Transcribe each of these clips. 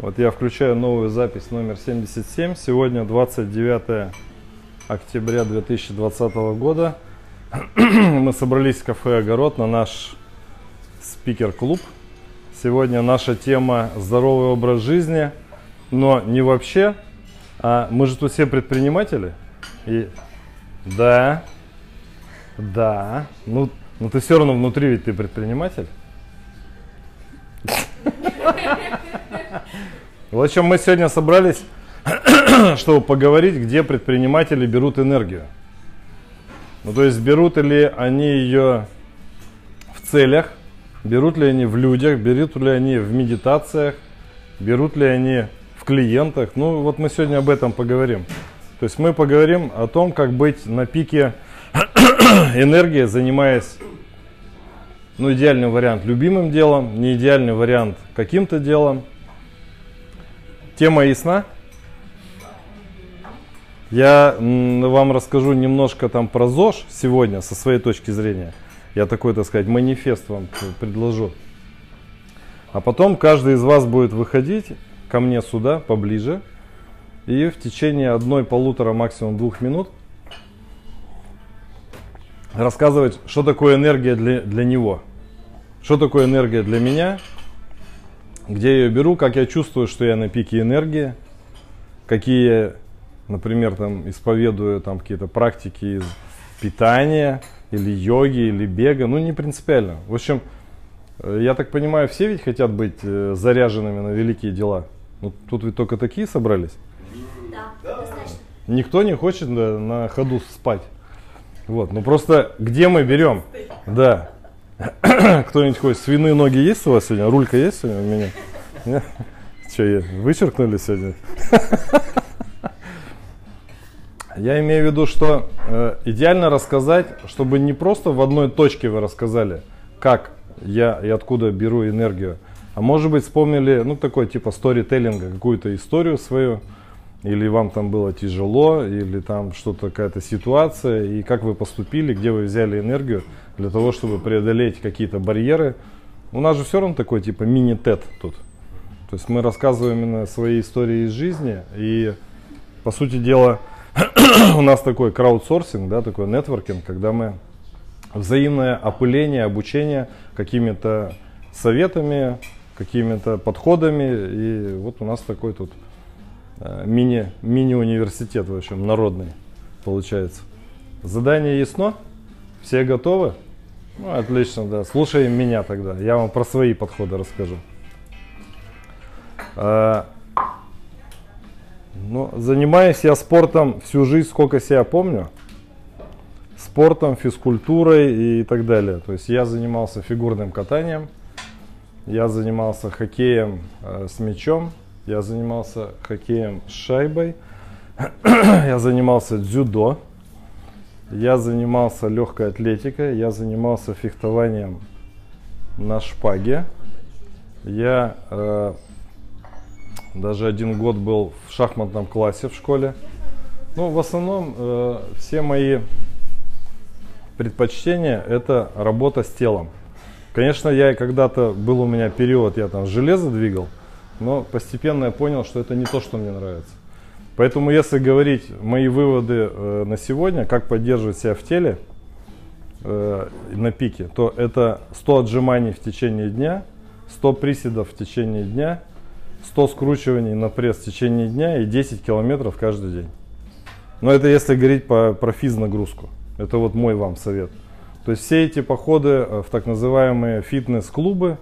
Вот я включаю новую запись номер 77. Сегодня 29 октября 2020 года. Мы собрались в кафе «Огород» на наш спикер-клуб. Сегодня наша тема «Здоровый образ жизни», но не вообще, а мы же тут все предприниматели. И да, да, ну, ну ты все равно внутри ведь ты предприниматель. Вот о чем мы сегодня собрались, чтобы поговорить, где предприниматели берут энергию. Ну, то есть берут ли они ее в целях, берут ли они в людях, берут ли они в медитациях, берут ли они в клиентах. Ну, вот мы сегодня об этом поговорим. То есть мы поговорим о том, как быть на пике энергии, занимаясь, ну, идеальный вариант любимым делом, не идеальный вариант каким-то делом – Тема ясна? Я вам расскажу немножко там про ЗОЖ сегодня со своей точки зрения. Я такой, так сказать, манифест вам предложу. А потом каждый из вас будет выходить ко мне сюда, поближе, и в течение одной, полутора, максимум двух минут рассказывать, что такое энергия для, для него, что такое энергия для меня, где я ее беру, как я чувствую, что я на пике энергии, какие, например, там исповедую там какие-то практики из питания или йоги или бега, ну не принципиально. В общем, э, я так понимаю, все ведь хотят быть э, заряженными на великие дела. Ну, тут ведь только такие собрались. Да, достаточно. Никто не хочет да, на ходу спать. Вот, ну просто где мы берем? Да. Кто-нибудь хочет? Свиные ноги есть у вас сегодня? Рулька есть сегодня у меня? Нет? Что, вычеркнули сегодня? Я имею в виду, что э, идеально рассказать, чтобы не просто в одной точке вы рассказали, как я и откуда беру энергию, а может быть вспомнили, ну такой типа сторителлинга, какую-то историю свою, или вам там было тяжело, или там что-то, какая-то ситуация, и как вы поступили, где вы взяли энергию для того, чтобы преодолеть какие-то барьеры. У нас же все равно такой типа мини-тет тут. То есть мы рассказываем именно свои истории из жизни, и по сути дела у нас такой краудсорсинг, да, такой нетворкинг, когда мы взаимное опыление, обучение какими-то советами, какими-то подходами, и вот у нас такой тут мини, мини-университет, в общем, народный получается. Задание ясно? Все готовы? Ну, отлично, да. Слушаем меня тогда. Я вам про свои подходы расскажу. А, ну, занимаюсь я спортом всю жизнь, сколько себя помню. Спортом, физкультурой и так далее. То есть я занимался фигурным катанием, я занимался хоккеем э, с мячом, я занимался хоккеем с шайбой, я занимался дзюдо, я занимался легкой атлетикой, я занимался фехтованием на шпаге. Я э, даже один год был в шахматном классе в школе. Ну, в основном э, все мои предпочтения это работа с телом. Конечно, я когда-то был у меня период, я там железо двигал, но постепенно я понял, что это не то, что мне нравится. Поэтому, если говорить мои выводы э, на сегодня, как поддерживать себя в теле э, на пике, то это 100 отжиманий в течение дня, 100 приседов в течение дня, 100 скручиваний на пресс в течение дня и 10 километров каждый день. Но это если говорить по, про физнагрузку. Это вот мой вам совет. То есть все эти походы э, в так называемые фитнес-клубы,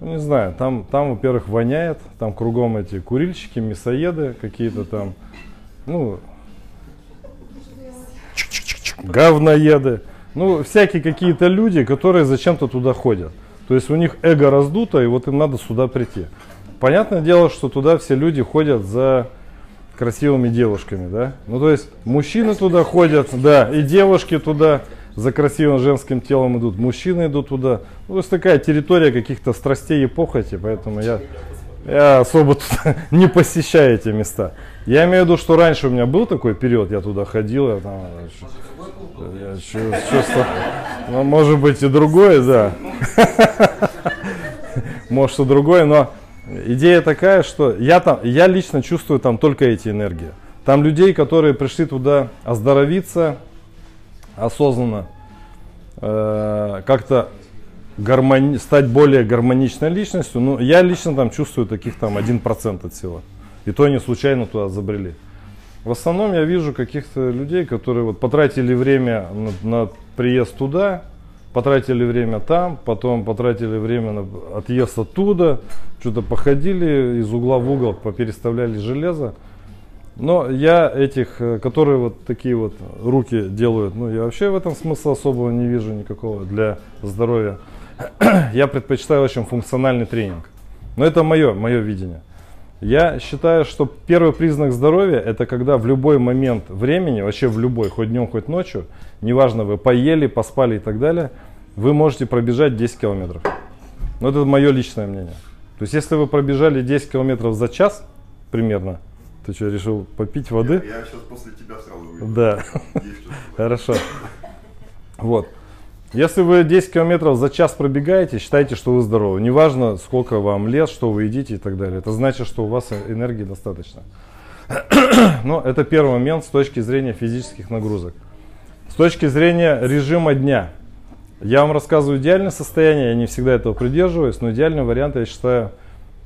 ну, не знаю, там, там, во-первых, воняет, там кругом эти курильщики, мясоеды какие-то там, ну, говноеды, ну, всякие какие-то люди, которые зачем-то туда ходят. То есть у них эго раздуто, и вот им надо сюда прийти. Понятное дело, что туда все люди ходят за красивыми девушками, да? Ну, то есть мужчины туда ходят, да, и девушки туда за красивым женским телом идут, мужчины идут туда. Ну, то есть такая территория каких-то страстей и похоти, поэтому я, я особо тут не посещаю эти места. Я имею в виду, что раньше у меня был такой период, я туда ходил, я там, я чувствовал, ну, может быть и другое, да. Может и другое, но идея такая, что я там, я лично чувствую там только эти энергии. Там людей, которые пришли туда оздоровиться осознанно, э, как-то гармони- стать более гармоничной личностью. Ну, я лично там чувствую таких там 1% от всего. И то они случайно туда забрели. В основном я вижу каких-то людей, которые вот потратили время на, на приезд туда, потратили время там, потом потратили время на отъезд оттуда, что-то походили из угла в угол, попереставляли железо. Но я этих, э, которые вот такие вот руки делают, ну я вообще в этом смысла особого не вижу никакого для здоровья. я предпочитаю очень функциональный тренинг. Но это мое, мое видение. Я считаю, что первый признак здоровья это когда в любой момент времени, вообще в любой, хоть днем, хоть ночью, неважно, вы поели, поспали и так далее, вы можете пробежать 10 километров. Но это мое личное мнение. То есть, если вы пробежали 10 километров за час примерно, ты что, решил попить воды? Я, я сейчас после тебя сразу выйду. Да. Хорошо. Вот. Если вы 10 километров за час пробегаете, считайте, что вы здоровы. Неважно, сколько вам лет, что вы едите и так далее. Это значит, что у вас энергии достаточно. Но это первый момент с точки зрения физических нагрузок. С точки зрения режима дня. Я вам рассказываю идеальное состояние, я не всегда этого придерживаюсь, но идеальный вариант, я считаю,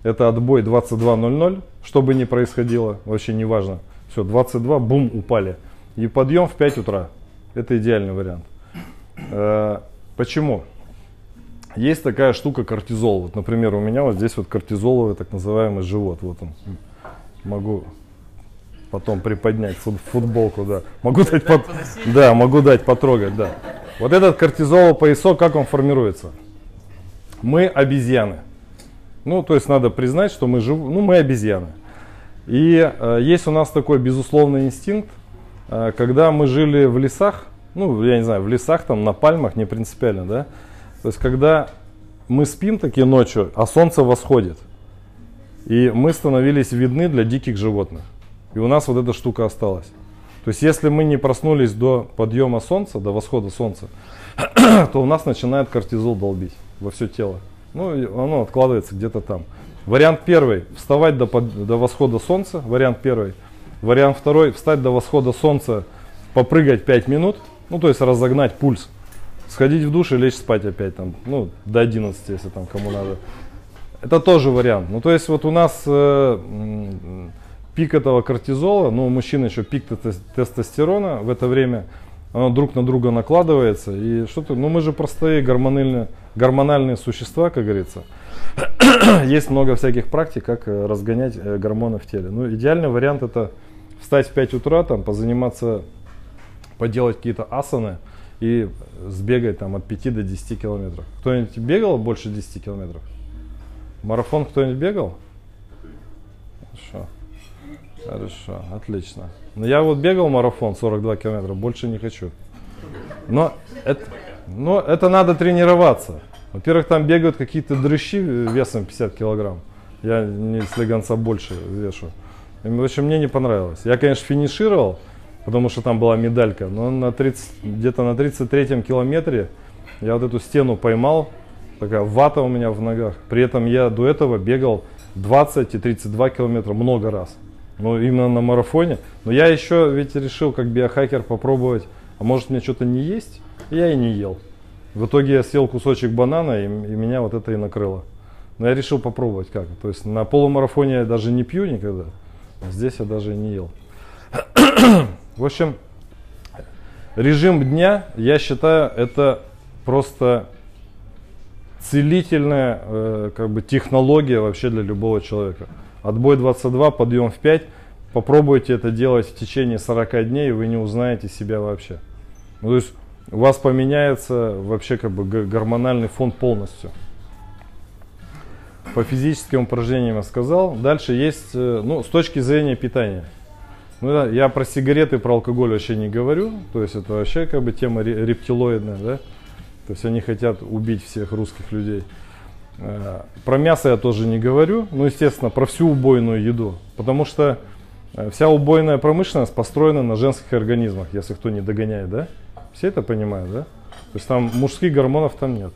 это отбой 22.00, что бы ни происходило, вообще не важно. Все, 22, бум, упали. И подъем в 5 утра. Это идеальный вариант. Э, почему? Есть такая штука кортизол. Вот, например, у меня вот здесь вот кортизоловый так называемый живот. Вот он. Могу потом приподнять футболку, да. Могу дать, под... да, могу дать потрогать, да. Вот этот кортизоловый поясок, как он формируется? Мы обезьяны. Ну, то есть надо признать, что мы жив... ну, мы обезьяны. И э, есть у нас такой безусловный инстинкт, э, когда мы жили в лесах, ну, я не знаю, в лесах, там, на пальмах, не принципиально, да. То есть, когда мы спим такие ночью, а солнце восходит, и мы становились видны для диких животных. И у нас вот эта штука осталась. То есть, если мы не проснулись до подъема солнца, до восхода солнца, то у нас начинает кортизол долбить во все тело. Ну, оно откладывается где-то там. Вариант первый – вставать до, до восхода солнца. Вариант первый. Вариант второй – встать до восхода солнца, попрыгать 5 минут – ну, то есть разогнать пульс. Сходить в душ и лечь спать опять там, ну, до 11, если там кому надо. Это тоже вариант. Ну, то есть вот у нас э, пик этого кортизола, ну, у мужчин еще пик тестостерона в это время, оно друг на друга накладывается. И что-то, ну, мы же простые гормональные, гормональные существа, как говорится. Есть много всяких практик, как э, разгонять э, гормоны в теле. Ну, идеальный вариант это встать в 5 утра, там, позаниматься поделать какие-то асаны и сбегать там от 5 до 10 километров. Кто-нибудь бегал больше 10 километров? Марафон кто-нибудь бегал? Хорошо. Отлично. Но я вот бегал марафон 42 километра, больше не хочу. Но это, но это надо тренироваться. Во-первых, там бегают какие-то дрыщи весом 50 килограмм. Я не слегонца больше вешу. В общем, мне не понравилось. Я, конечно, финишировал, потому что там была медалька. Но на 30, где-то на 33-м километре я вот эту стену поймал, такая вата у меня в ногах. При этом я до этого бегал 20 и 32 километра много раз. Ну, именно на марафоне. Но я еще ведь решил, как биохакер, попробовать, а может мне что-то не есть? я и не ел. В итоге я съел кусочек банана, и, и меня вот это и накрыло. Но я решил попробовать как. То есть на полумарафоне я даже не пью никогда. А здесь я даже и не ел. В общем, режим дня, я считаю, это просто целительная э, как бы технология вообще для любого человека. Отбой 22, подъем в 5. Попробуйте это делать в течение 40 дней, и вы не узнаете себя вообще. Ну, то есть у вас поменяется вообще как бы гормональный фон полностью. По физическим упражнениям я сказал. Дальше есть, э, ну, с точки зрения питания – ну да, я про сигареты, про алкоголь вообще не говорю. То есть это вообще как бы тема рептилоидная, да? То есть они хотят убить всех русских людей. Э, про мясо я тоже не говорю. Ну, естественно, про всю убойную еду. Потому что э, вся убойная промышленность построена на женских организмах, если кто не догоняет, да? Все это понимают, да? То есть там мужских гормонов там нет.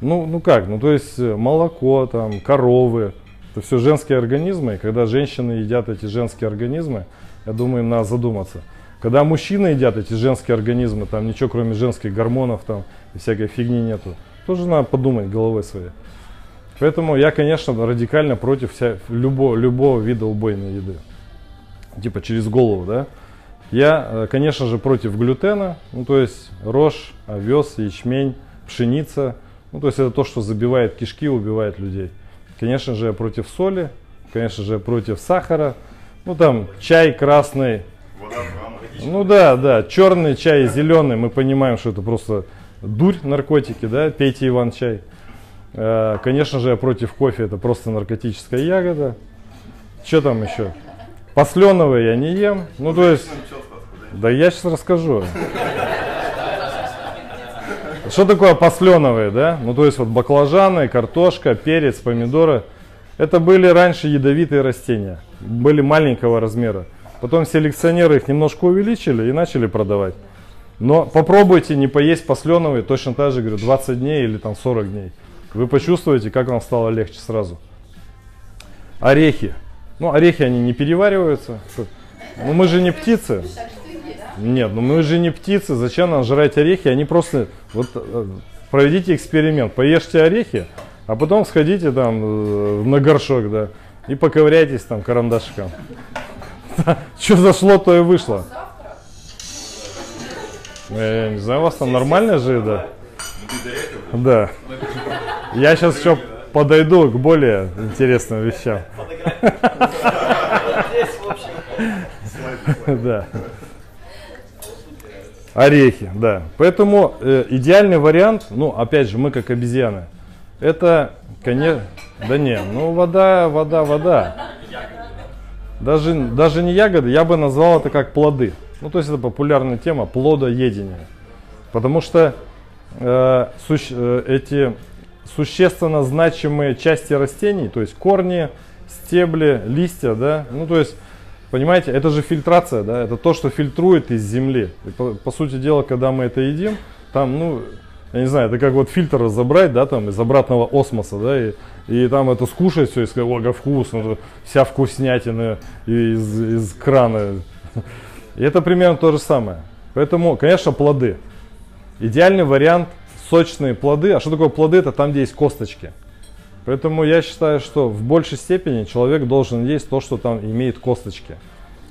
Ну, ну как? Ну, то есть э, молоко, там, коровы, Это все женские организмы, и когда женщины едят эти женские организмы, я думаю, им надо задуматься. Когда мужчины едят эти женские организмы, там ничего кроме женских гормонов там и всякой фигни нету, тоже надо подумать головой своей. Поэтому я, конечно, радикально против вся, любого, любого вида убойной еды. Типа через голову, да. Я, э, конечно же, против глютена, ну то есть рожь, овес, ячмень, пшеница. Ну то есть это то, что забивает кишки, убивает людей. Конечно же, я против соли, конечно же, я против сахара. Ну там чай красный. Ну да, да, черный чай, зеленый, мы понимаем, что это просто дурь, наркотики, да, пейте Иван-чай. Э, конечно же, я против кофе, это просто наркотическая ягода. Что там еще? Посленовые я не ем. Ну, то есть... Да я сейчас расскажу. Что такое посленовые, да? Ну, то есть вот баклажаны, картошка, перец, помидоры. Это были раньше ядовитые растения. Были маленького размера. Потом селекционеры их немножко увеличили и начали продавать. Но попробуйте не поесть посленовые точно так же, говорю, 20 дней или там 40 дней. Вы почувствуете, как вам стало легче сразу. Орехи. Ну, орехи, они не перевариваются. Ну, мы же не птицы. Нет, ну мы же не птицы. Зачем нам жрать орехи? Они просто... Вот э, проведите эксперимент. Поешьте орехи, а потом сходите там э, на горшок, да, и поковыряйтесь там карандашиком. Что зашло, то и вышло. Я не знаю, у вас там нормальная же еда? Да. Я сейчас еще подойду к более интересным вещам. Да. Орехи, да. Поэтому э, идеальный вариант, ну, опять же, мы как обезьяны, это, конечно, да не, ну, вода, вода, вода. Даже, даже не ягоды, я бы назвал это как плоды. Ну, то есть это популярная тема плодоедения. Потому что э, суще, э, эти существенно значимые части растений, то есть корни, стебли, листья, да, ну то есть, понимаете, это же фильтрация, да, это то, что фильтрует из земли. И по, по сути дела, когда мы это едим, там, ну, я не знаю, это как вот фильтр разобрать, да, там из обратного осмоса, да, и, и там это скушать все, и сказать, о, как вкусно, вся вкуснятина из, из крана. И это примерно то же самое. Поэтому, конечно, плоды. Идеальный вариант сочные плоды. А что такое плоды? Это там, где есть косточки. Поэтому я считаю, что в большей степени человек должен есть то, что там имеет косточки.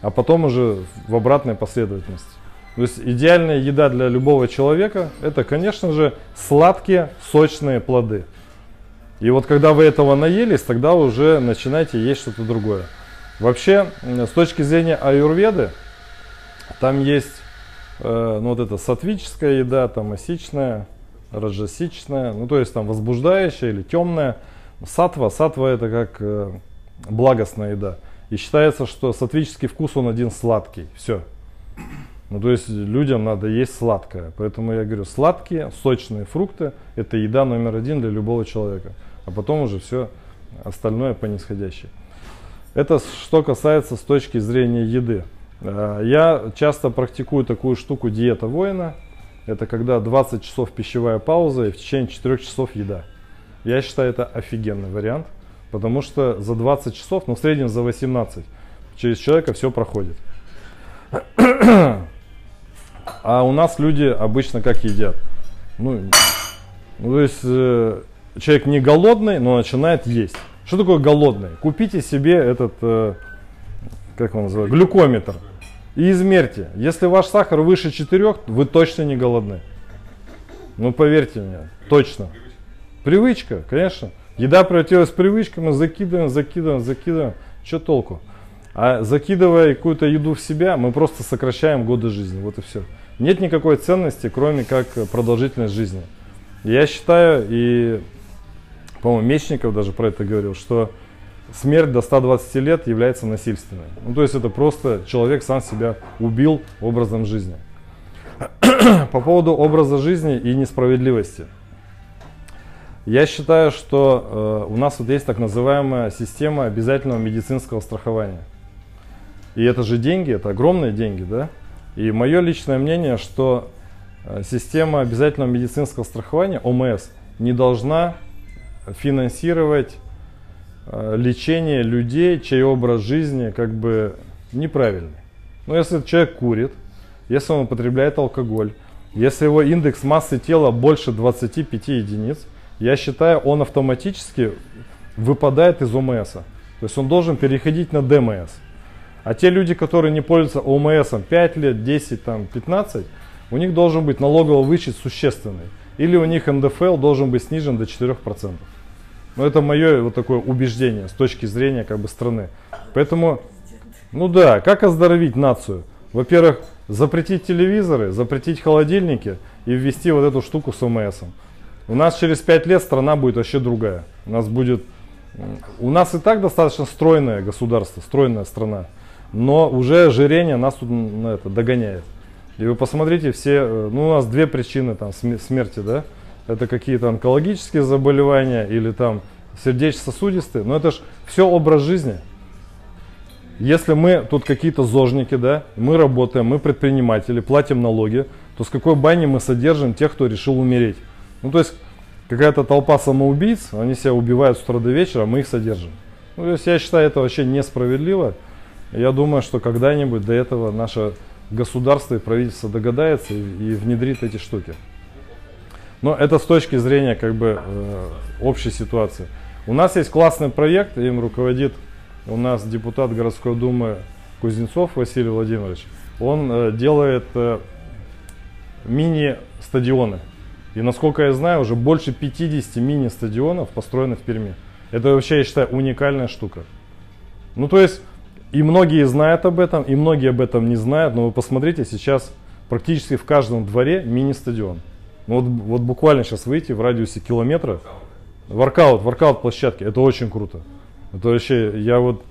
А потом уже в обратной последовательности. То есть идеальная еда для любого человека это, конечно же, сладкие, сочные плоды. И вот когда вы этого наелись, тогда уже начинайте есть что-то другое. Вообще, с точки зрения аюрведы, там есть э, ну, вот это сатвическая еда, там осичная, раджасичная, ну то есть там возбуждающая или темная. Сатва, сатва это как э, благостная еда. И считается, что сатвический вкус он один сладкий. Все. Ну то есть людям надо есть сладкое. Поэтому я говорю, сладкие, сочные фрукты это еда номер один для любого человека. А потом уже все остальное по нисходящей. Это что касается с точки зрения еды. Э, я часто практикую такую штуку диета воина. Это когда 20 часов пищевая пауза и в течение 4 часов еда. Я считаю это офигенный вариант, потому что за 20 часов, ну в среднем за 18, через человека все проходит. А у нас люди обычно как едят? Ну, ну то есть э, человек не голодный, но начинает есть. Что такое голодный? Купите себе этот, э, как он называется, глюкометр. И измерьте. Если ваш сахар выше 4, вы точно не голодны. Ну поверьте мне, точно. Привычка, конечно. Еда превратилась в привычку, мы закидываем, закидываем, закидываем. Что толку? А закидывая какую-то еду в себя, мы просто сокращаем годы жизни. Вот и все. Нет никакой ценности, кроме как продолжительность жизни. Я считаю, и, по-моему, Мечников даже про это говорил, что смерть до 120 лет является насильственной. Ну, то есть это просто человек сам себя убил образом жизни. По поводу образа жизни и несправедливости. Я считаю, что э, у нас вот есть так называемая система обязательного медицинского страхования. И это же деньги, это огромные деньги, да? И мое личное мнение, что э, система обязательного медицинского страхования, ОМС, не должна финансировать лечение людей, чей образ жизни как бы неправильный. Но если человек курит, если он употребляет алкоголь, если его индекс массы тела больше 25 единиц, я считаю, он автоматически выпадает из ОМС. То есть он должен переходить на ДМС. А те люди, которые не пользуются ОМС 5 лет, 10, там, 15, у них должен быть налоговый вычет существенный. Или у них НДФЛ должен быть снижен до 4%. Но это мое вот такое убеждение с точки зрения как бы страны. Поэтому, ну да, как оздоровить нацию? Во-первых, запретить телевизоры, запретить холодильники и ввести вот эту штуку с ОМС. У нас через 5 лет страна будет вообще другая. У нас будет... У нас и так достаточно стройное государство, стройная страна. Но уже ожирение нас тут на это догоняет. И вы посмотрите, все, э, ну у нас две причины там смерти, да? Это какие-то онкологические заболевания или там сердечно-сосудистые. Но это же все образ жизни. Если мы тут какие-то зожники, да, мы работаем, мы предприниматели, платим налоги, то с какой бани мы содержим тех, кто решил умереть? Ну, то есть, какая-то толпа самоубийц, они себя убивают с утра до вечера, мы их содержим. Ну, то есть, я считаю, это вообще несправедливо. Я думаю, что когда-нибудь до этого наше государство и правительство догадается и, и внедрит эти штуки. Но это с точки зрения как бы э, общей ситуации. У нас есть классный проект, им руководит у нас депутат городской думы Кузнецов Василий Владимирович. Он э, делает э, мини-стадионы. И насколько я знаю, уже больше 50 мини-стадионов построено в Перми. Это вообще, я считаю, уникальная штука. Ну, то есть, и многие знают об этом, и многие об этом не знают, но вы посмотрите, сейчас практически в каждом дворе мини-стадион. Ну, вот, вот буквально сейчас выйти в радиусе километра, воркаут, воркаут площадки, это очень круто. Это вообще, я вот,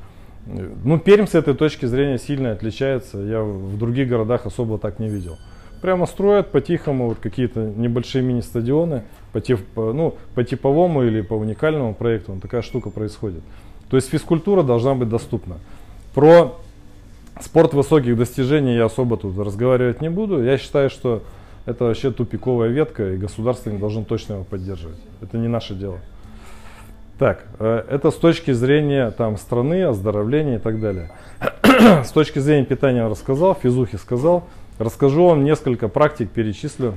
ну, Пермь с этой точки зрения сильно отличается, я в других городах особо так не видел прямо строят по-тихому вот какие-то небольшие мини-стадионы по, тип, ну, по типовому или по уникальному проекту. Вот такая штука происходит. То есть физкультура должна быть доступна. Про спорт высоких достижений я особо тут разговаривать не буду. Я считаю, что это вообще тупиковая ветка, и государство не должно точно его поддерживать. Это не наше дело. Так, э, это с точки зрения там, страны, оздоровления и так далее. с точки зрения питания рассказал, физухи сказал. Расскажу вам несколько практик, перечислю,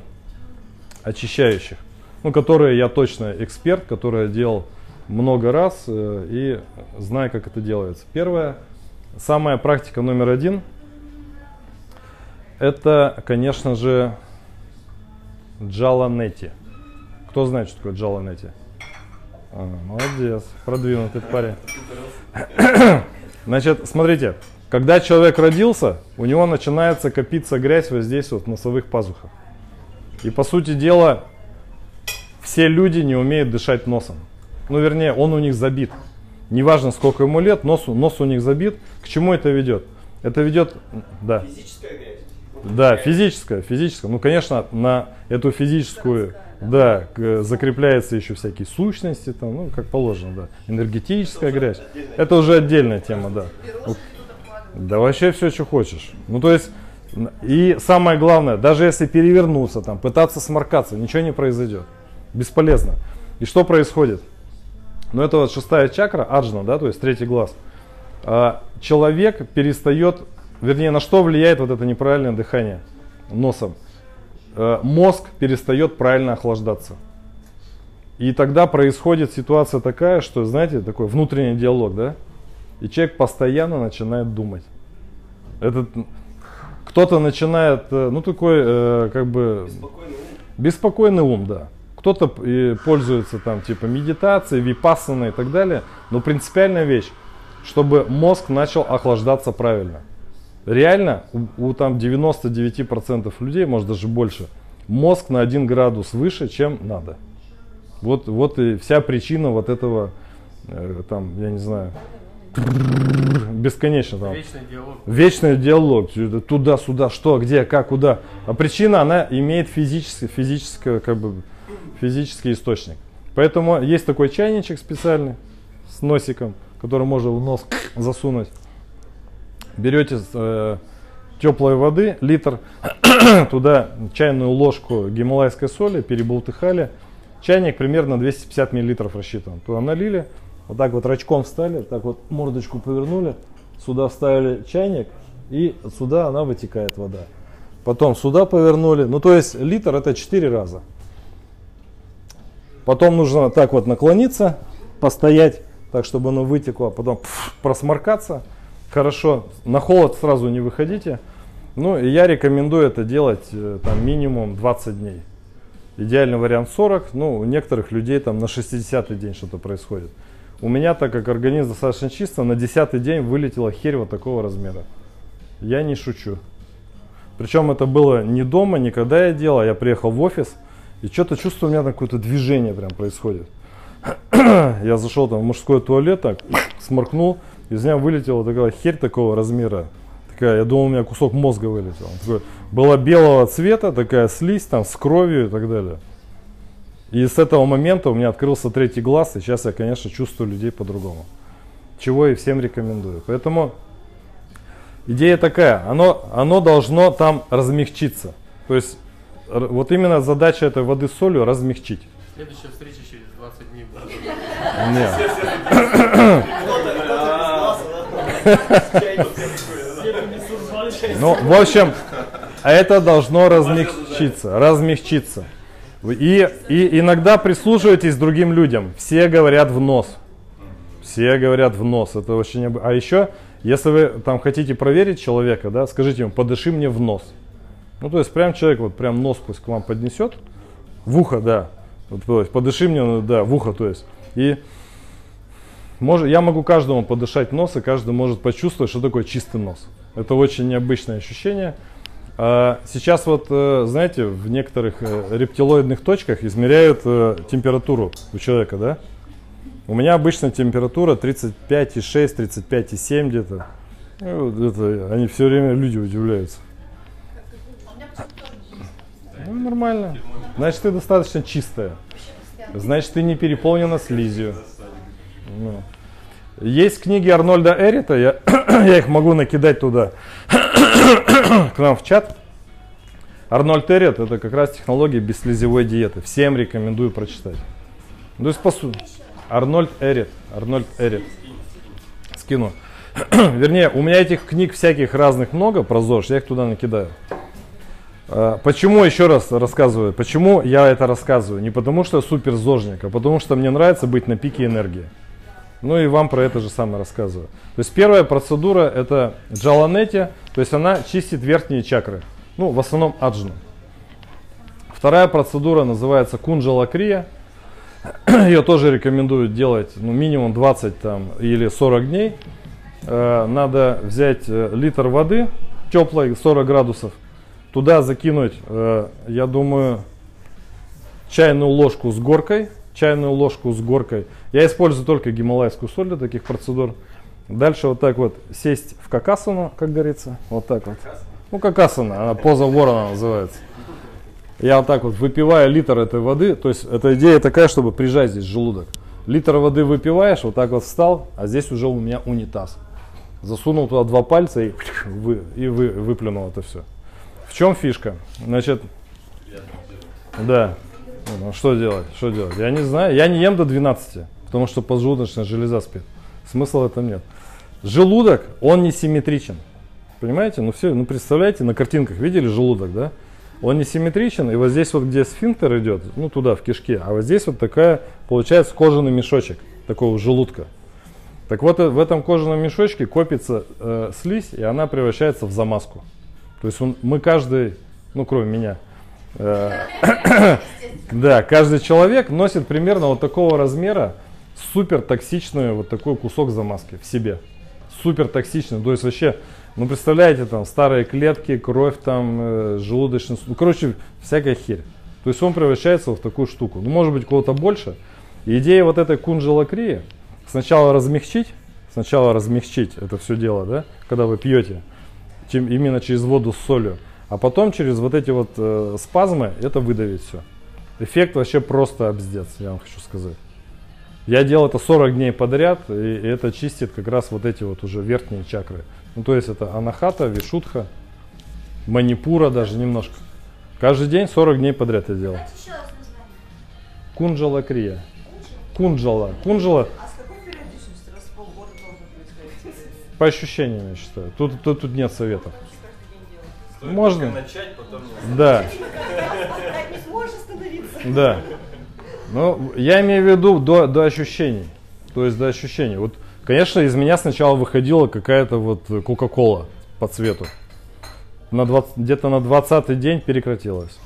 очищающих, ну, которые я точно эксперт, которые делал много раз э, и знаю, как это делается. Первая, самая практика номер один, это, конечно же, джаланети. Кто знает, что такое джаланети? А, молодец, продвинутый парень. Значит, смотрите, когда человек родился, у него начинается копиться грязь вот здесь вот в носовых пазухах. И по сути дела, все люди не умеют дышать носом. Ну, вернее, он у них забит. Неважно, сколько ему лет, нос, нос у них забит. К чему это ведет? Это ведет... Да. Физическая грязь. Да, физическая, физическая. Ну, конечно, на эту физическую, да, закрепляются еще всякие сущности, там, ну, как положено, да. Энергетическая грязь. Это уже отдельная тема, да. Да вообще все, что хочешь. Ну то есть, и самое главное, даже если перевернуться, там, пытаться сморкаться, ничего не произойдет. Бесполезно. И что происходит? Ну это вот шестая чакра, аджна, да, то есть третий глаз. А, человек перестает, вернее, на что влияет вот это неправильное дыхание носом? А, мозг перестает правильно охлаждаться. И тогда происходит ситуация такая, что, знаете, такой внутренний диалог, да? И человек постоянно начинает думать. Этот, кто-то начинает, э, ну такой, э, как бы... Беспокойный ум. Беспокойный ум, да. Кто-то пользуется там типа медитацией, випассаной и так далее. Но принципиальная вещь, чтобы мозг начал охлаждаться правильно. Реально, у, у там 99% людей, может даже больше, мозг на 1 градус выше, чем надо. Вот, вот и вся причина вот этого, э, там, я не знаю, бесконечно там. Вечный диалог. Вечный диалог. Туда-сюда, что, где, как, куда. А причина, она имеет физический, физический, как бы, физический источник. Поэтому есть такой чайничек специальный с носиком, который можно в нос засунуть. Берете э, теплой воды, литр, туда чайную ложку гималайской соли, переболтыхали. Чайник примерно 250 миллилитров рассчитан. Туда налили, Вот так вот рачком встали, так вот мордочку повернули, сюда вставили чайник, и сюда она вытекает вода. Потом сюда повернули. Ну, то есть литр это 4 раза. Потом нужно так вот наклониться, постоять, так чтобы оно вытекло, потом пф, просморкаться. Хорошо, на холод сразу не выходите. Ну, и я рекомендую это делать э, там минимум 20 дней. Идеальный вариант 40, ну, у некоторых людей там на 60 день что-то происходит. У меня, так как организм достаточно чисто, на 10 день вылетела херь вот такого размера. Я не шучу. Причем это было не дома, не когда я делал, я приехал в офис, и что-то чувствую, у меня какое-то движение прям происходит. я зашел там в мужской туалет, так, сморкнул, из меня вылетела такая херь такого размера. Такая, я думал, у меня кусок мозга вылетел. Такой, была белого цвета, такая слизь там с кровью и так далее. И с этого момента у меня открылся третий глаз, и сейчас я, конечно, чувствую людей по-другому. Чего и всем рекомендую. Поэтому идея такая, оно, оно должно там размягчиться. То есть вот именно задача этой воды с солью размягчить. Следующая встреча через 20 дней будет. Нет. Ну, в общем, это должно размягчиться, размягчиться. И, и иногда прислушивайтесь другим людям. Все говорят в нос. Все говорят в нос. Это очень... А еще, если вы там хотите проверить человека, да, скажите ему, подыши мне в нос. Ну, то есть, прям человек, вот прям нос пусть к вам поднесет. В ухо, да. Вот, подыши мне, ну, да, в ухо, то есть. И может, я могу каждому подышать нос, и каждый может почувствовать, что такое чистый нос. Это очень необычное ощущение. А сейчас вот, э, знаете, в некоторых э, рептилоидных точках измеряют э, температуру у человека, да? У меня обычно температура 35,6, 35,7 где-то. Ну, это, они все время, люди удивляются. Ну, нормально. Значит, ты достаточно чистая. Значит, ты не переполнена слизью. Ну. Есть книги Арнольда Эрита, я, я их могу накидать туда, к нам в чат. Арнольд Эрит это как раз технология бесслезевой диеты. Всем рекомендую прочитать. Есть, по сути, Арнольд Эрит. Арнольд Эрит. Скину. Вернее, у меня этих книг всяких разных много про ЗОЖ, я их туда накидаю. А, почему, еще раз рассказываю, почему я это рассказываю? Не потому что я супер зожник, а потому что мне нравится быть на пике энергии. Ну и вам про это же самое рассказываю. То есть первая процедура это джаланети, то есть она чистит верхние чакры. Ну, в основном аджну. Вторая процедура называется кунджалакрия. Ее тоже рекомендуют делать ну, минимум 20 там, или 40 дней. Э, надо взять э, литр воды теплой, 40 градусов, туда закинуть, э, я думаю, чайную ложку с горкой, чайную ложку с горкой. Я использую только гималайскую соль для таких процедур. Дальше вот так вот сесть в какасану, как говорится, вот так вот. Ну, какасана, она поза ворона называется. Я вот так вот выпиваю литр этой воды, то есть эта идея такая, чтобы прижать здесь желудок. Литр воды выпиваешь, вот так вот встал, а здесь уже у меня унитаз. Засунул туда два пальца и, вы, и вы, выплюнул это все. В чем фишка? Значит, да, ну, что делать? Что делать? Я не знаю. Я не ем до 12, потому что поджелудочная железа спит. Смысла в этом нет. Желудок, он не симметричен. Понимаете? Ну все, ну представляете, на картинках видели желудок, да? Он не симметричен, и вот здесь вот, где сфинктер идет, ну туда, в кишке, а вот здесь вот такая, получается, кожаный мешочек такого желудка. Так вот, э, в этом кожаном мешочке копится э, слизь, и она превращается в замазку. То есть он, мы каждый, ну кроме меня, да, каждый человек носит примерно вот такого размера супер токсичный вот такой кусок замазки в себе. Супер токсичный. То есть вообще, ну представляете, там старые клетки, кровь там, э, желудочный, ну короче, всякая херь. То есть он превращается в такую штуку. Ну может быть кого-то больше. Идея вот этой кунжелокрии сначала размягчить, сначала размягчить это все дело, да, когда вы пьете, именно через воду с солью. А потом через вот эти вот э, спазмы это выдавить все. Эффект вообще просто обздец, я вам хочу сказать. Я делал это 40 дней подряд, и, и это чистит как раз вот эти вот уже верхние чакры. Ну то есть это анахата, вишутха, манипура даже немножко. Каждый день 40 дней подряд я делал. Кунджала крия. Кунджала. Кунджала. По ощущениям, я считаю. Тут, тут, тут нет советов. Стоит Можно. начать, потом не Да, не сможешь остановиться. да. Ну, я имею в виду до, до ощущений. То есть до ощущений. Вот, конечно, из меня сначала выходила какая-то вот Кока-Кола по цвету. На 20 где-то на 20 день прекратилась.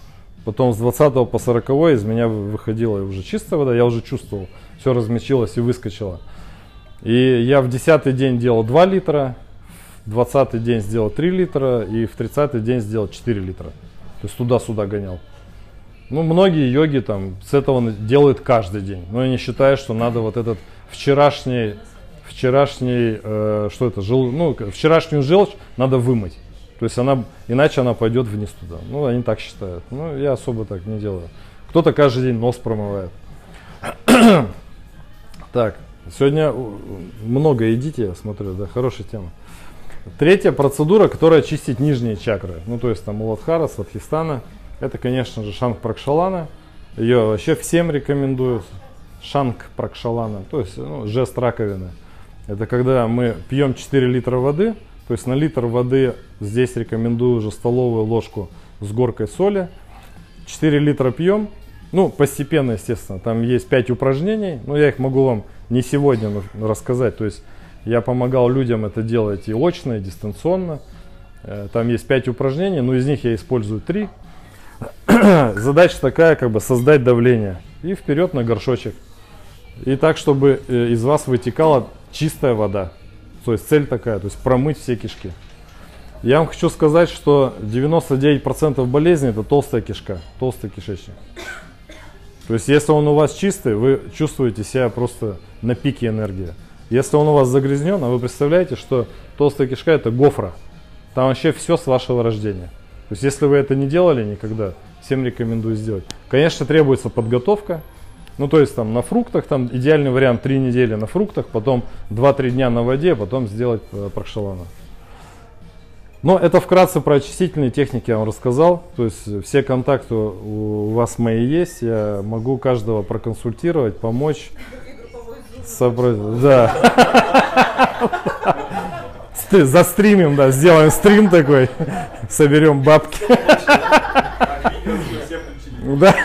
Потом с 20 по 40 из меня вы- выходила уже чистая вода, я уже чувствовал, все размечилось и выскочило. И я в 10 день делал 2 литра, 20 день сделал 3 литра и в 30 день сделал 4 литра. То есть туда-сюда гонял. Ну, многие йоги там с этого делают каждый день. Но я не считаю, что надо вот этот вчерашний, вчерашний, э, что это, жел, ну, вчерашнюю желчь надо вымыть. То есть она, иначе она пойдет вниз туда. Ну, они так считают. Ну, я особо так не делаю. Кто-то каждый день нос промывает. Так, сегодня много едите, я смотрю, да, хорошая тема. Третья процедура, которая чистит нижние чакры. Ну, то есть там Муладхара, Сватхистана. Это, конечно же, Шанг Пракшалана. Ее вообще всем рекомендую. Шанг Пракшалана, то есть ну, жест раковины. Это когда мы пьем 4 литра воды, то есть на литр воды здесь рекомендую уже столовую ложку с горкой соли. 4 литра пьем, ну, постепенно, естественно. Там есть 5 упражнений, но я их могу вам не сегодня рассказать. То есть я помогал людям это делать и очно, и дистанционно. Э, Там есть 5 упражнений, но из них я использую 3. Задача такая, как бы создать давление. И вперед на горшочек. И так, чтобы э, из вас вытекала чистая вода. То есть цель такая, то есть промыть все кишки. Я вам хочу сказать, что 99% болезней это толстая кишка, толстый кишечник. То есть если он у вас чистый, вы чувствуете себя просто на пике энергии. Если он у вас загрязнен, а вы представляете, что толстая кишка это гофра. Там вообще все с вашего рождения. То есть если вы это не делали никогда, всем рекомендую сделать. Конечно, требуется подготовка. Ну, то есть там на фруктах, там идеальный вариант 3 недели на фруктах, потом 2-3 дня на воде, потом сделать э, пракшалана. Но это вкратце про очистительные техники я вам рассказал. То есть все контакты у вас мои есть. Я могу каждого проконсультировать, помочь. Собрать, да. Ст- Застримим, да, сделаем стрим такой, соберем бабки. Да.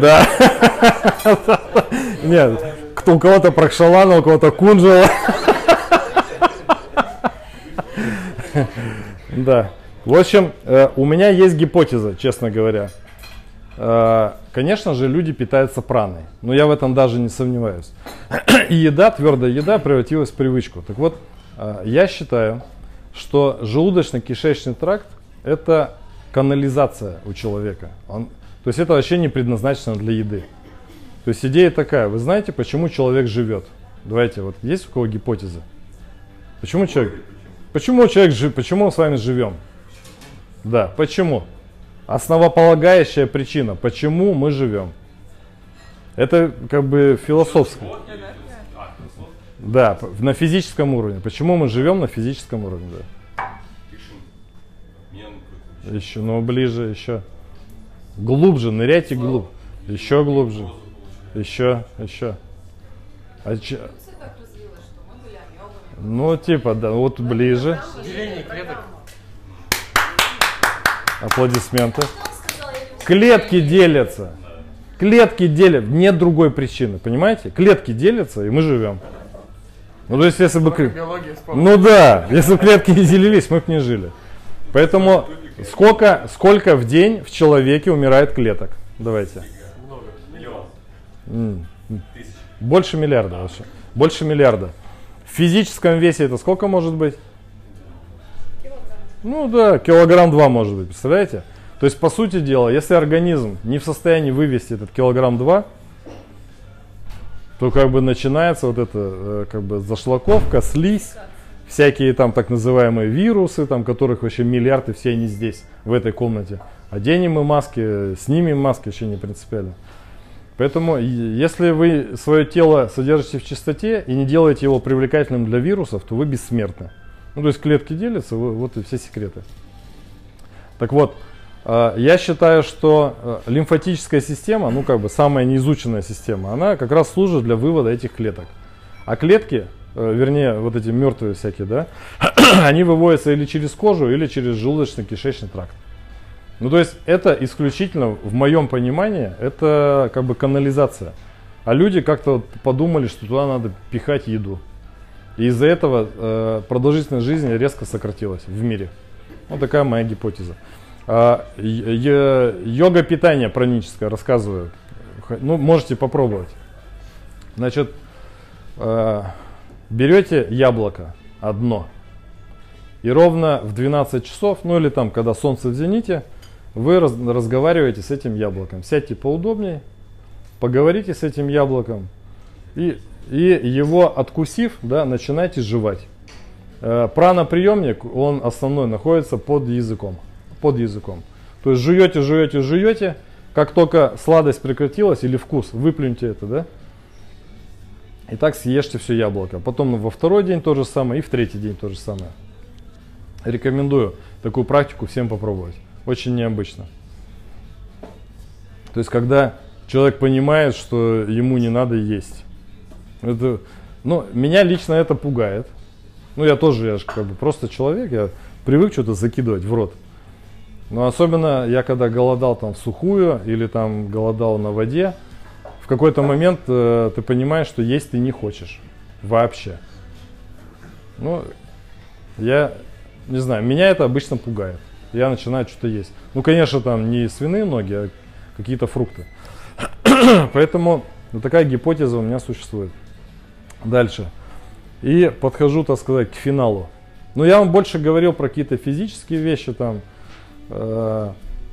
Да. Нет, кто у кого-то прокшалана, у кого-то кунжала. Да. В общем, э, у меня есть гипотеза, честно говоря. Э, Конечно же, люди питаются праной, но я в этом даже не сомневаюсь. И еда, твердая еда превратилась в привычку. Так вот, э, я считаю, что желудочно-кишечный тракт – это канализация у человека. Он, то есть это вообще не предназначено для еды. То есть идея такая, вы знаете, почему человек живет? Давайте, вот есть у кого гипотеза? Почему человек, почему человек почему мы с вами живем? Да, почему? Основополагающая причина, почему мы живем. Это как бы философское. Да, на физическом уровне. Почему мы живем на физическом уровне? Да. Еще, ну ближе, еще. Глубже, ныряйте глубже. Еще глубже. Еще, еще. А че-. Ну, типа, да, вот ближе. Деление клеток. Аплодисменты. Клетки делятся. Клетки делят. Нет другой причины, понимаете? Клетки делятся, и мы живем. Ну, то есть, если бы... Ну да, если бы клетки не делились, мы бы не жили. Поэтому сколько, сколько в день в человеке умирает клеток? Давайте. Много. Больше миллиарда вообще. Больше миллиарда. В физическом весе это сколько может быть? Ну да, килограмм два может быть, представляете? То есть, по сути дела, если организм не в состоянии вывести этот килограмм два, то как бы начинается вот это э, как бы зашлаковка, слизь, всякие там так называемые вирусы, там которых вообще миллиарды, все они здесь, в этой комнате. Оденем мы маски, снимем маски, вообще не принципиально. Поэтому, если вы свое тело содержите в чистоте и не делаете его привлекательным для вирусов, то вы бессмертны. Ну, то есть клетки делятся, вот и все секреты. Так вот, э, я считаю, что э, лимфатическая система, ну как бы самая неизученная система, она как раз служит для вывода этих клеток. А клетки э, вернее, вот эти мертвые всякие, да, они выводятся или через кожу, или через желудочно-кишечный тракт. Ну, то есть это исключительно, в моем понимании, это как бы канализация. А люди как-то вот подумали, что туда надо пихать еду. И из-за этого э, продолжительность жизни резко сократилась в мире. Вот такая моя гипотеза. А, йога питания праническое рассказываю. Ну, можете попробовать. Значит, э, берете яблоко одно. И ровно в 12 часов, ну или там, когда солнце в зените, вы раз- разговариваете с этим яблоком. Сядьте поудобнее, поговорите с этим яблоком и, и его откусив, да, начинайте жевать. Э, Праноприемник, он основной находится под языком. Под языком. То есть жуете, жуете, жуете. Как только сладость прекратилась или вкус, выплюньте это, да? И так съешьте все яблоко. Потом во второй день то же самое и в третий день то же самое. Рекомендую такую практику всем попробовать. Очень необычно. То есть, когда человек понимает, что ему не надо есть. Это, ну, меня лично это пугает. Ну, я тоже, я же как бы просто человек, я привык что-то закидывать в рот. Но особенно я когда голодал там в сухую или там голодал на воде, в какой-то момент э, ты понимаешь, что есть ты не хочешь вообще. Ну, я не знаю, меня это обычно пугает. Я начинаю что-то есть. Ну, конечно, там не свиные ноги, а какие-то фрукты. Поэтому вот такая гипотеза у меня существует. Дальше. И подхожу, так сказать, к финалу. Ну, я вам больше говорил про какие-то физические вещи там. Э,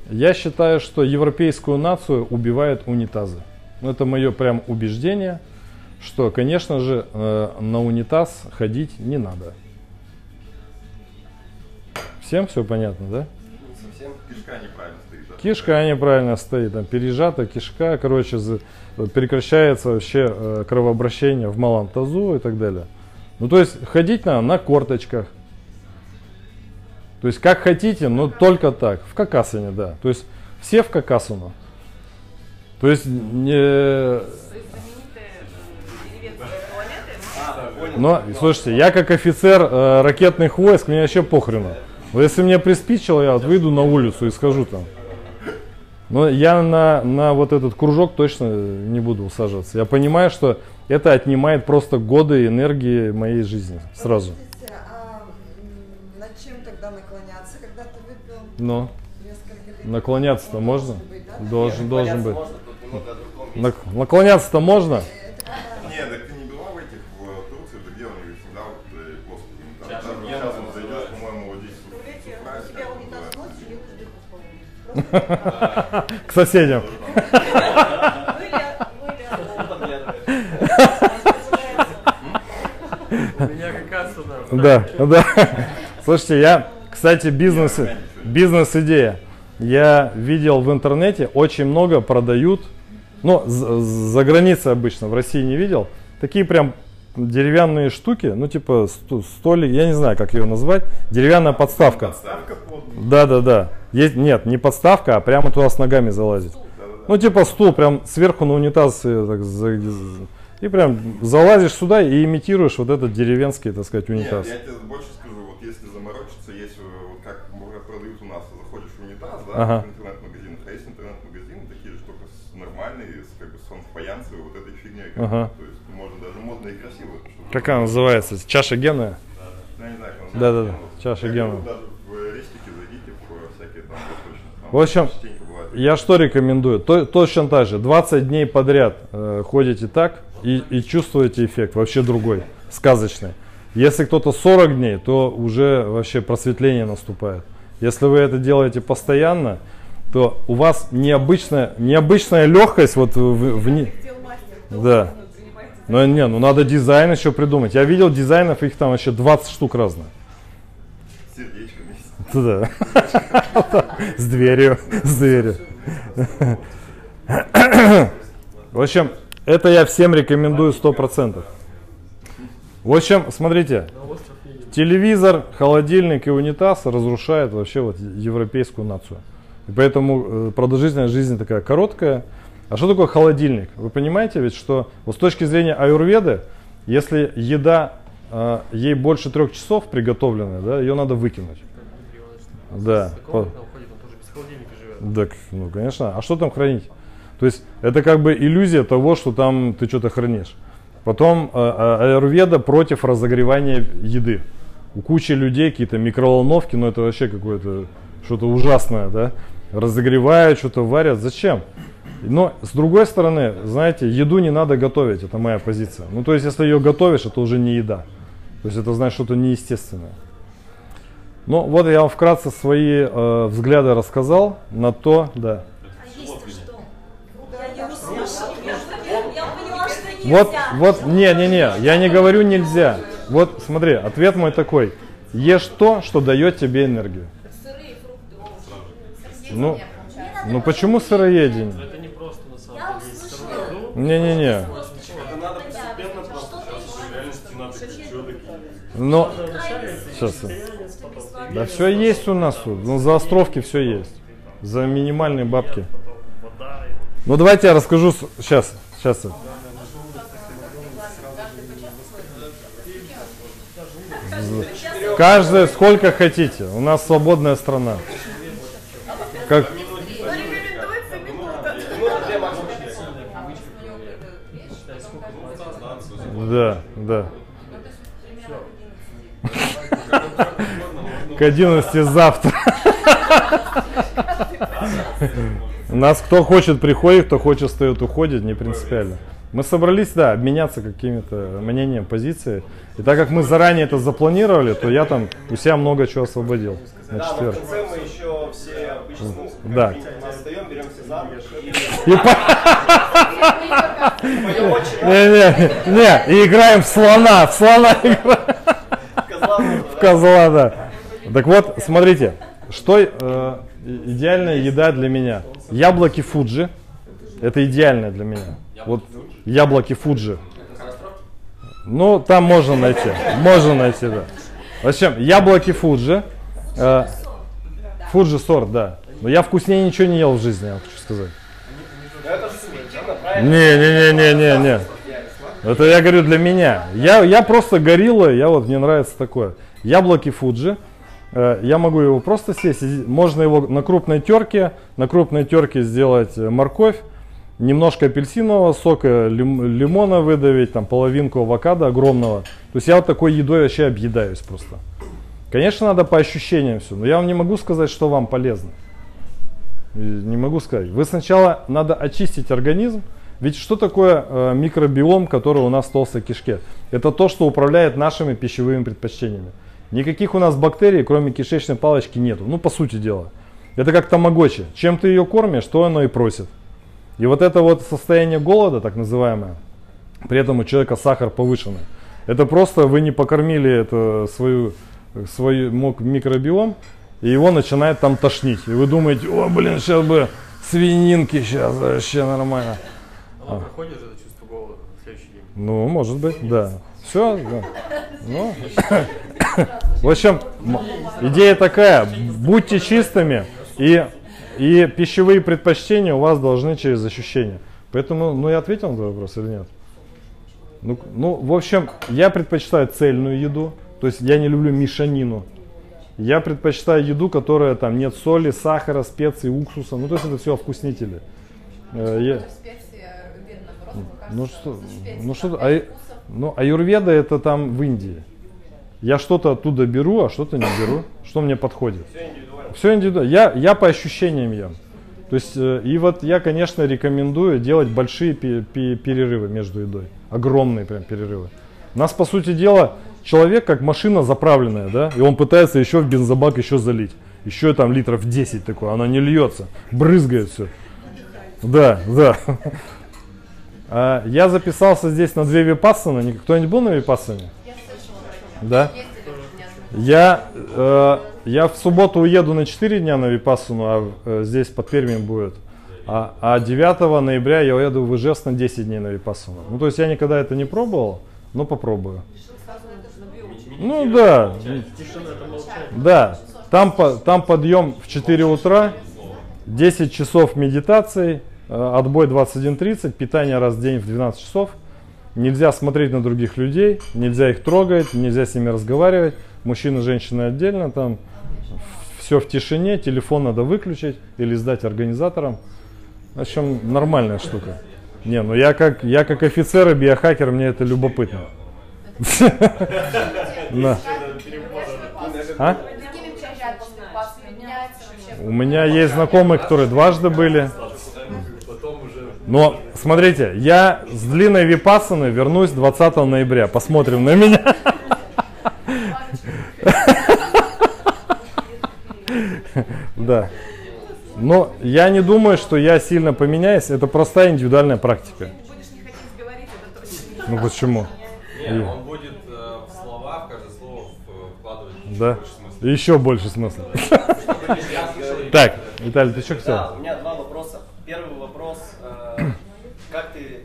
Я считаю, что европейскую нацию убивают унитазы. Ну, это мое прям убеждение, что, конечно же, э, на унитаз ходить не надо. Всем все понятно, да? Совсем кишка неправильно? Кишка неправильно стоит, там пережата кишка, короче, прекращается вообще э, кровообращение в малом тазу и так далее. Ну, то есть ходить надо на корточках. То есть как хотите, но только так. В какасане, да. То есть все в какасану. То есть не... Но, слушайте, я как офицер э, ракетных войск, мне вообще похрену. Вот если мне приспичило, я вот выйду на улицу и скажу там. Но я на, на вот этот кружок точно не буду усаживаться. Я понимаю, что это отнимает просто годы энергии моей жизни сразу. Подождите, а над чем тогда наклоняться, когда ты выпил литров? наклоняться-то Он можно? должен быть, да? Должен, должен быть. Можно. Нак- наклоняться-то можно? К соседям. Да, да. Слушайте, я, кстати, бизнес, бизнес-идея. Я видел в интернете, очень много продают, ну, з- за границей обычно, в России не видел, такие прям деревянные штуки, ну, типа столик, я не знаю, как ее назвать, деревянная подставка. Подставка под... Да, да, да. Есть, нет, не подставка, а прямо туда с ногами залазить. Ну, типа стул, прям сверху на унитаз э, так за- и прям залазишь сюда и имитируешь вот этот деревенский, так сказать, унитаз. Нет, я тебе больше скажу, вот если заморочиться, есть э, вот как продают у нас, заходишь в унитаз, да, Ага. в интернет-магазинах, а есть интернет-магазины такие же, только с как бы с фаянсовой вот этой фигней. Ага. То есть можно даже модно и красиво. это что-то. Как она называется? Чаша генная? Я не знаю, как она Да-да-да, называется. чаша гена. в в В общем. Я что рекомендую? То, точно так же. 20 дней подряд э, ходите так и, и чувствуете эффект вообще другой, сказочный. Если кто-то 40 дней, то уже вообще просветление наступает. Если вы это делаете постоянно, то у вас необычная, необычная легкость вот в, в, кто Да. Ну не, ну надо дизайн еще придумать. Я видел дизайнов, их там вообще 20 штук разных. С сердечками. Да. С дверью. С дверью. В общем, это я всем рекомендую 100%. В общем, смотрите, телевизор, холодильник и унитаз разрушают вообще вот европейскую нацию. И поэтому э, продолжительность жизни такая короткая. А что такое холодильник? Вы понимаете ведь, что вот с точки зрения аюрведы, если еда а, ей больше трех часов приготовленная, да, ее надо выкинуть. Да. По-. Так, ну конечно. А что там хранить? То есть это как бы иллюзия того, что там ты что-то хранишь. Потом э, э, аюрведа против разогревания еды. У кучи людей какие-то микроволновки, но это вообще какое-то что-то ужасное, да? Разогревают, что-то варят. Зачем? Но с другой стороны, знаете, еду не надо готовить, это моя позиция. Ну то есть если ее готовишь, это уже не еда. То есть это значит что-то неестественное. Ну вот я вам вкратце свои э, взгляды рассказал на то, да. А Вот, вот, не, не, не, я не говорю нельзя. Вот смотри, ответ мой такой. Ешь то, что дает тебе энергию. Ну, ну почему сыроедение? Ну, вначале сейчас. Да все есть у нас тут. Ну, за островки все есть. За минимальные бабки. Ну давайте я расскажу. Сейчас, сейчас. Каждый сколько хотите. У нас свободная страна. Как, Рекомендуется минута. Да, да. К 11 завтра. Нас кто хочет приходит, кто хочет встает, уходит, не принципиально. Мы собрались, да, обменяться какими-то мнением, позицией. И так как мы заранее это запланировали, то я там у себя много чего освободил на Да, но в четверг. конце мы еще все обычно, Да. встаем, беремся за руки и по- Не, не, не, и играем в слона, в слона играем. В да? козла, да. Так вот, смотрите, что э, идеальная еда для меня? Яблоки Фуджи. Это идеальное для меня. Вот яблоки Фуджи. Ну, там можно найти. Можно найти, да. В общем, яблоки Фуджи. э, Фуджи сорт, да. Но я вкуснее ничего не ел в жизни, я вам хочу сказать. Но это же субъективно, правильно? Не, не, не, не, не, не. Это я говорю для меня. Я, я просто горилла, я вот мне нравится такое. Яблоки Фуджи. Э, Я могу его просто съесть. Можно его на крупной терке, на крупной терке сделать э, морковь, немножко апельсинового сока, лим- лимона выдавить, там половинку авокадо огромного. То есть я вот такой едой вообще объедаюсь просто. Конечно, надо по ощущениям все, но я вам не могу сказать, что вам полезно. Не могу сказать. Вы сначала надо очистить организм. Ведь что такое э, микробиом, который у нас в толстой кишке? Это то, что управляет нашими пищевыми предпочтениями. Никаких у нас бактерий, кроме кишечной палочки, нету. Ну, по сути дела. Это как тамагочи. Чем ты ее кормишь, то оно и просит. И вот это вот состояние голода, так называемое, при этом у человека сахар повышенный. Это просто вы не покормили это свою, свой мок- микробиом, и его начинает там тошнить. И вы думаете, о, блин, сейчас бы свининки, сейчас вообще нормально. Оно проходит же это чувство голода на следующий день. Ну, может быть, да. Все, да. Ну. В общем, идея такая, будьте чистыми, и, и пищевые предпочтения у вас должны через ощущения. Поэтому, ну, я ответил на этот вопрос или нет? Ну, ну, в общем, я предпочитаю цельную еду, то есть я не люблю мешанину. Я предпочитаю еду, которая там нет соли, сахара, специй, уксуса. Ну, то есть это все вкуснители. Э, я- ну что, ну что, а, ну аюрведа это там в Индии. Я что-то оттуда беру, а что-то не беру. Что мне подходит? Все индивидуально. Я, я по ощущениям ем. То есть, э, и вот я, конечно, рекомендую делать большие пе- пе- перерывы между едой. Огромные прям перерывы. У нас, по сути дела, человек как машина заправленная, да, и он пытается еще в бензобак еще залить. Еще там литров 10 такое, она не льется, брызгает все. Да, да. А, Я записался здесь на две випассаны. Кто-нибудь был на випассане? Да. Я, э, я в субботу уеду на 4 дня на Випассану, а э, здесь под Пермием будет. А, а 9 ноября я уеду в Ижевск на 10 дней на Випассану. Ну, то есть я никогда это не пробовал, но попробую. Ну да, да. Там, там подъем в 4 утра, 10 часов медитации, э, отбой 21.30, питание раз в день в 12 часов. нельзя смотреть на других людей, нельзя их трогать, нельзя с ними разговаривать. Мужчина и женщина отдельно, там все в тишине, телефон надо выключить или сдать организаторам. В общем, нормальная штука. Не, ну я как, я как офицер и биохакер, мне это любопытно. А? У меня есть знакомые, которые дважды были. Но смотрите, я с длинной випассаны вернусь 20 ноября. Посмотрим на меня. Да. Но я не думаю, что я сильно поменяюсь. Это простая индивидуальная практика. Ну почему? Не, он будет э, в слова, в каждое слово вкладывать еще Да. больше смысла. Еще больше смысла. Так, Виталий, ты что хотел? Да, у меня два вопроса. Первый вопрос, э, как ты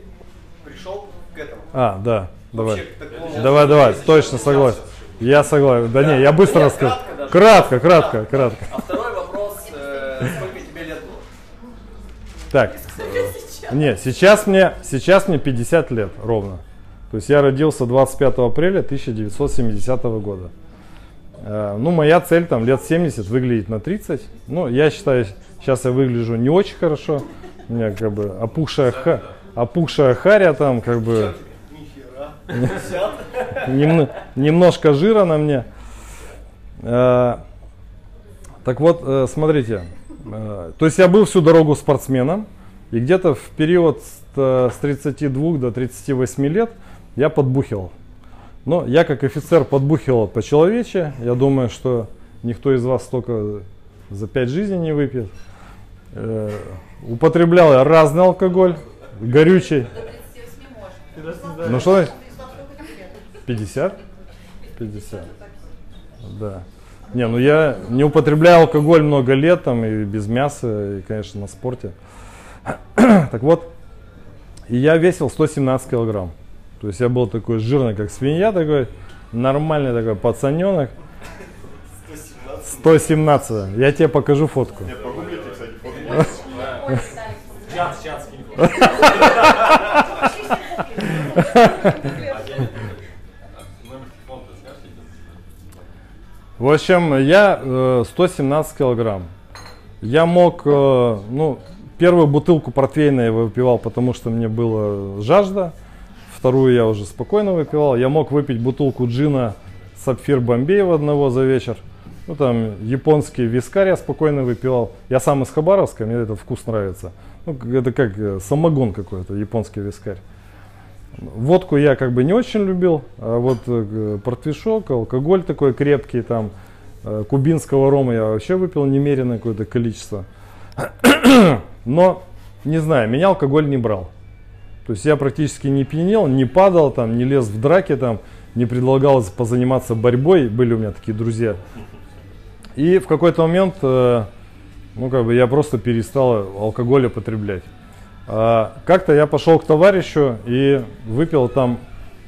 пришел к этому? А, да, давай. Вообще Давай, давай, точно согласен. Я согласен. Да не, я быстро Нет, расскажу. Кратко, кратко, кратко. А второй Так. Не, сейчас мне, сейчас мне 50 лет ровно. То есть я родился 25 апреля 1970 года. Э, Ну, моя цель там лет 70 выглядеть на 30. Ну, я считаю, сейчас я выгляжу не очень хорошо. У меня как бы опухшая, ха, опухшая харя там как бы Нихера. 50? немно- немножко жира на мне. Э, Так вот, э, смотрите, то есть я был всю дорогу спортсменом, и где-то в период с э, с 32 до 38 лет я подбухивал. Но я как офицер подбухивал по-человече. Я думаю, что никто из вас столько за 5 жизней не выпьет. Э, Употреблял я разный алкоголь, горючий. До 38 можно. Ну что, 50? 50. Да. Не, ну я не употребляю алкоголь много лет, там, и без мяса, и, конечно, на спорте. так вот, и я весил 117 килограмм. То есть я был такой жирный, как свинья такой, нормальный такой пацаненок. 117. Я тебе покажу фотку. Нет, погуглите, кстати, фото. чат, чат скинь. Номер телефона ты скажешь? В общем, я э, 117 килограмм. Я мог, э, ну, первую бутылку портвейна я выпивал, потому что мне было жажда. Вторую я уже спокойно выпивал. Я мог выпить бутылку джина Сапфир Бомбеева одного за вечер. Ну, там, японский вискарь я спокойно выпивал. Я сам из Хабаровска, мне этот вкус нравится. Ну, это как э, самогон какой-то, японский вискарь. Водку я как бы не очень любил, а вот э, портвишок, алкоголь такой крепкий, там, э, кубинского рома я вообще выпил немеренное какое-то количество. Но, не знаю, меня алкоголь не брал. То есть я практически не пьянел, не падал, там, не лез в драки, там, не предлагал позаниматься борьбой, были у меня такие друзья. И в какой-то момент, э, ну, как бы я просто перестал алкоголь употреблять. А, Как-то я пошел к товарищу и выпил там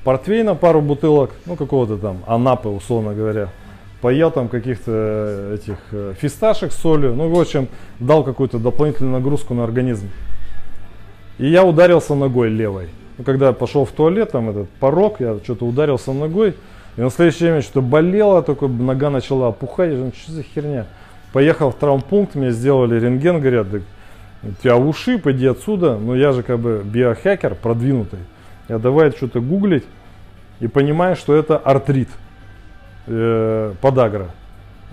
портвейна пару бутылок, ну какого-то там анапы, условно говоря. Поел там каких-то э, этих э, фисташек с солью, ну в общем дал какую-то дополнительную нагрузку на организм. И я ударился ногой левой. Ну, когда я пошел в туалет, там этот порог, я что-то ударился ногой. И на следующий день что-то болело, только нога начала опухать. Я думаю, что за херня? Поехал в травмпункт, мне сделали рентген, говорят, «Да у тебя уши, пойди отсюда. Но я же как бы биохакер продвинутый. Я давай что-то гуглить и понимаю, что это артрит, э, подагра.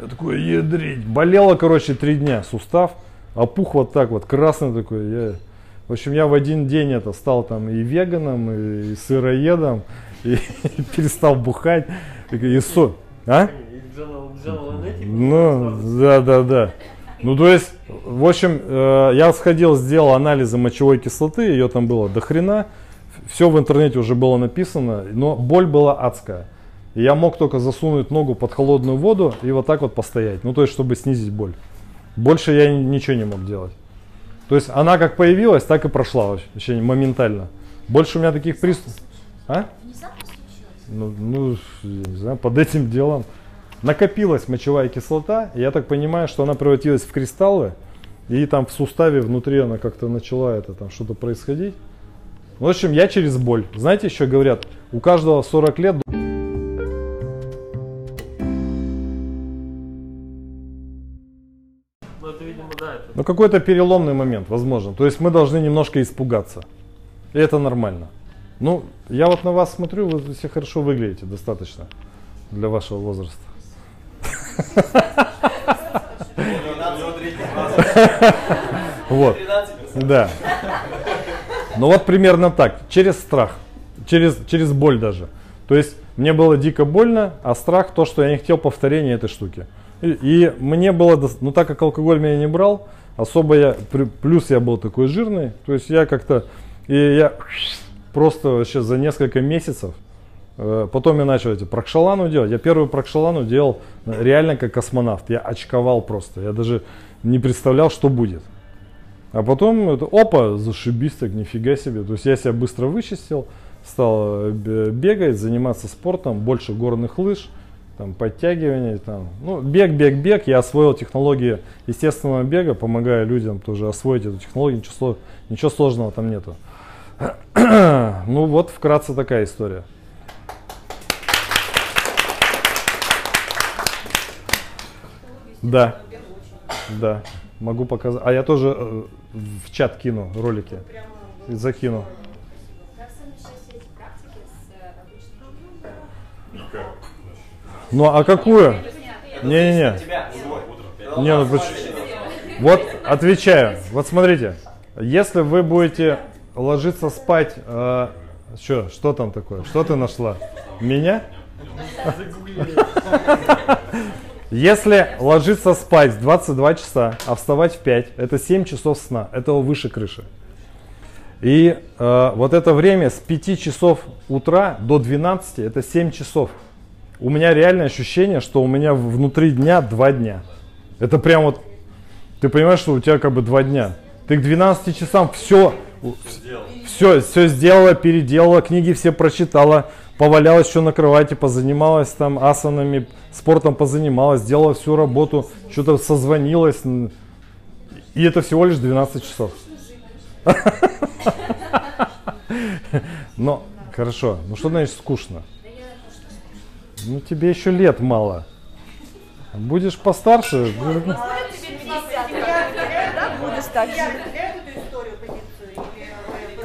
Я такой, ядрить. Болело, короче, три дня сустав, опух вот так вот, красный такой. Я, в общем, я в один день это стал там и веганом, и, и сыроедом, и, и перестал бухать. И, со... А? И на эти. Ну, да, да, да. Ну, то есть, в общем, э, я сходил, сделал анализы мочевой кислоты, ее там было до хрена. Все в интернете уже было написано, но боль была адская. И я мог только засунуть ногу под холодную воду и вот так вот постоять. Ну, то есть, чтобы снизить боль. Больше я ничего не мог делать. То есть, она как появилась, так и прошла вообще, моментально. Больше у меня таких приступов. А? Ну, ну, не знаю, под этим делом накопилась мочевая кислота, и я так понимаю, что она превратилась в кристаллы, и там в суставе внутри она как-то начала это там что-то происходить. В общем, я через боль. Знаете, еще говорят, у каждого 40 лет Ну это, видимо, да, это Ну, какой-то переломный момент, возможно. То есть мы должны немножко испугаться. И это нормально. Ну, я вот на вас смотрю, вы все хорошо выглядите достаточно для вашего возраста. Вот. 13 Да. Ну вот примерно так, через страх, через, через боль даже. То есть мне было дико больно, а страх то, что я не хотел повторения этой штуки. И, и мне было, ну так как алкоголь меня не брал, особо я, плюс я был такой жирный, то есть я как-то, и я просто вообще за несколько месяцев, потом я начал эти прокшалану делать, я первую прокшалану делал э, реально как космонавт, я очковал просто, я даже не представлял, что будет. А потом, это, опа, зашибись так, нифига себе. То есть я себя быстро вычистил, стал э, бе- бегать, заниматься спортом, больше горных лыж, там, подтягиваний. Там. Ну, бег, бег, бег. Я освоил технологии естественного бега, помогая людям тоже освоить эту технологию. Ничего, ничего сложного там нету. ну вот вкратце такая история. Да. Да, могу показать. А я тоже э, в чат кину ролики. Закину. Э? Как? Ну а какую? Не-не-не. Не, ну поч- Вот отвечаю. Вот смотрите. Если вы будете ложиться спать... э, что, что там такое? Что ты нашла? Меня? Если ложиться спать в 22 часа, а вставать в 5, это 7 часов сна. Этого выше крыши. И э, вот это время с 5 часов утра до 12, это 7 часов. У меня реальное ощущение, что у меня внутри дня 2 дня. Это прям вот, ты понимаешь, что у тебя как бы 2 дня. Ты к 12 часам все, все, все сделала, переделала, книги все прочитала, повалялась еще на кровати, позанималась там асанами, спортом позанималась, сделала всю работу, что-то созвонилась. И это всего лишь 12 часов. Но, хорошо, ну что значит скучно? Ну тебе еще лет мало. Будешь постарше.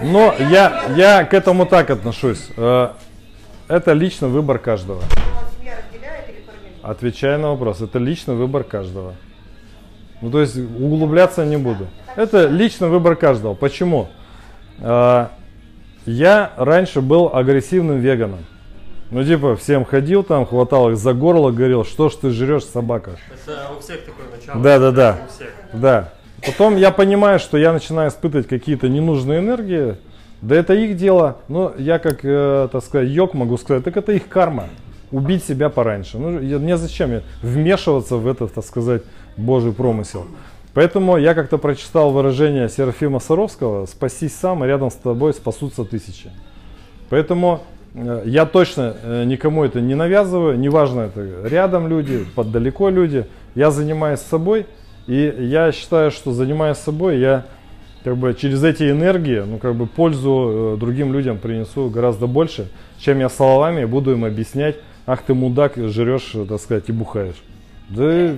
Но я, я к этому так отношусь. Это лично выбор каждого. Отвечая на вопрос, это лично выбор каждого. Ну, то есть углубляться не буду. Это лично выбор каждого. Почему? Э, Я раньше был агрессивным веганом. Ну, типа, всем ходил там, хватал их за горло, говорил, что ж ты жрешь, собака. Это у всех такое начало. Да, да, да. Да. Потом я понимаю, что я начинаю испытывать какие-то ненужные энергии. Да это их дело. Но я как, э, так сказать, йог могу сказать, так это их карма. Убить себя пораньше. Ну, я, мне зачем вмешиваться в этот, так сказать, божий промысел. Поэтому я как-то прочитал выражение Серафима Саровского «Спасись сам, и рядом с тобой спасутся тысячи». Поэтому э, я точно э, никому это не навязываю, неважно это рядом люди, под далеко люди. Я занимаюсь собой, и я считаю, что занимаясь собой, я как бы через эти энергии, ну как бы пользу э, другим людям принесу гораздо больше, чем я словами буду им объяснять, ах ты мудак, жрешь, э, так сказать, и бухаешь. Да.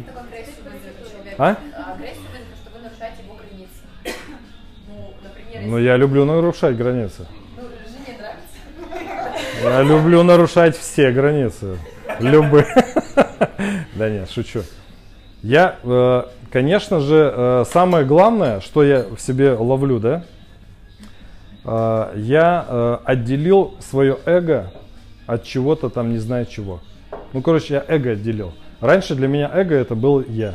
А? Границы. Ну, если я люблю нарушать границы. ну. Я люблю нарушать все границы. Любые. Да нет, шучу. Я, э, конечно же, э, самое главное, что я в себе ловлю, да, э, я э, отделил свое эго от чего-то там не знаю чего. Ну, короче, я эго отделил. Раньше для меня эго это был я.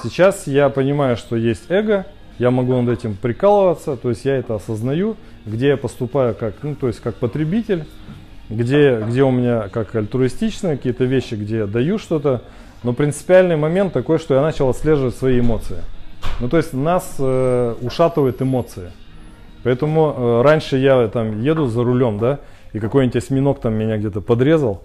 Сейчас я понимаю, что есть эго, я могу над этим прикалываться, то есть я это осознаю, где я поступаю как, ну, то есть как потребитель, где, где у меня как альтруистичные какие-то вещи, где я даю что-то. Но принципиальный момент такой, что я начал отслеживать свои эмоции. Ну, то есть нас э, ушатывают эмоции. Поэтому э, раньше я там еду за рулем, да, и какой-нибудь осьминог там меня где-то подрезал,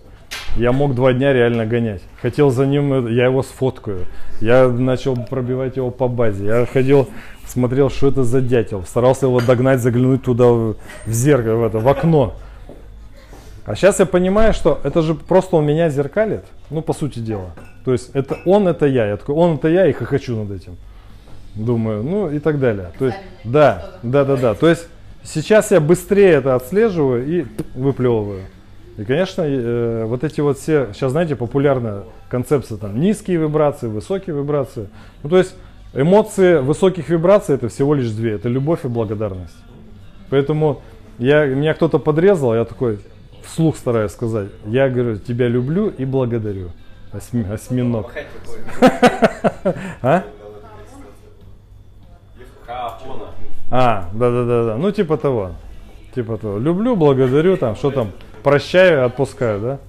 я мог два дня реально гонять. Хотел за ним, э, я его сфоткаю. Я начал пробивать его по базе. Я ходил, смотрел, что это за дятел. Старался его догнать, заглянуть туда в, в зеркало, в, это, в окно. А сейчас я понимаю, что это же просто он меня зеркалит, ну, по сути дела. То есть это он, это я. Я такой, он, это я, и хохочу над этим. Думаю, ну и так далее. То есть, да, да, да, да. То есть сейчас я быстрее это отслеживаю и выплевываю. И, конечно, э, вот эти вот все, сейчас, знаете, популярная концепция, там, низкие вибрации, высокие вибрации. Ну, то есть, эмоции высоких вибраций это всего лишь две, это любовь и благодарность. Поэтому я, меня кто-то подрезал, я такой, вслух стараюсь сказать, я говорю, тебя люблю и благодарю. Осьми, осьминог. А? Хаапона. А, да, да, да, да. Ну, типа того. Типа того. Люблю, благодарю, там, что там, прощаю, отпускаю,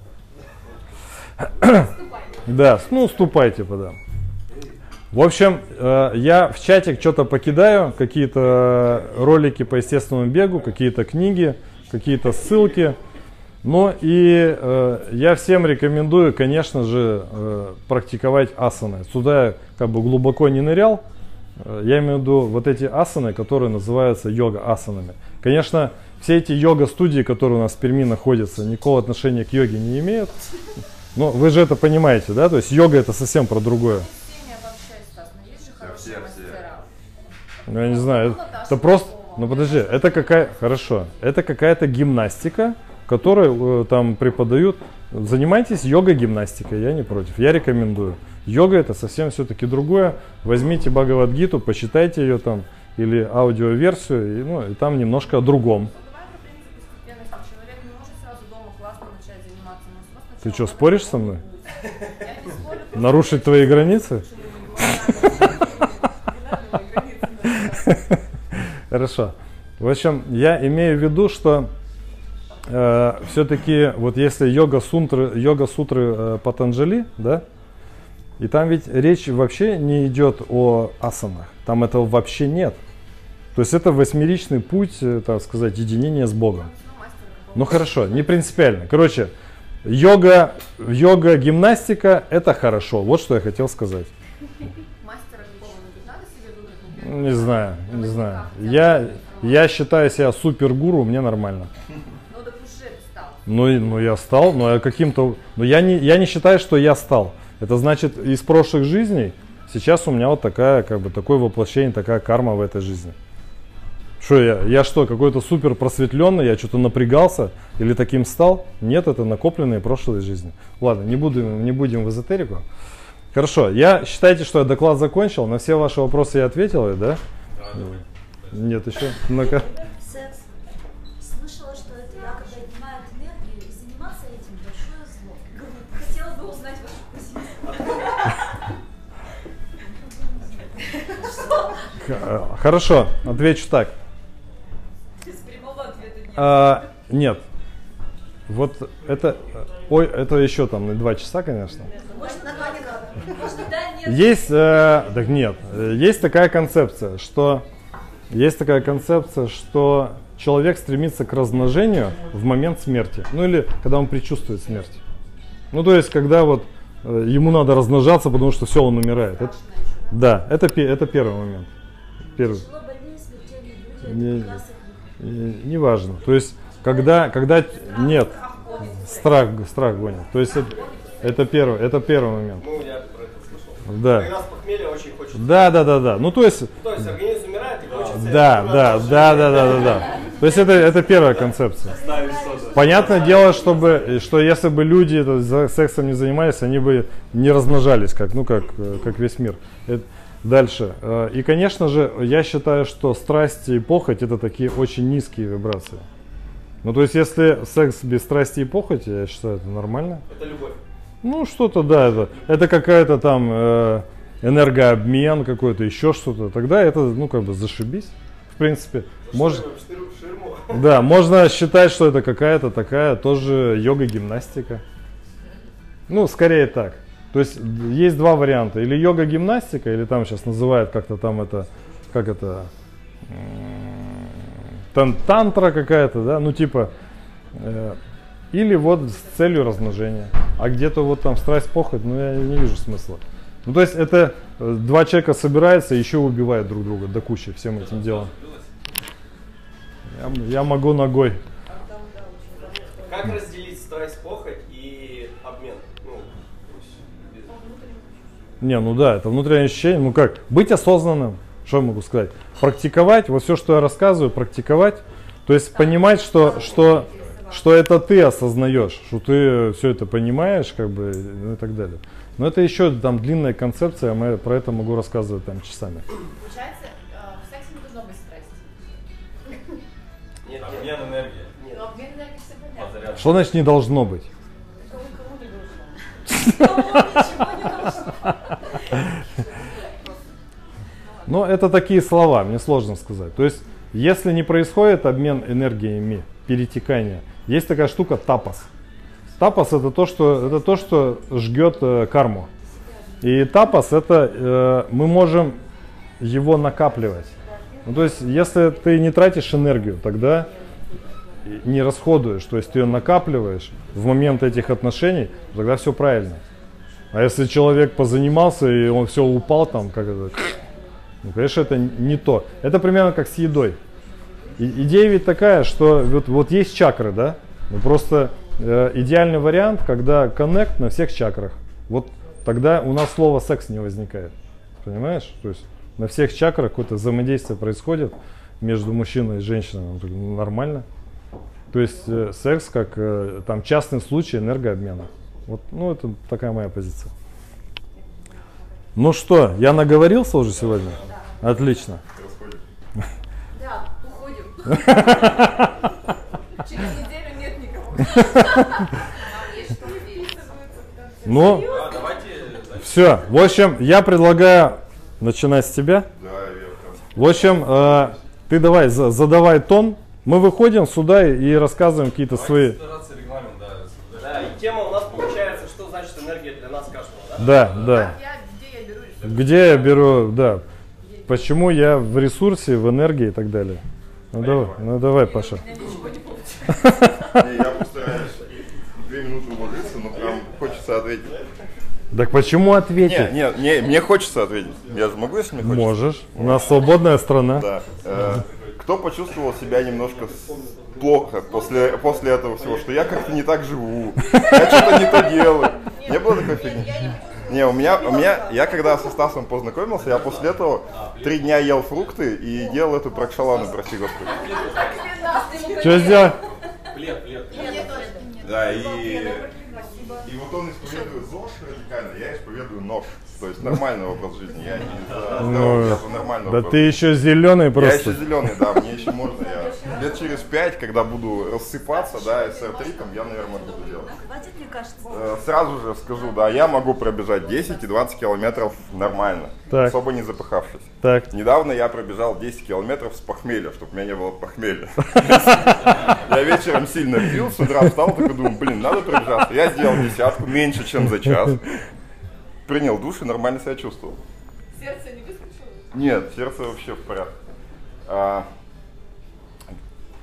да? Да, ну, ступай, типа, да. В общем, э, я в чатик что-то покидаю, какие-то ролики по естественному бегу, какие-то книги, какие-то ссылки. Ну и э, я всем рекомендую, конечно же, э, практиковать асаны. Сюда я как бы глубоко не нырял. Э, я имею в виду вот эти асаны, которые называются йога-асанами. Конечно, все эти йога-студии, которые у нас в Перми находятся, никакого отношения к йоге не имеют. Но вы же это понимаете, да? То есть йога это совсем про другое. Ну, я не знаю, Ну, это, это просто, ну подожди, это какая, хорошо, это какая-то гимнастика, которую э, там преподают. Занимайтесь йога-гимнастикой, я не против, я рекомендую. Йога это совсем все-таки другое. Возьмите Бхагавадгиту, почитайте ее там или аудиоверсию, и, ну, и там немножко о другом. Ты что, споришь со мной? Нарушить твои границы? Хорошо. В общем, я имею в виду, что э, все-таки вот если йога сутры, йога э, Патанджали, да, и там ведь речь вообще не идет о асанах, там этого вообще нет. То есть это восьмеричный путь, э, так сказать, единения с Богом. Ну хорошо, не принципиально. Короче, йога, йога, гимнастика это хорошо. Вот что я хотел сказать. Не знаю, не знаю. Я, я считаю себя супергуру, мне нормально. Ну, ну я стал, но я каким-то... Но я не, я не считаю, что я стал. Это значит, из прошлых жизней сейчас у меня вот такая, как бы, такое воплощение, такая карма в этой жизни. Что я? Я что, какой-то супер просветленный, я что-то напрягался или таким стал? Нет, это накопленные прошлые жизни. Ладно, не, буду, не будем в эзотерику. Хорошо, я считайте, что я доклад закончил, на все ваши вопросы я ответил, да? Нет, еще. Ну-ка. Хорошо, отвечу так. Без прямого ответа нет. А, нет. Вот это, э, ой, это еще там на два часа, конечно. Может, на два не надо. Может, да, нет. Есть, э, так нет, э, есть такая концепция, что есть такая концепция, что человек стремится к размножению в момент смерти, ну или когда он предчувствует смерть. Ну то есть, когда вот э, ему надо размножаться, потому что все, он умирает. Это- да, это, это первый момент. Первый. Не- Э, Неважно. То есть, когда, когда нет, страх, страх гонит. То есть это, это первый, это первый момент. Ну. Да. Как раз похмелье очень хочется. Да, да, да, да. Ну то есть, То есть организм умирает и хочется... да, да, да, да, да, да, да. То есть это, это первая концепция. Понятное дело, чтобы, что если бы люди это, за сексом не занимались, они бы не размножались, как, ну, как, э, как весь мир. Это- дальше. Э, И, конечно же, я считаю, что страсть и похоть это такие очень низкие вибрации. Ну, то есть, если секс без страсти и похоти, я считаю, это нормально. Это любовь. Ну, что-то, да, это, это какая-то там э, энергообмен какой-то, еще что-то. Тогда это, ну, как бы зашибись, в принципе. Шир- Ширму. да, можно считать, что это какая-то такая тоже йога-гимнастика. Ну, скорее так. То есть есть два варианта. Или йога-гимнастика, или там сейчас называют как-то там это, как это, тан- тантра какая-то, да, ну типа. э, или вот с целью размножения. А где-то вот там страсть, похоть, ну я не вижу смысла. Ну то есть это э, два человека собираются еще убивают друг друга до кучи всем этим делом. Я, я могу ногой. Как разделить страсть, похоть и обмен? Ну, то есть без- Не, ну да, это внутреннее ощущение. Ну как, быть осознанным, что я могу сказать? Практиковать, вот все, что я рассказываю, практиковать. То есть понимать, что, что, что это ты осознаешь, что ты все это понимаешь, как бы, ну и так далее. Но это еще там длинная концепция, мы про это могу рассказывать там часами. Получается, э, в сексе не должно быть страсти. Нет, Обмен нет, энергии. нет. Но обмен энергии все понятно. Подзарядка. Что значит не должно быть? Но это такие слова, мне сложно сказать. То есть, если не происходит обмен энергиями, перетекание, есть такая штука тапос. Тапос это то, что, это то, что жгет э, карму. И тапос это э, мы можем его накапливать. Ну, то есть, если ты не тратишь энергию, тогда не расходуешь, то есть ты ее накапливаешь в момент этих отношений, тогда все правильно. А если человек позанимался и он все упал там, как это, ну, конечно, это не то. Это примерно как с едой. И, идея ведь такая, что вот, вот есть чакры, да? Ну, просто э, идеальный вариант, когда коннект на всех чакрах. Вот тогда у нас слово секс не возникает. Понимаешь? То есть на всех чакрах какое-то взаимодействие происходит между мужчиной и женщиной. Ну, нормально. То есть э, секс как э, там частный случай энергообмена. Вот, ну, это такая моя позиция. Ну что, я наговорился уже сегодня? Отлично. Да, уходим. Через неделю нет никого. Ну, все. В общем, я предлагаю начинать с тебя. Да, я прям. В общем, э, ты давай, за- задавай тон. Мы выходим сюда и рассказываем какие-то свои... да. Да, и тема у нас получается, что значит энергия для нас каждого, да? Да, да. Я, где я беру? Где я беру, да. Почему я в ресурсе, в энергии и так далее. Ну давай, ну давай, Паша. Не, я постараюсь две минуты уложиться, но прям хочется ответить. Так почему ответить? не, не, мне хочется ответить. Я же могу, если мне хочется? Можешь. У нас свободная страна. Да. Кто почувствовал себя немножко плохо после, после этого всего, что я как-то не так живу, я что-то не то делаю. Не было такой фигни? Не, у меня, у меня, я когда со Стасом познакомился, я после этого три дня ел фрукты и делал эту прокшалану, прости господи. Что сделать? Плед, плед. Да, и, и вот он исповедует ЗОЖ радикально, я исповедую нож. То есть нормальный образ жизни, я не за здоровье, я за нормальный Да образ ты еще зеленый Я просто. еще зеленый, да, мне еще можно. Я лет через пять, когда буду рассыпаться, да, СР-3, там, я, наверное, буду делать. Хватит, мне кажется. Э, Сразу же скажу, да, я могу пробежать 10 и 20 километров нормально, Так. особо не запыхавшись. Так. Недавно я пробежал 10 километров с похмелья, чтобы у меня не было похмелья. Я вечером сильно пил, с утра встал, такой думаю, блин, надо пробежаться. Я сделал десятку, меньше, чем за час. Принял душ и нормально себя чувствовал. Сердце не выскочило? Нет, сердце вообще в порядке. А,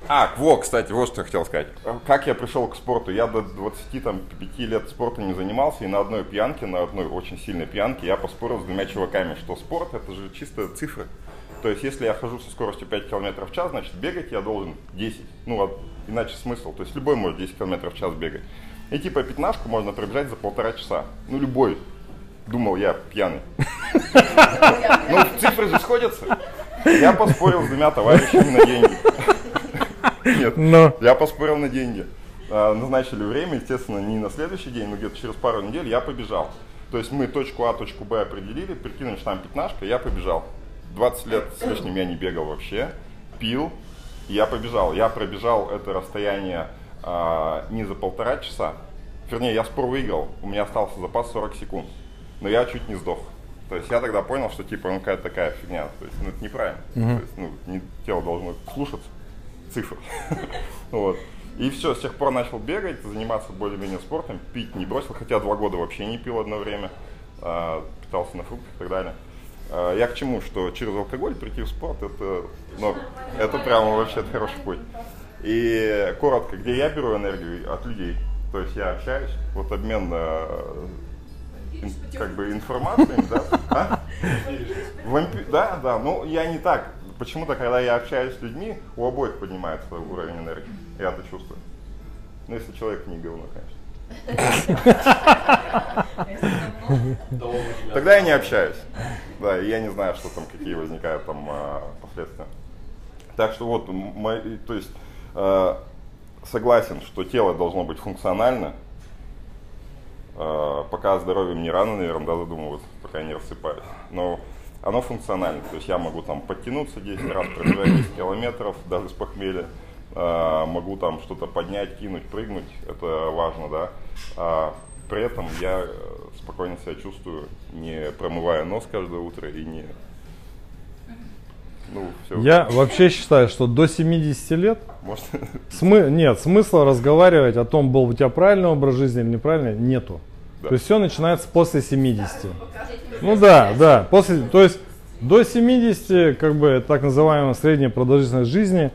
а, во, кстати, вот что я хотел сказать. Как я пришел к спорту? Я до 25 лет спортом не занимался, и на одной пьянке, на одной очень сильной пьянке я поспорил с двумя чуваками, что спорт это же чисто цифры. То есть, если я хожу со скоростью 5 км в час, значит, бегать я должен 10. Ну, а иначе смысл. То есть, любой может 10 км в час бегать. И типа пятнашку можно пробежать за полтора часа. Ну, любой. Думал я пьяный. Ну, цифры же сходятся. Я поспорил с двумя товарищами на деньги. Нет, Но. я поспорил на деньги. А, Назначили время, естественно, не на следующий день, но где-то через пару недель я побежал. То есть мы точку А, точку Б определили, прикинули, что там пятнашка, я побежал. 20 лет с лишним я не бегал вообще, пил, и я побежал. Я пробежал это расстояние а, не за полтора часа, вернее, я спор выиграл, у меня остался запас 40 секунд, но я чуть не сдох. То есть я тогда понял, что типа ну какая-то такая фигня, то есть ну это неправильно, то есть ну не- тело должно слушаться цифр. Вот. И все, с тех пор начал бегать, заниматься более-менее спортом, пить не бросил, хотя два года вообще не пил одно время, а, питался на фруктах и так далее. А, Я к чему, что через алкоголь прийти в спорт, это, ну, это прямо вообще хороший путь. И коротко, где я беру энергию от людей, то есть я общаюсь, вот обмен ин- как бы информацией, да? А? Вампи- Да, да, ну я не так. Почему-то, когда я общаюсь с людьми, у обоих поднимается уровень энергии. Я это чувствую. Ну, если человек не говно, конечно. Тогда я не общаюсь. Да, и я не знаю, что там, какие возникают там а, последствия. Так что вот, то есть э, согласен, что тело должно быть функционально. Э, пока здоровье не рано, наверное, да, задумываться, пока не рассыпаюсь. Но оно функционально. То есть я могу там подтянуться 10 раз, пробежать 10 километров, даже с похмелья. Э, могу там что-то поднять, кинуть, прыгнуть. Это важно, да. А при этом я спокойно себя чувствую, не промывая нос каждое утро и не... Ну, все. Я вообще считаю, что до 70 лет Может, смы... нет, смысла разговаривать о том, был у тебя правильный образ жизни или неправильный, нету. Да. То есть все начинается после 70. Ну да, да. После, то есть до 70, как бы так называемая средняя продолжительность жизни,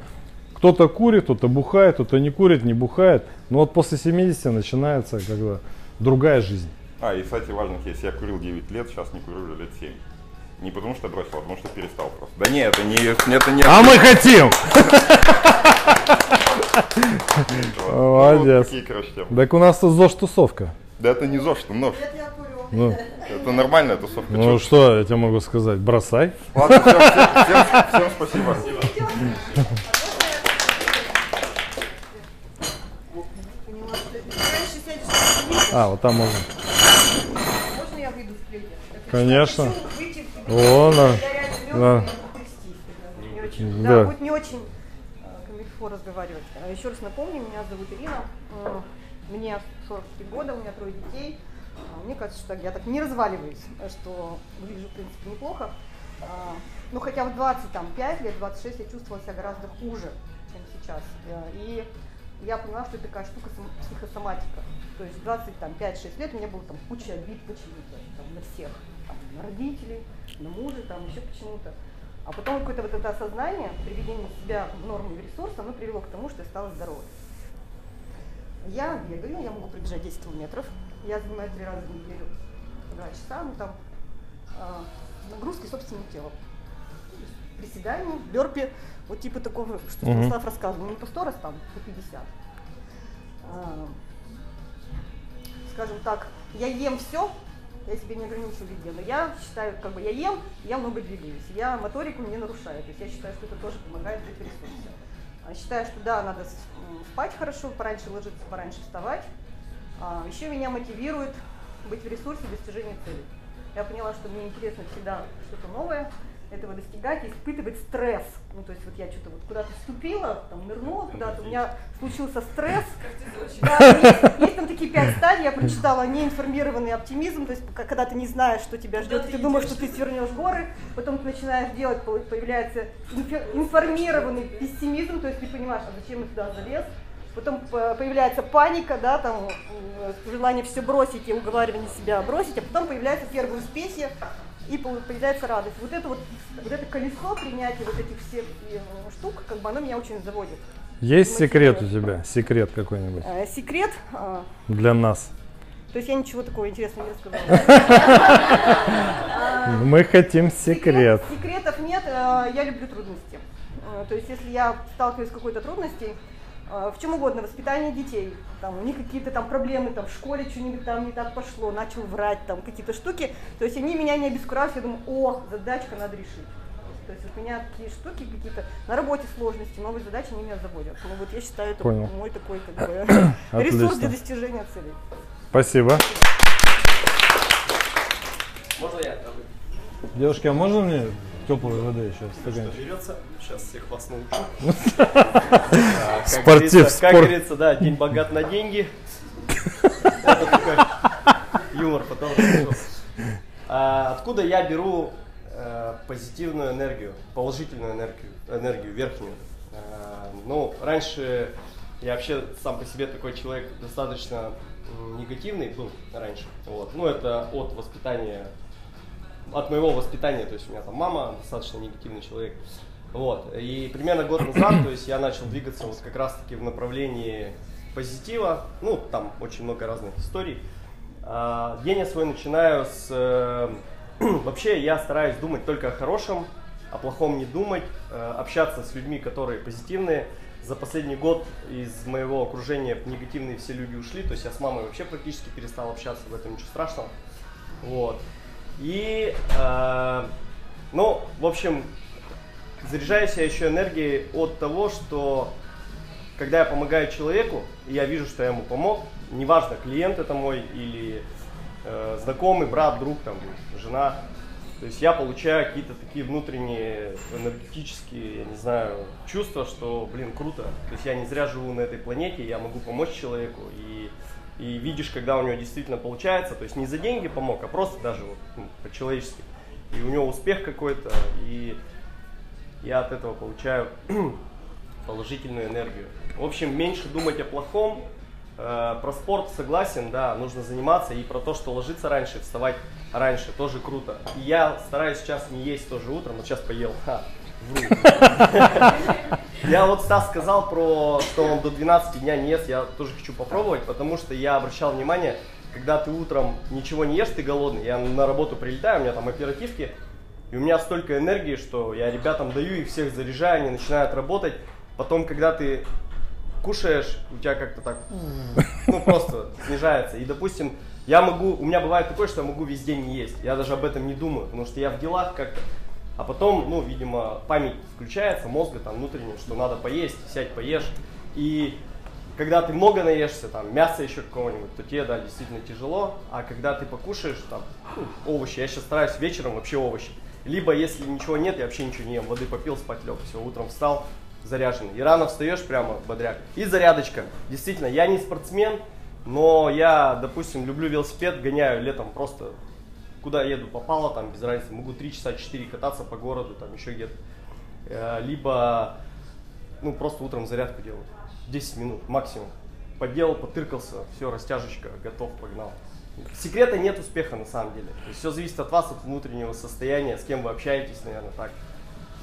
кто-то курит, кто-то бухает, кто-то не курит, не бухает. Но вот после 70 начинается как бы другая жизнь. А, и, кстати, важный кейс. Я курил 9 лет, сейчас не курю уже лет 7. Не потому что бросил, а потому что перестал просто. Да нет, это не... Это не А мы хотим! Молодец. Так у нас тут ЗОЖ-тусовка. Да это не ЗОЖ, это нож. Нет, я курю. Ну, Это нормальная тусовка. ну Чё? что я тебе могу сказать? Бросай. Ладно, всем, всем, всем, всем спасибо. А, вот там можно. Можно я выйду хочу- Конечно. я хочу выйти вперед. О, да. Я реально Да. Да. Да, будет не очень э, комильфо разговаривать. А Еще раз напомню, меня зовут Ирина. Э, Мне 43 года, у меня трое детей. А, Мне кажется, что я так не разваливаюсь, что выгляжу, в принципе, неплохо. А, Ну, хотя в 25 лет, 26 я чувствовала себя гораздо хуже, чем сейчас. Э, И я поняла, что это такая штука сом- психосоматика. То есть 25-6 лет у меня было там куча обид почему-то, там, на всех. Там, на родителей, на мужа, там еще почему-то. А потом какое-то вот это осознание, приведение себя в норму и в ресурс, оно привело к тому, что я стала здоровой. Я бегаю, я могу пробежать 10 километров. Я занимаю три раза в неделю два часа, ну там а, нагрузки собственным телом. Приседания, бёрпи, вот типа такого, что Мгм. Станислав рассказывал, не по 100 раз там, по 50. А, скажем так, я ем все, я себе не ограничиваю в еде, но я считаю, как бы я ем, я много двигаюсь, я моторику не нарушаю, то есть я считаю, что это тоже помогает быть в. А, Считаю, что да, надо спать хорошо, пораньше ложиться, пораньше вставать. А, Еще меня мотивирует быть в ресурсе достижения целей. Я поняла, что мне интересно всегда что-то новое, этого достигать, и испытывать стресс. Ну, то есть вот я что-то вот куда-то вступила, там, нырнула куда-то, у меня случился стресс. Да, есть, есть там такие пять стадий, я прочитала неинформированный оптимизм, то есть когда ты не знаешь, что тебя ждет, ты думаешь, что ты свернешь горы, потом ты начинаешь делать, по- появляется информированный пессимизм, то есть ты понимаешь, а зачем я туда залез, потом по- появляется паника, да, там э, желание все бросить и уговаривание себя бросить, а потом появляется первые успехи, и по- появляется радость. Вот это вот, вот это колесо принятия вот этих всех э, штук, как бы оно меня очень заводит. Есть секрет у тебя? Секрет какой-нибудь Э, Секрет, а, для нас? то есть я ничего такого интересного не рассказала. Мы хотим секрет. Секретов нет, э, я люблю трудности. Э, То есть если я сталкиваюсь с какой-то трудностью, э, в чем угодно, воспитание детей, там, у них какие-то там проблемы, там, в школе что-нибудь там не так пошло, начал врать, там, какие-то штуки, то есть они меня не обескураживают, я думаю, о, задачка надо решить. То есть вот у меня такие штуки какие-то, на работе сложности, новые задачи, они меня заводят. Ну вот я считаю, это Понял. мой такой как бы ресурс для достижения целей. Спасибо. Можно я? Девушки, а можно мне теплой воды еще? Стаканчик? Берется. Сейчас всех вас научу. Спортив, Как говорится, да, день богат на деньги. Юмор потом. А, Откуда я беру э, позитивную энергию, положительную энергию, энергию верхнюю? А, Ну, раньше я вообще сам по себе такой человек достаточно негативный был раньше. Вот. Ну, это от воспитания от моего воспитания, то есть у меня там мама достаточно негативный человек. Вот. И примерно год назад, то есть я начал двигаться вот как раз-таки в направлении позитива. Ну, там очень много разных историй. А, День я свой начинаю с... э, Вообще я стараюсь думать только о хорошем, о плохом не думать, э, общаться с людьми, которые позитивные. За последний год из моего окружения негативные все люди ушли, то есть я с мамой вообще практически перестал общаться, в этом ничего страшного. Вот. И, э, ну, в общем, заряжаюсь я еще энергией от того, что когда я помогаю человеку, и я вижу, что я ему помог, неважно, клиент это мой или э, знакомый, брат, друг, там, жена, то есть я получаю какие-то такие внутренние энергетические, я не знаю, чувства, что, блин, круто. То есть я не зря живу на этой планете, я могу помочь человеку. И, и видишь, когда у него действительно получается, то есть не за деньги помог, а просто даже вот, ну, по-человечески. И у него успех какой-то, и я от этого получаю положительную энергию. В общем, меньше думать о плохом. Э, про спорт согласен, да, нужно заниматься. И про то, что ложиться раньше, вставать раньше, тоже круто. И я стараюсь сейчас не есть тоже утром, вот сейчас поел. Ха, вру. Я вот Стас сказал про, что он до 12 дня не ест, я тоже хочу попробовать, потому что я обращал внимание, когда ты утром ничего не ешь, ты голодный. Я на работу прилетаю, у меня там оперативки, и у меня столько энергии, что я ребятам даю, их всех заряжаю, они начинают работать. Потом, когда ты кушаешь, у тебя как-то так, ну просто снижается. И, допустим, я могу, у меня бывает такое, что я могу весь день не есть. Я даже об этом не думаю, потому что я в делах как-то. А потом, ну, видимо, память включается, мозга там внутренне, что надо поесть, сядь поешь. И когда ты много наешься, там, мяса еще какого-нибудь, то тебе, да, действительно тяжело. А когда ты покушаешь, там, овощи, я сейчас стараюсь вечером вообще овощи. Либо, если ничего нет, я вообще ничего не ем, воды попил, спать лег, все, утром встал, заряженный. И рано встаешь прямо бодряк. И зарядочка. Действительно, я не спортсмен, но я, допустим, люблю велосипед, гоняю летом просто куда еду попало, там без разницы, могу 3 часа 4 кататься по городу, там еще где-то. Э, Либо, ну, просто утром зарядку делаю. 10 минут максимум. Поделал, потыркался, все, растяжечка, готов, погнал. Секрета нет успеха на самом деле. Все зависит от вас, от внутреннего состояния, с кем вы общаетесь, наверное, так.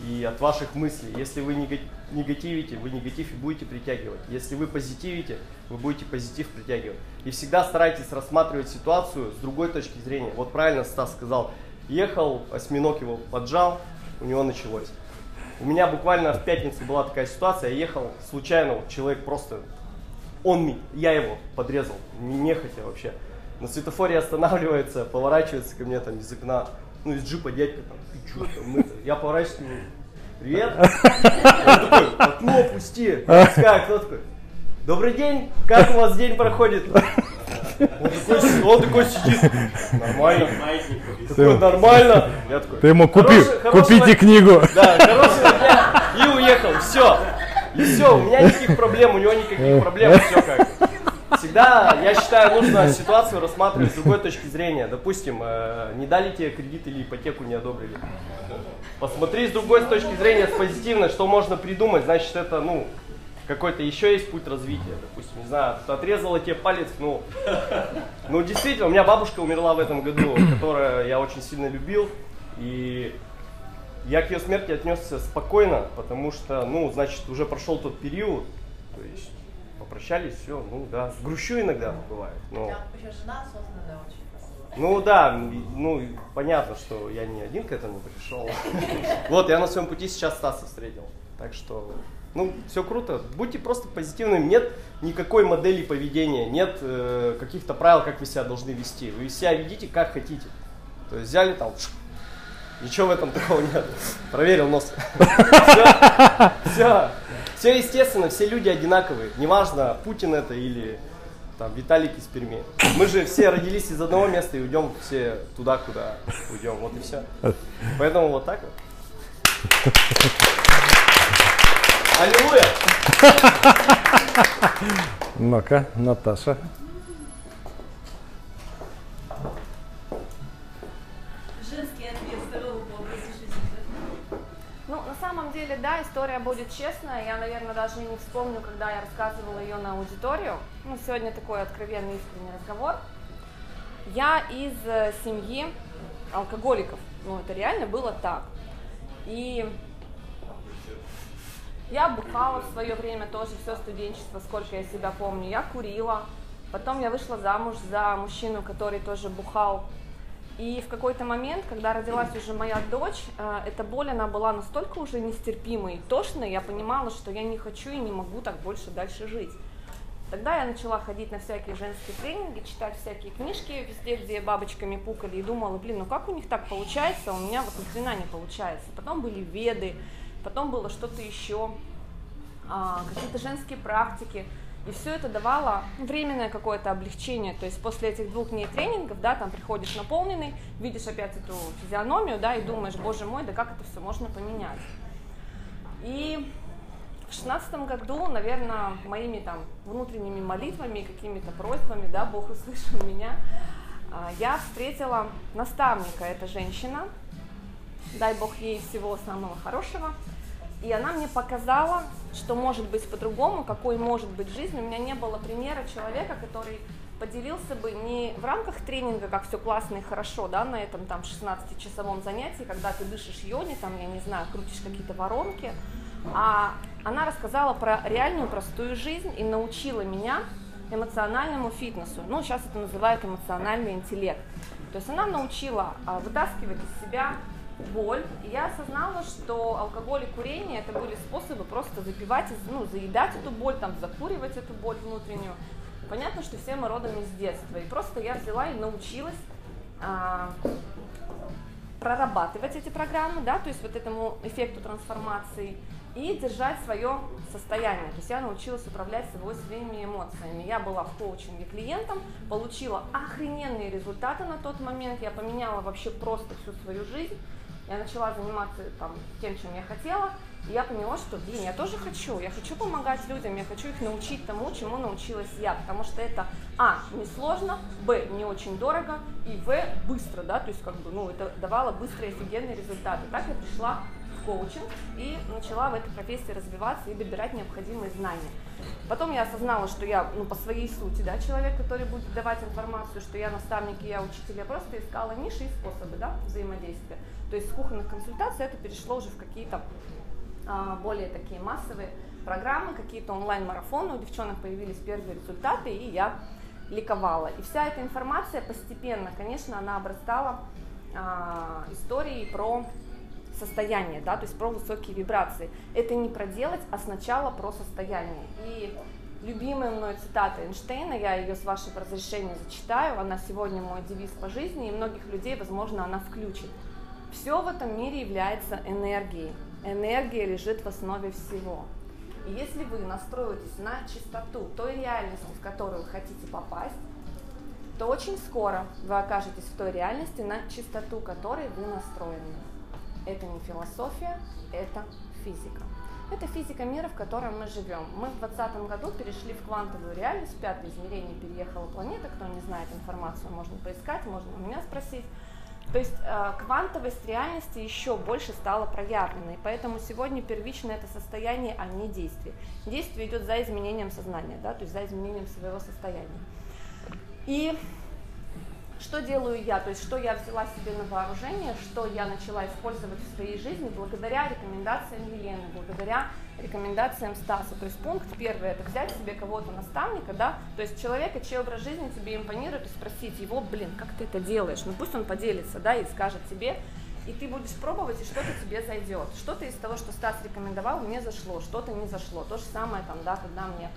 И от ваших мыслей. Если вы нега- негативите, вы негатив и будете притягивать. Если вы позитивите, вы будете позитив притягивать. И всегда старайтесь рассматривать ситуацию с другой точки зрения. Вот правильно Стас сказал, ехал, осьминог его поджал, у него началось. У меня буквально в пятницу была такая ситуация, я ехал случайно, вот человек просто, он, я его подрезал, не нехотя вообще. На светофоре останавливается, поворачивается ко мне там из окна, ну из джипа дядька там, ты чё там, это?» я поворачиваюсь к нему, привет. Он такой, окно опусти. Я пускаю, кто такой, добрый день, как у вас день проходит? Он такой, он такой сидит, нормально. Такой, нормально. Я такой, Ты ему купи, «Хороший- купите книгу. Да, хорошего дня. И уехал, все. И все, у меня никаких проблем, у него никаких проблем, все как. Всегда, я считаю, нужно ситуацию рассматривать с другой точки зрения. Допустим, э, не дали тебе кредит или ипотеку не одобрили. Посмотри с другой точки зрения, с позитивной, что можно придумать. Значит, это, ну, какой-то еще есть путь развития. Допустим, не знаю, отрезала тебе палец, ну, ну, действительно, у меня бабушка умерла в этом году, которую я очень сильно любил. И я к ее смерти отнесся спокойно, потому что, ну, значит, уже прошел тот период, то есть попрощались, все, ну да, грущу иногда бывает, но... Еще жена осознанная очень красивая. Ну да, ну понятно, что я не один к этому пришел. Вот, я на своем пути сейчас Стаса встретил. Так что, ну, все круто. Будьте просто позитивными. Нет никакой модели поведения, нет э, каких-то правил, как вы себя должны вести. Вы себя ведите как хотите. То есть взяли там, ничего в этом такого нет. Проверил нос. Все. Все естественно, все люди одинаковые. Неважно, Путин это или там Виталик из Перми. Мы же все родились из одного места и уйдем все туда, куда уйдем. Вот и все. Поэтому вот так вот. Аллилуйя! Ну-ка, Наташа. Женский ответ здорового образа жизни. Ну, на самом деле, да, история будет честная. Я, наверное, даже не вспомню, когда я рассказывала ее на аудиторию. Ну, сегодня такой откровенный, искренний разговор. Я из э, семьи алкоголиков. Ну, это реально было так. И Я бухала в свое время тоже, все студенчество, сколько я себя помню. Я курила. Потом я вышла замуж за мужчину, который тоже бухал. И в какой-то момент, когда родилась уже моя дочь, э, эта боль, она была настолько уже нестерпимой и тошной, я понимала, что я не хочу и не могу так больше дальше жить. Тогда я начала ходить на всякие женские тренинги, читать всякие книжки везде, где бабочками пукали, и думала, блин, ну как у них так получается, у меня вот ни хрена не получается. Потом были веды, потом было что-то еще, а, какие-то женские практики. И все это давало временное какое-то облегчение. То есть после этих двух дней тренингов, да, там приходишь наполненный, видишь опять эту физиономию, да, и думаешь, боже мой, да как это все можно поменять. И в шестнадцатом году, наверное, моими там внутренними молитвами, какими-то просьбами, да, Бог услышал меня, а, я встретила наставника, эта женщина, дай Бог ей всего самого хорошего, и она мне показала, что может быть по-другому, какой может быть жизнь. У меня не было примера человека, который поделился бы не в рамках тренинга, как все классно и хорошо, да, на этом там 16-часовом занятии, когда ты дышишь йони, там, я не знаю, крутишь какие-то воронки, а она рассказала про реальную простую жизнь и научила меня эмоциональному фитнесу. Ну, сейчас это называют эмоциональный интеллект. То есть она научила а, вытаскивать из себя боль. И я осознала, что алкоголь и курение это были способы просто запивать, ну, заедать эту боль, там, закуривать эту боль внутреннюю. Понятно, что все мы родом из детства. И просто я взяла и научилась а, прорабатывать эти программы, да, то есть вот этому эффекту трансформации и держать свое состояние. То есть я научилась управлять собой своими эмоциями. Я была в коучинге клиентом, получила охрененные результаты на тот момент, я поменяла вообще просто всю свою жизнь. Я начала заниматься там, тем, чем я хотела, и я поняла, что, блин, я тоже хочу, я хочу помогать людям, я хочу их научить тому, чему научилась я, потому что это, а, несложно, б, не очень дорого, и в, быстро, да, то есть как бы, ну, это давало быстрые офигенные результаты. Так я пришла в коучинг и начала в этой профессии развиваться и добирать необходимые знания. Потом я осознала, что я ну, по своей сути да, человек, который будет давать информацию, что я наставник я учитель, я просто искала ниши и способы да, взаимодействия. То есть с кухонных консультаций это перешло уже в какие-то а, более такие массовые программы, какие-то онлайн-марафоны, у девчонок появились первые результаты, и я ликовала. И вся эта информация постепенно, конечно, она обрастала а, историей про состояние, да, то есть про высокие вибрации. Это не про делать, а сначала про состояние. И любимая мной цитата Эйнштейна, я ее с вашего разрешения зачитаю, она сегодня мой девиз по жизни, и многих людей, возможно, она включит. Все в этом мире является энергией. Энергия лежит в основе всего. И если вы настроитесь на чистоту той реальности, в которую вы хотите попасть, то очень скоро вы окажетесь в той реальности, на чистоту которой вы настроены. Это не философия, это физика. Это физика мира, в котором мы живем. Мы в 2020 году перешли в квантовую реальность, в пятое измерение переехала планета. Кто не знает информацию, можно поискать, можно у меня спросить. То есть э, квантовость реальности еще больше стала проявленной, поэтому сегодня первично это состояние, а не действие. Действие идет за изменением сознания, да, то есть за изменением своего состояния. И что делаю я? То есть что я взяла себе на вооружение, что я начала использовать в своей жизни благодаря рекомендациям Елены, благодаря рекомендациям Стаса. То есть пункт первый – это взять себе кого-то наставника, да, то есть человека, чей образ жизни тебе импонирует, и спросить его, блин, как ты это делаешь? Ну пусть он поделится, да, и скажет тебе, и ты будешь пробовать, и что-то тебе зайдет. Что-то из того, что Стас рекомендовал, мне зашло, что-то не зашло. То же самое там, да, когда мне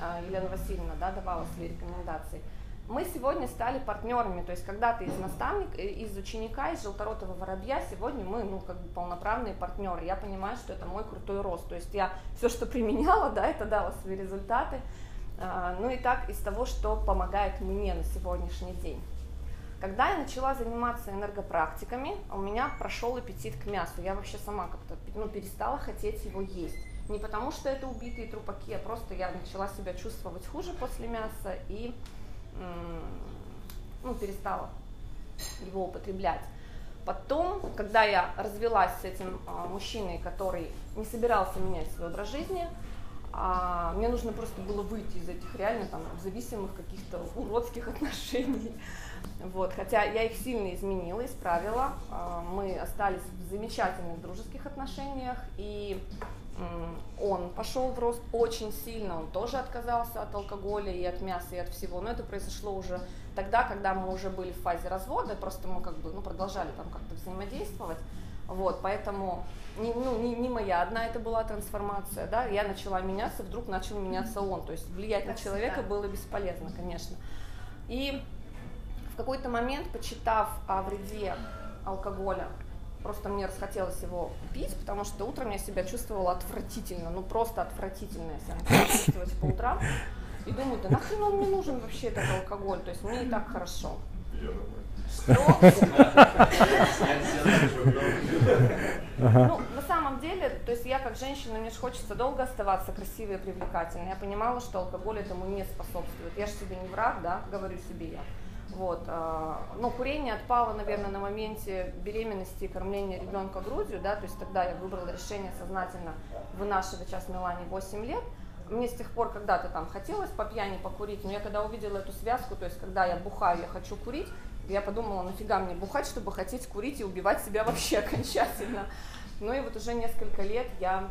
э, Елена Васильевна, да, давала свои рекомендации мы сегодня стали партнерами, то есть когда ты из наставника, э, из ученика, из желторотого воробья, сегодня мы, ну, как бы полноправные партнеры. Я понимаю, что это мой крутой рост, то есть я все, что применяла, да, это дало свои результаты. А, ну и так из того, что помогает мне на сегодняшний день. Когда я начала заниматься энергопрактиками, у меня прошел аппетит к мясу. Я вообще сама как-то ну, перестала хотеть его есть. Не потому, что это убитые трупаки, а просто я начала себя чувствовать хуже после мяса и ну, перестала его употреблять. Потом, когда я развелась с этим а, мужчиной, который не собирался менять свой образ жизни, а, мне нужно просто было выйти из этих реально там зависимых каких-то уродских отношений. Вот, хотя я их сильно изменила, исправила. А, мы остались в замечательных дружеских отношениях. И он пошел в рост очень сильно, он тоже отказался от алкоголя и от мяса и от всего, но это произошло уже тогда, когда мы уже были в фазе развода, просто мы как бы ну, продолжали там как-то взаимодействовать, вот, поэтому не, ну, не, не моя одна это была трансформация, да, я начала меняться, вдруг начал меняться он, то есть влиять на человека было бесполезно, конечно. И в какой-то момент, почитав о вреде алкоголя, просто мне расхотелось его пить, потому что утром я себя чувствовала отвратительно, ну просто отвратительно я себя чувствовать по утрам. И думаю, да нахрен он мне нужен вообще этот алкоголь, то есть мне и так хорошо. Ну, на самом деле, то есть я как женщина, мне же хочется долго оставаться красивой и привлекательной. Я понимала, что алкоголь этому не способствует. Я же себе не враг, да, говорю себе я. Вот, а, но курение отпало, наверное, на моменте беременности и кормления ребенка грудью, да, то есть тогда я выбрала решение сознательно вынашивать сейчас Милане 8 лет. Мне с тех пор когда-то там хотелось по пьяни покурить, но я когда увидела эту связку, то есть когда я бухаю, я хочу курить, я подумала, нафига мне бухать, чтобы хотеть курить и убивать себя вообще окончательно. Ну и вот уже несколько лет я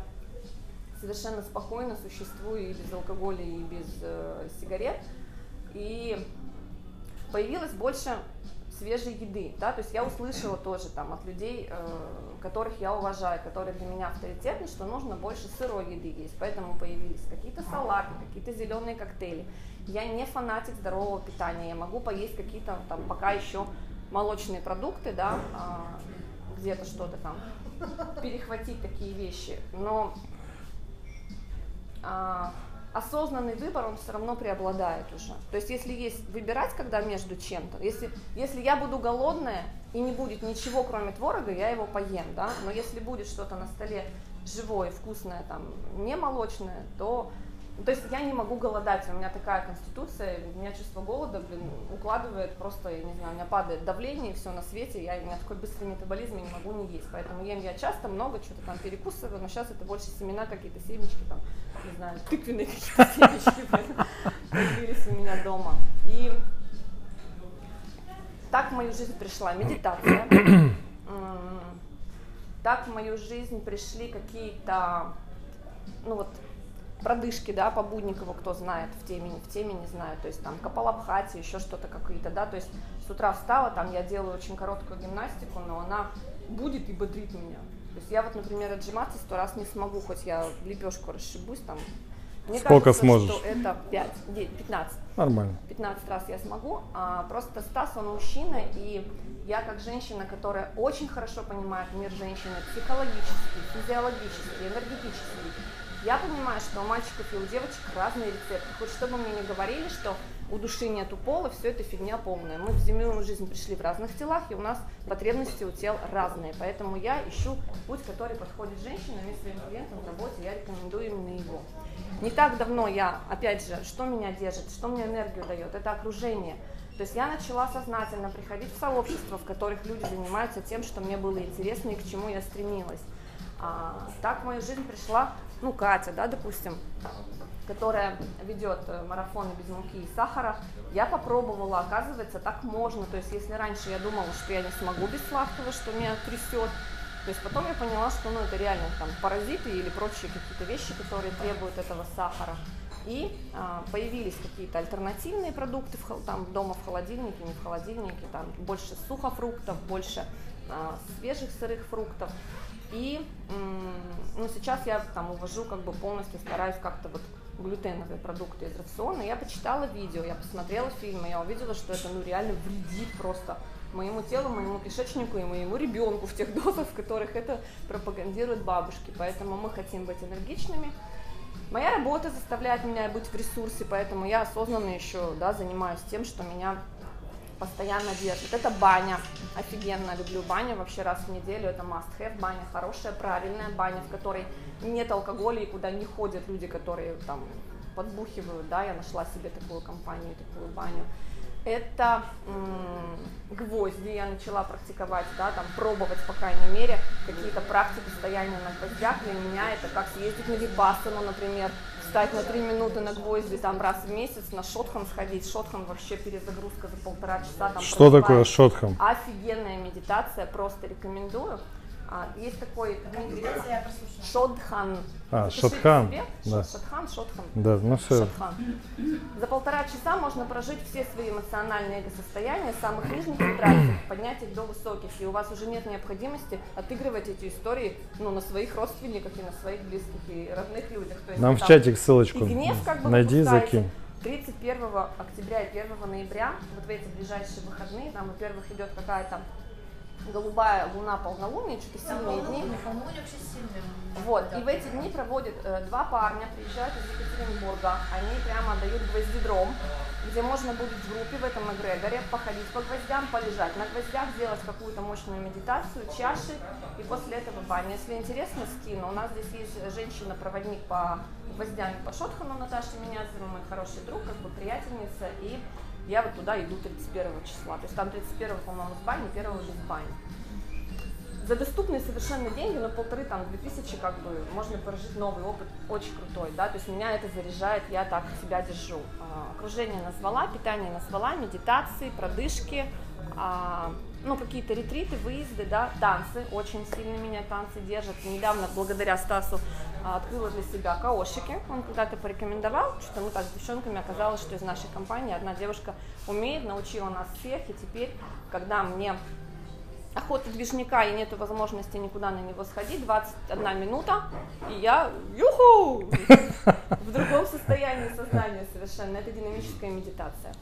совершенно спокойно существую и без алкоголя, и без э, сигарет. И появилось больше свежей еды, да, то есть я услышала тоже там от людей, э, которых я уважаю, которые для меня авторитетны, что нужно больше сырой еды есть, поэтому появились какие-то салаты, какие-то зеленые коктейли. Я не фанатик здорового питания, я могу поесть какие-то там пока еще молочные продукты, да, э, где-то что-то там, перехватить такие вещи, но э, осознанный выбор, он все равно преобладает уже. То есть если есть выбирать, когда между чем-то, если, если я буду голодная и не будет ничего, кроме творога, я его поем, да, но если будет что-то на столе живое, вкусное, там, не молочное, то то есть я не могу голодать, у меня такая конституция, у меня чувство голода, блин, укладывает просто, я не знаю, у меня падает давление, все на свете, я, у меня такой быстрый метаболизм, я не могу не есть, поэтому ем я часто, много, что-то там перекусываю, но сейчас это больше семена, какие-то семечки, там, не знаю, тыквенные какие-то семечки появились у меня дома. И так в мою жизнь пришла медитация, так в мою жизнь пришли какие-то, ну вот, продышки, да, по Будникову, кто знает, в теме, в теме не знаю, то есть там Капалабхати, еще что-то какие-то, да, то есть с утра встала, там я делаю очень короткую гимнастику, но она будет и бодрит меня. То есть я вот, например, отжиматься сто раз не смогу, хоть я лепешку расшибусь там. Мне Сколько кажется, сможешь? что это 5, 9, 15. Нормально. 15 раз я смогу. А, просто Стас, он мужчина, и я как женщина, которая очень хорошо понимает мир женщины психологический, физиологический, энергетический, я понимаю, что у мальчиков и у девочек разные рецепты. Хоть чтобы мне не говорили, что у души нету пола, все это фигня полная. Мы в земную жизнь пришли в разных телах, и у нас потребности у тел разные. Поэтому я ищу путь, который подходит женщинам и своим клиентам в работе, я рекомендую именно его. Не так давно я, опять же, что меня держит, что мне энергию дает, это окружение. То есть я начала сознательно приходить в сообщества, в которых люди занимаются тем, что мне было интересно и к чему я стремилась. А, так в мою жизнь пришла ну, Катя, да, допустим, которая ведет э, марафоны без муки и сахара, я попробовала, оказывается, так можно. То есть, если раньше я думала, что я не смогу без сладкого, что меня трясет, то есть потом я поняла, что ну, это реально там паразиты или прочие какие-то вещи, которые требуют этого сахара. И а, появились какие-то альтернативные продукты в, там, дома в холодильнике, не в холодильнике, там больше сухофруктов, больше а, свежих сырых фруктов. И ну, сейчас я там увожу, как бы полностью стараюсь как-то вот глютеновые продукты из рациона. Я почитала видео, я посмотрела фильмы, я увидела, что это ну реально вредит просто моему телу, моему кишечнику и моему ребенку в тех дозах, в которых это пропагандируют бабушки. Поэтому мы хотим быть энергичными. Моя работа заставляет меня быть в ресурсе, поэтому я осознанно еще да, занимаюсь тем, что меня постоянно держит. Это баня. Офигенно люблю баню. Вообще раз в неделю это must have. Баня хорошая, правильная баня, в которой нет алкоголя и куда не ходят люди, которые там подбухивают. Да, я нашла себе такую компанию, такую баню. Это м- гвозди я начала практиковать, да, там пробовать, по крайней мере, какие-то практики стояния на гвоздях. Для меня это как съездить на випассану, например, встать на три минуты на гвозди там раз в месяц, на шотхан сходить. Шотхан вообще перезагрузка за полтора часа. Там Что такое шотхан? Офигенная медитация, просто рекомендую. А, есть такой Дмитрий. Шодхан. А, Запишите Шотхан, себе. да. Шотхан, Шотхан. Да, ну все. Шотхан. За полтора часа можно прожить все свои эмоциональные эго-состояния с самых нижних вибраций, поднять их до высоких, и у вас уже нет необходимости отыгрывать эти истории ну, на своих родственниках и на своих близких и родных людях. То есть Нам в там чатик ссылочку гнев как бы найди, закинь. 31 октября и 1 ноября, вот в эти ближайшие выходные, там, во-первых, идет какая-то голубая луна полнолуния, что-то сильные дни. Полнолуние вообще сильный. Вот, и в эти дни проводят э, два парня, приезжают из Екатеринбурга, они прямо дают гвоздидром, где можно будет в группе в этом эгрегоре походить по гвоздям, полежать на гвоздях, сделать какую-то мощную медитацию, чаши, и после этого баня. Если интересно, скину. У нас здесь есть женщина-проводник по гвоздям по Шотхану, Наташа Менязова, мой хороший друг, как бы приятельница, и я вот туда иду 31 числа. То есть там 31, по-моему, с бани, 1 без бани за доступные совершенно деньги, ну полторы там, две тысячи, как бы, можно прожить новый опыт, очень крутой, да, то есть меня это заряжает, я так себя держу. А, окружение назвала, питание назвала, медитации, продышки, а, ну, какие-то ретриты, выезды, да, танцы, очень сильно меня танцы держат. Недавно, благодаря Стасу, а, открыла для себя каошики, он когда-то порекомендовал, что мы так с девчонками оказалось, что из нашей компании одна девушка умеет, научила нас всех, и теперь, когда мне охота движника и нету возможности никуда на него сходить, 21 минута, и я юху! В другом состоянии сознания совершенно. Это динамическая медитация.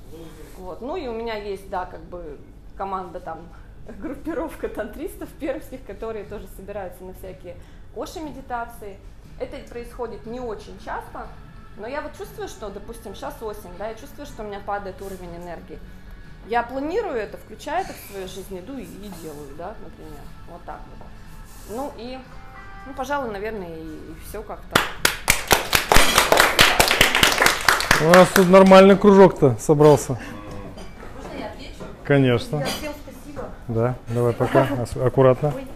Вот. Ну и у меня есть, да, как бы команда там, группировка тантристов пермских, которые тоже собираются на всякие оши медитации. Это происходит не очень часто, но я вот чувствую, что, допустим, сейчас осень, да, я чувствую, что у меня падает уровень энергии. Я планирую это, включаю это в свою жизнь, иду и, и делаю, да, например. Вот так вот. Ну и, ну, пожалуй, наверное, и, и все как-то. У нас тут нормальный кружок-то собрался. Конечно. Я всем спасибо. Да, давай пока. Аккуратно. Ой.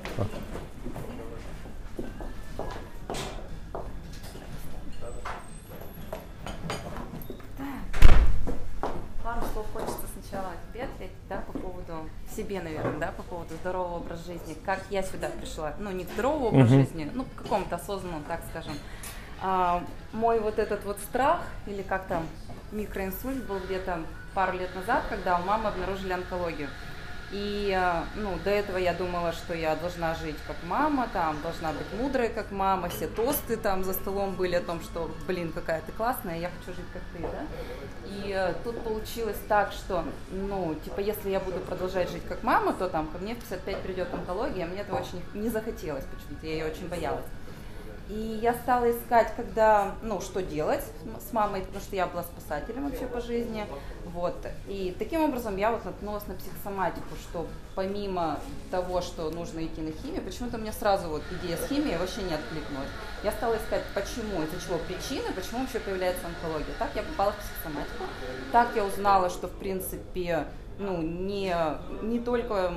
Пару слов хочется сначала тебе ответить, да, по поводу себе, наверное, да, по поводу здорового образа жизни. Как я сюда пришла? Ну, не к здоровому образу Мгм. жизни, ну, к какому-то осознанному, так скажем. А, мой вот этот вот страх, или как там, микроинсульт был где-то пару лет назад, когда у мамы обнаружили онкологию. И, а, ну, до этого я думала, что я должна жить как мама, там, должна быть мудрой как мама, все тосты там за столом были о том, что, блин, какая ты классная, я хочу жить как ты, да. И э, тут получилось так, что, ну, типа, если я буду продолжать жить как мама, то там ко мне в 55 придет онкология, а мне этого очень не захотелось почему-то, я ее очень боялась. И я стала искать, когда, ну, что делать с мамой, потому что я была спасателем вообще по жизни. Вот. И таким образом я вот наткнулась на психосоматику, что помимо того, что нужно идти на химию, почему-то мне сразу вот идея с химией вообще не откликнулась. Я стала искать, почему, из-за чего причины, почему вообще появляется онкология. Так я попала в психосоматику. Так я узнала, что, в принципе, ну, не, не только,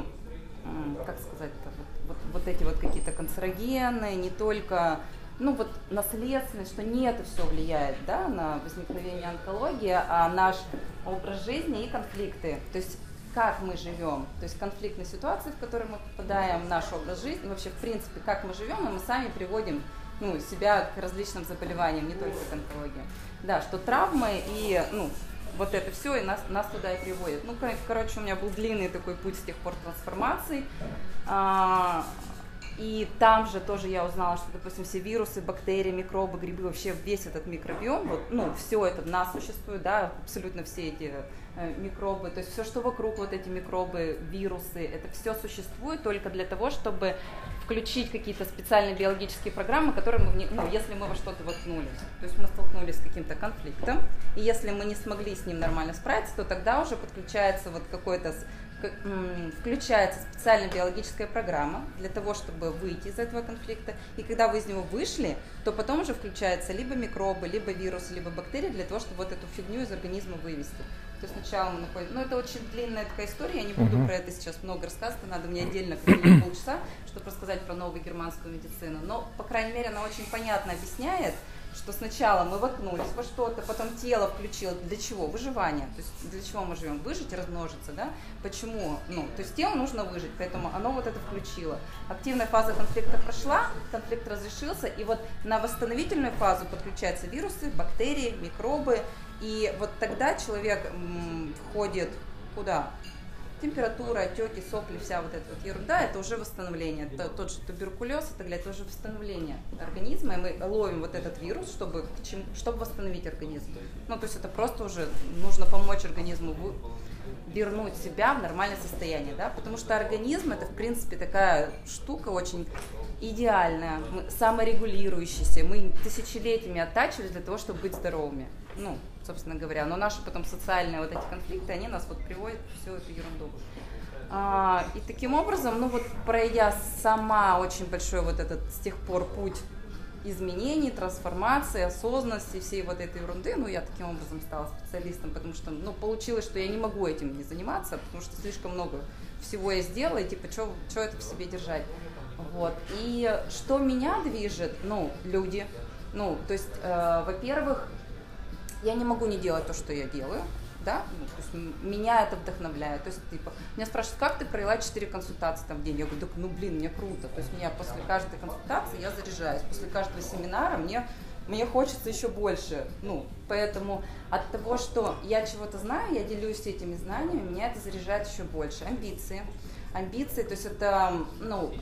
как сказать-то, вот, вот, вот эти вот какие-то канцерогены, не только ну вот наследственность, что не это все влияет да, на возникновение онкологии, а наш образ жизни и конфликты. То есть как мы живем, то есть конфликтные ситуации, в которые мы попадаем, наш образ жизни, вообще в принципе, как мы живем, и мы сами приводим ну, себя к различным заболеваниям, не только к онкологии. Да, что травмы и ну, вот это все и нас, нас туда и приводит. Ну, кор- короче, у меня был длинный такой путь с тех пор трансформаций. А, и там же тоже я узнала, что, допустим, все вирусы, бактерии, микробы, грибы, вообще весь этот микробиом, вот, ну, все это в нас существует, да, абсолютно все эти э, микробы, то есть все, что вокруг, вот эти микробы, вирусы, это все существует только для того, чтобы включить какие-то специальные биологические программы, которые мы, ну, если мы во что-то воткнулись. То есть мы столкнулись с каким-то конфликтом, и если мы не смогли с ним нормально справиться, то тогда уже подключается вот какой-то включается специальная биологическая программа для того, чтобы выйти из этого конфликта. И когда вы из него вышли, то потом уже включаются либо микробы, либо вирусы, либо бактерии для того, чтобы вот эту фигню из организма вывести. То есть сначала мы находим... Ну, это очень длинная такая история, я не буду Мгм. про это сейчас много рассказывать, надо мне отдельно полчаса, чтобы рассказать про новую германскую медицину. Но, по крайней мере, она очень понятно объясняет, что сначала мы воткнулись во что-то, потом тело включило. Для чего? Выживание. То есть для чего мы живем? Выжить размножиться, да? Почему? Ну, то есть телу нужно выжить, поэтому оно вот это включило. Активная фаза конфликта прошла, конфликт разрешился, и вот на восстановительную фазу подключаются вирусы, бактерии, микробы, и вот тогда человек входит куда? Температура, отеки, сопли, вся вот эта вот ерунда, это уже восстановление. Это тот же туберкулез далее, это уже восстановление организма, и мы ловим вот этот вирус, чтобы, к чему, чтобы восстановить организм. Ну, то есть это просто уже нужно помочь организму вернуть себя в нормальное состояние, да, потому что организм это, в принципе, такая штука очень идеальная, саморегулирующаяся, мы тысячелетиями оттачивались для того, чтобы быть здоровыми, ну, собственно говоря, но наши потом социальные вот эти конфликты, они нас вот приводят в всю эту ерунду. А, и таким образом, ну вот пройдя сама очень большой вот этот с тех пор путь изменений, трансформации, осознанности, всей вот этой ерунды, ну я таким образом стала специалистом, потому что, ну, получилось, что я не могу этим не заниматься, потому что слишком много всего я сделала, и типа, что это в себе держать. Вот. И что меня движет, ну, люди, ну, то есть, э, во-первых, я не могу не делать то, что я делаю, да, ну, то есть меня это вдохновляет, то есть, типа, меня спрашивают, как ты провела 4 консультации там в день, я говорю, так, ну, блин, мне круто, то есть меня после каждой консультации я заряжаюсь, после каждого семинара мне мне хочется еще больше, ну, поэтому от того, что я чего-то знаю, я делюсь этими знаниями, меня это заряжает еще больше. Амбиции, амбиции, то есть это, ну,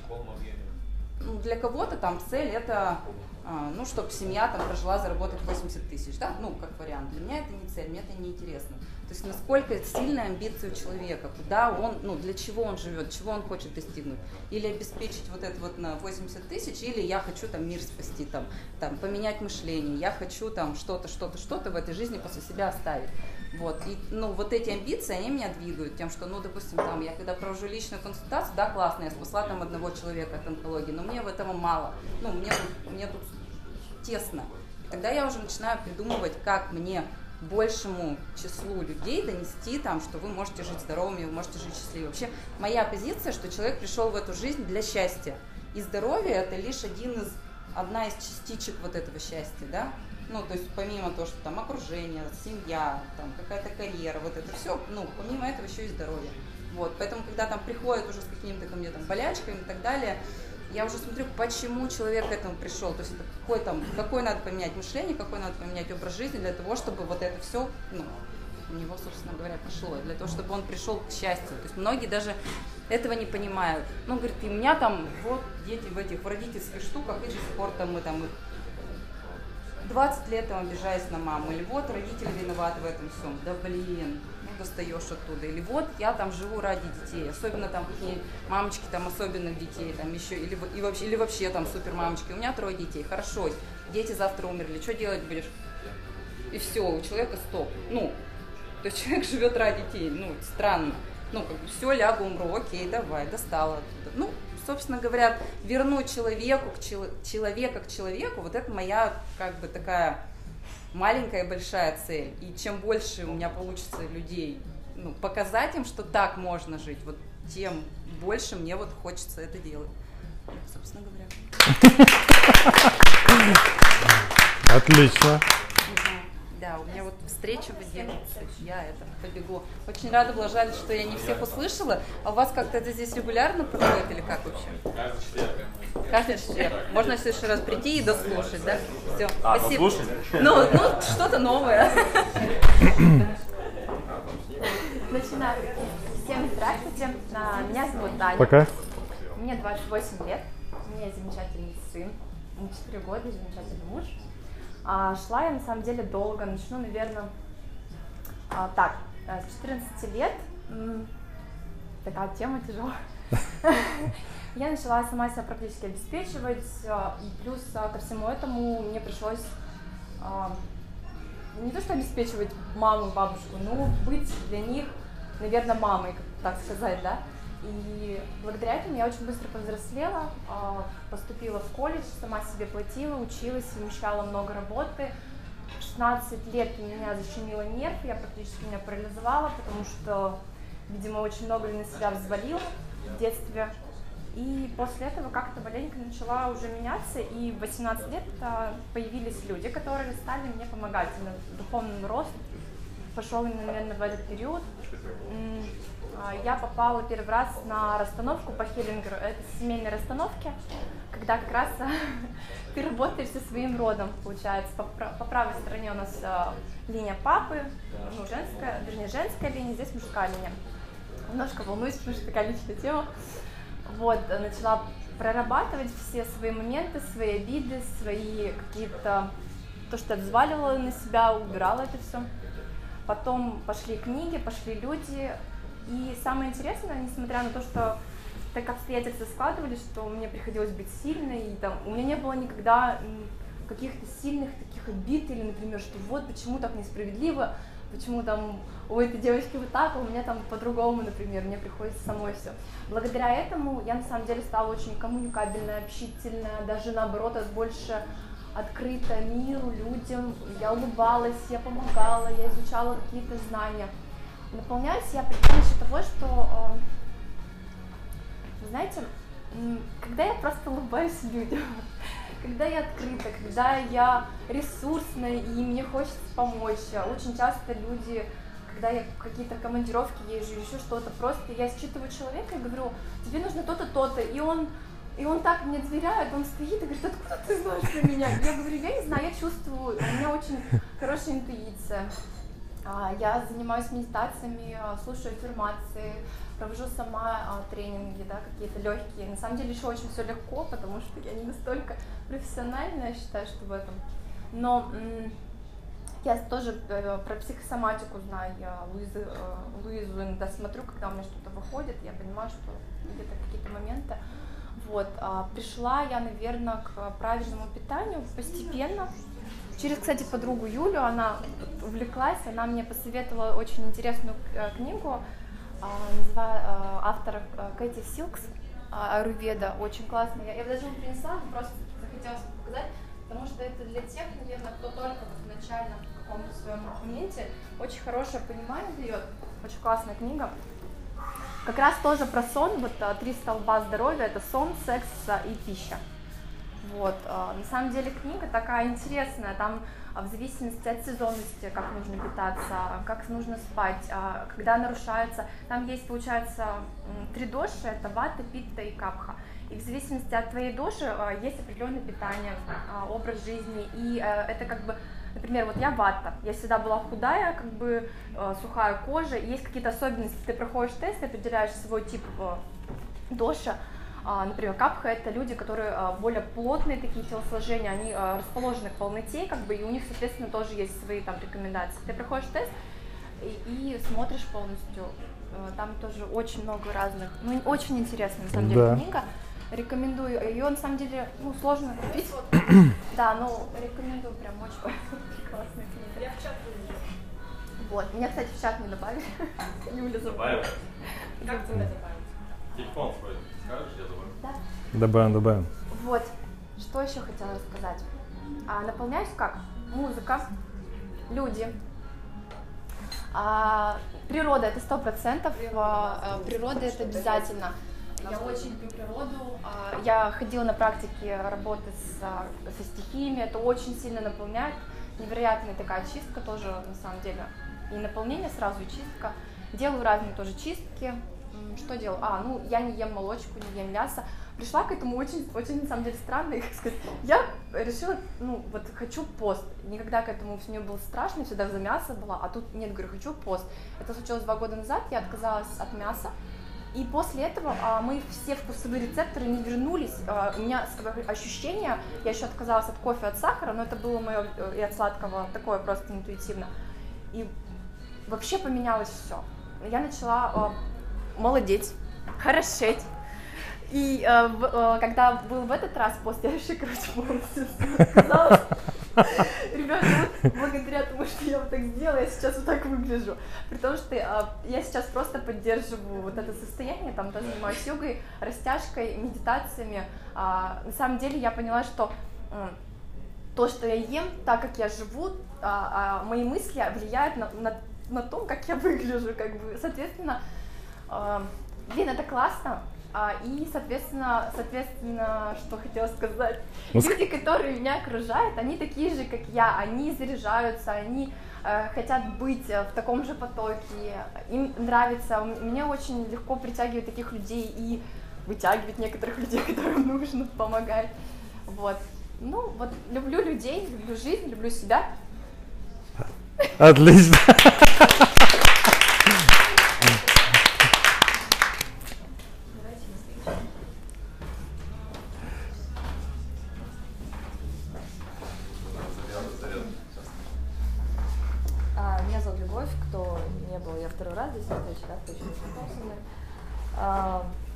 ну, для кого-то там цель это, ну, чтобы семья там прожила, заработать 80 тысяч, да, ну, как вариант. Для меня это не цель, мне это не интересно. То есть насколько сильная амбиция у человека, куда он, ну, для чего он живет, чего он хочет достигнуть. Или обеспечить вот это вот на 80 тысяч, или я хочу там мир спасти, там, там, поменять мышление, я хочу там что-то, что-то, что-то в этой жизни после себя оставить. Вот, и, ну, вот эти амбиции, они меня двигают тем, что, ну, допустим, там, я когда провожу личную консультацию, да, классно, я спасла там одного человека от онкологии, но мне этого мало, ну, мне, мне тут тесно. Тогда я уже начинаю придумывать, как мне большему числу людей донести там, что вы можете жить здоровыми, вы можете жить счастливыми. Вообще, моя позиция, что человек пришел в эту жизнь для счастья. И здоровье это лишь один из, одна из частичек вот этого счастья, да. Ну, то есть помимо того, что там окружение, семья, там какая-то карьера, вот это все, ну, помимо этого еще и здоровье. Вот, поэтому, когда там приходят уже с какими-то ко мне там болячками и так далее, я уже смотрю, почему человек к этому пришел. То есть какой там, какой надо поменять мышление, какой надо поменять образ жизни для того, чтобы вот это все, ну, у него, собственно говоря, прошло, для того, чтобы он пришел к счастью. То есть многие даже этого не понимают. Ну, говорит, и меня там вот дети в этих в родительских штуках, и до сих пор там мы там их 20 лет там обижаюсь на маму, или вот родители виноваты в этом всем. Да блин, достаешь оттуда. Или вот я там живу ради детей, особенно там какие мамочки там особенных детей, там еще, или, и вообще, или вообще там супер мамочки. У меня трое детей, хорошо, дети завтра умерли, что делать будешь? И все, у человека стоп. Ну, то есть человек живет ради детей, ну, странно. Ну, как бы все, лягу, умру, окей, давай, достала оттуда. Ну, собственно говоря, вернуть человеку к чело- человека к человеку, вот это моя, как бы, такая маленькая и большая цель. И чем больше у меня получится людей, ну, показать им, что так можно жить, вот тем больше мне вот хочется это делать. Собственно говоря. Отлично. Мгм. Да, у меня вот встреча в 11, я это побегу. Очень рада была, жаль, что я не всех услышала. А у вас как-то это здесь регулярно проходит или как вообще? Каждый четверг. Каждый четверг. Можно в следующий раз прийти и дослушать, да? Все, А, спасибо. дослушать? Ну, ну, что-то новое. Начинаю. Всем здравствуйте. А, Меня зовут Таня. Пока. Мне 28 лет. У меня замечательный сын. Ему 4 года, замечательный муж. А, шла я на самом деле долго. Начну, наверное, а, так. а, С 14 лет. Такая тема тяжелая. Я начала сама себя практически обеспечивать. а, И плюс а, ко всему этому мне пришлось а, не то что обеспечивать маму, бабушку, но быть для них, наверное, мамой, так сказать, да. И благодаря этому я очень быстро повзрослела, а, поступила в колледж, сама себе платила, училась, совмещала много работы. В 16 лет меня защемило нерв, я практически меня парализовала, потому что, видимо, очень много на себя взвалила в детстве. И после этого как-то маленько начала уже меняться, и в 18 лет а, появились люди, которые стали мне помогать духовный рост. Пошел, наверное, в этот период. А, Я попала первый раз на расстановку по Хеллингеру. Это семейные расстановки, когда как раз ты работаешь со своим родом, получается. По, по правой стороне у нас а, линия папы, ну, женская, вернее, женская линия, здесь мужская линия. Немножко волнуюсь, потому что такая личная тема. Вот, начала прорабатывать все свои моменты, свои обиды, свои какие-то, то, что я взваливала на себя, убирала это все. Потом пошли книги, пошли люди. И самое интересное, несмотря на то, что так обстоятельства складывались, что мне приходилось быть сильной, и там у меня не было никогда каких-то сильных таких обид, или, например, что вот почему так несправедливо, почему там у этой девочки вот так, а у меня там по-другому, например, мне приходится самой все. Благодаря этому я на самом деле стала очень коммуникабельная, общительная, даже наоборот, больше открыта миру, людям, я улыбалась, я помогала, я изучала какие-то знания. Наполняюсь я при помощи того, что, э, знаете, когда я просто улыбаюсь людям, когда я открыта, когда я ресурсная и мне хочется помочь. Очень часто люди, когда я какие-то командировки езжу, еще что-то, просто я считываю человека и говорю, тебе нужно то-то, то-то, и он и он так мне доверяет, он стоит и говорит, откуда ты знаешь про меня? Я говорю, я не знаю, я чувствую, у меня очень хорошая интуиция. А, Я занимаюсь медитациями, а, слушаю аффирмации, провожу сама а, тренинги, да, какие-то легкие. На самом деле еще очень все легко, потому что я не настолько профессиональная, считаю, что в этом. Но я тоже э, про психосоматику знаю, я Луизы, э, Луизу иногда смотрю, когда у меня что-то выходит, я понимаю, что где-то какие-то моменты. Вот, пришла я, наверное, к правильному питанию постепенно. Через, кстати, подругу Юлю, она увлеклась, она мне посоветовала очень интересную э, книгу, а, называ- э, автора э, Кэти Силкс, а, Аюрведа, очень классная. Я, даже вам принесла, просто захотелось показать, потому что это для тех, наверное, кто только в начальном каком-то своем моменте очень хорошее понимание дает, очень классная книга. Как раз тоже про сон, вот три столба здоровья, это сон, секс и пища. Вот, а, на самом деле книга такая интересная, там а, в зависимости от сезонности, как нужно питаться, как нужно спать, а, когда нарушается, там есть, получается, три доши, это вата, питта и капха. И в зависимости от твоей доши есть определенное питание, образ жизни, и а, это как бы Например, вот я вата, я всегда была худая, как бы э, сухая кожа, есть какие-то особенности, ты проходишь тест, определяешь свой тип э, доша, например, капха это люди, которые а, более плотные такие телосложения, они а, расположены к полноте, как бы, и у них, соответственно, тоже есть свои там рекомендации. Ты проходишь тест и, и смотришь полностью, э, там тоже очень много разных, ну, очень интересная, на самом деле, Да. книга. Рекомендую. Ее на самом деле ну, сложно купить. Да, но рекомендую прям очень классная книга. Я в чат. Вот. Меня, кстати, в чат не добавили. Юля Добавил? Как тебя добавить? Телефон свой скажешь, я добавлю. Да. Добавим, добавим. Вот. Что еще хотела рассказать? А, наполняюсь как? Музыка, люди. А, природа это сто процентов. а, Природа это обязательно. Я очень люблю природу. а, Я ходила на практике работы с, а, со стихиями. Это очень сильно наполняет. Невероятная такая чистка тоже на самом деле. И наполнение сразу, и чистка. Делаю разные тоже чистки. Что делаю? А, ну я не ем молочку, не ем мясо. Пришла к этому очень, очень на самом деле странно, и, как сказать, я решила, ну вот хочу пост. Никогда к этому мне было страшно, всегда за мясо была, а тут нет, говорю, хочу пост. Это случилось два года назад, я отказалась от мяса, и после этого а, мы все вкусовые рецепторы не вернулись. А, у меня ощущение, я еще отказалась от кофе, от сахара, но это было мое э, и от сладкого такое просто интуитивно. И вообще поменялось все. Я начала а, молодеть, хорошеть. И э, в- э, когда был в этот раз пост, я вообще, короче, полностью. Ребята, вот благодаря тому, что я вот так сделала, я сейчас вот так выгляжу. При том, что а, я сейчас просто поддерживаю вот это состояние, там тоже занимаюсь йогой, растяжкой, медитациями. А, на самом деле я поняла, что м, то, что я ем, так как я живу, а, а, мои мысли влияют на, на, на то, как я выгляжу, как бы, соответственно, блин, это классно, А, и, соответственно, соответственно, что хотела сказать, Ну, люди, которые меня окружают, они такие же, как я, они заряжаются, они э, хотят быть э, в таком же потоке, им нравится, мне очень легко притягивать таких людей и вытягивать некоторых людей, которым нужно помогать, вот. Ну, вот люблю людей, люблю жизнь, люблю себя. Отлично.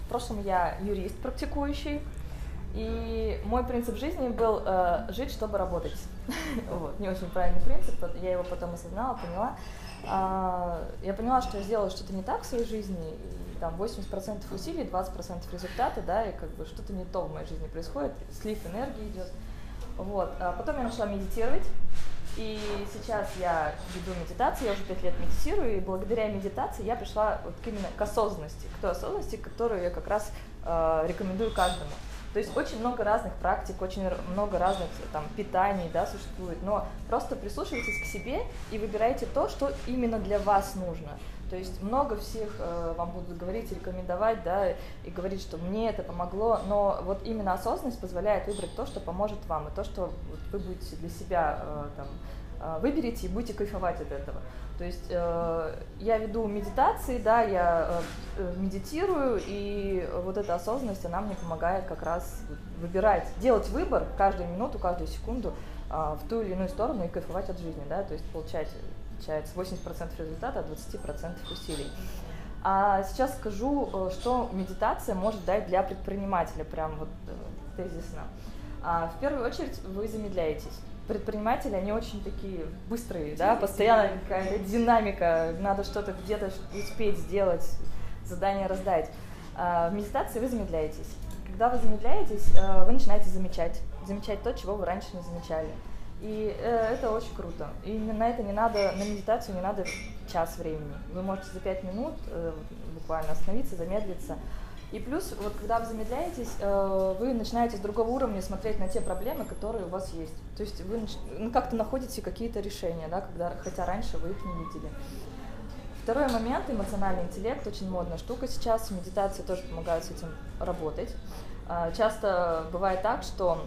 В прошлом я юрист практикующий, и мой принцип жизни был э, жить, чтобы работать. Вот, не очень правильный принцип, я его потом осознала, поняла. А, Я поняла, что я сделала что-то не так в своей жизни, там 80% усилий, 20% результата, да, и как бы что-то не то в моей жизни происходит, слив энергии идет. Вот. А потом я начала медитировать, и сейчас я веду медитацию, я уже пять лет медитирую, и благодаря медитации я пришла вот именно к осознанности, к той осознанности, которую я как раз э, рекомендую каждому. То есть очень много разных практик, очень много разных там питаний, да, существует, но просто прислушивайтесь к себе и выбирайте то, что именно для вас нужно. То есть много всех э, вам будут говорить, рекомендовать, да, и говорить, что мне это помогло, но вот именно осознанность позволяет выбрать то, что поможет вам, и то, что вы будете для себя э, там, э, выберете и будете кайфовать от этого. То есть э, я веду медитации, да, я э, э, медитирую, и вот эта осознанность, она мне помогает как раз выбирать, делать выбор каждую минуту, каждую секунду а, в ту или иную сторону и кайфовать от жизни, да, то есть получать, получается, 80% результата от 20% усилий. А сейчас скажу, э, что медитация может дать для предпринимателя, прям вот э, тезисно. А, В первую очередь вы замедляетесь. Предприниматели, они очень такие быстрые, да, постоянно какая-то динамика, надо что-то где-то успеть сделать, задание раздать. А, В медитации вы замедляетесь. Когда вы замедляетесь, э, вы начинаете замечать, замечать то, чего вы раньше не замечали. И э, это очень круто. И на это не надо, на медитацию не надо час времени. Вы можете за пять минут э, буквально остановиться, замедлиться. И плюс, вот когда вы замедляетесь, э, вы начинаете с другого уровня смотреть на те проблемы, которые у вас есть. То есть вы ну, как-то находите какие-то решения, да, когда, хотя раньше вы их не видели. Второй момент, эмоциональный интеллект, очень модная штука сейчас, медитации тоже помогают с этим работать. А, Часто бывает так, что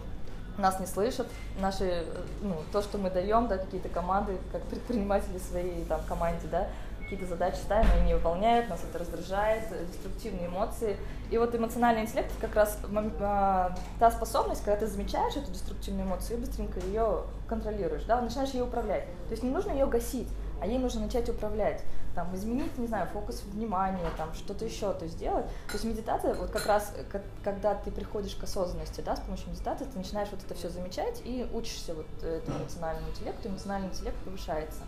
нас не слышат, наши, э, ну, то, что мы даем, да, какие-то команды, как предприниматели своей там команде, да, какие-то задачи ставим, они не выполняют, нас это раздражает, э, деструктивные эмоции. И вот эмоциональный интеллект это как раз а, та способность, когда ты замечаешь эту деструктивную эмоцию и быстренько ее контролируешь, да, начинаешь ее управлять. То есть не нужно ее гасить, а ей нужно начать управлять. Там, изменить, не знаю, фокус внимания, там, что-то еще, то есть делать. То есть медитация, вот как раз, э, когда ты приходишь к осознанности, да, с помощью медитации, ты начинаешь вот это все замечать и учишься вот этому эмоциональному интеллекту, эмоциональный интеллект повышается.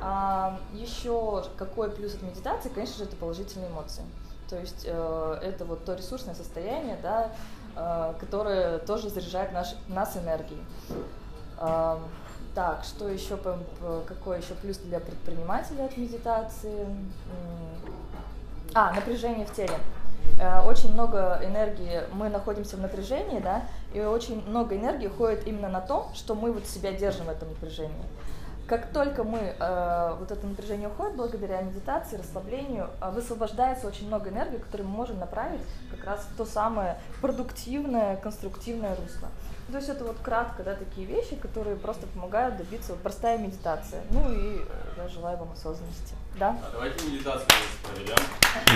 А, еще какой плюс от медитации, конечно же, это положительные эмоции. То есть э, это вот то ресурсное состояние, да, э, которое тоже заряжает наш, нас энергией. Так, что еще, какой еще плюс для предпринимателя от медитации? А, напряжение в теле. Э, Очень много энергии, мы находимся в напряжении, да, и очень много энергии уходит именно на то, что мы вот себя держим в этом напряжении. Как только мы, э, вот это напряжение уходит благодаря медитации, расслаблению, э, высвобождается очень много энергии, которую мы можем направить как раз в то самое продуктивное, конструктивное русло. То есть это вот кратко, да, такие вещи, которые просто помогают добиться, вот простая медитация. Ну и я желаю вам осознанности. Да? А давайте медитацию.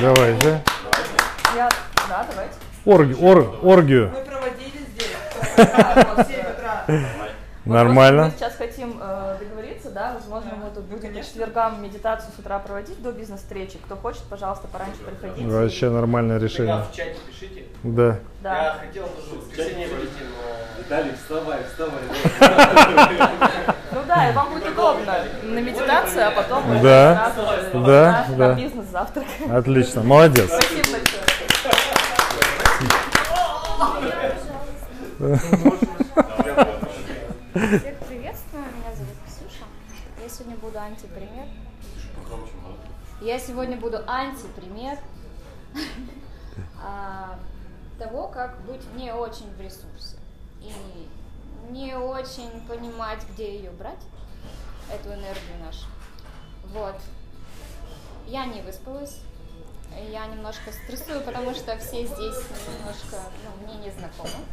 Давайте. Давайте. Я, да, давайте. Орги, ор- оргию. Мы проводили здесь. Вот, в 7 утра. Нормально. Мы сейчас хотим э, договориться, да, возможно, мы тут будем по четвергам медитацию с утра проводить до бизнес-встречи. Кто хочет, пожалуйста, пораньше приходите. Вообще нормальное Тогда решение. в чате пишите. Да. Да. Я хотел тоже в воскресенье но... Виталий, вставай, вставай. Ну да, и вам будет удобно на медитацию, а потом Да, да, на- да. на бизнес-завтрак. Отлично, молодец. Спасибо большое. Всех приветствую, меня зовут Ксюша. Я сегодня буду антипример. Я сегодня буду антипример. а, того, как быть не очень в ресурсе и не очень понимать, где ее брать, эту энергию нашу. Вот. Я не выспалась, я немножко стрессую, потому что все здесь немножко ну, мне не знакомы.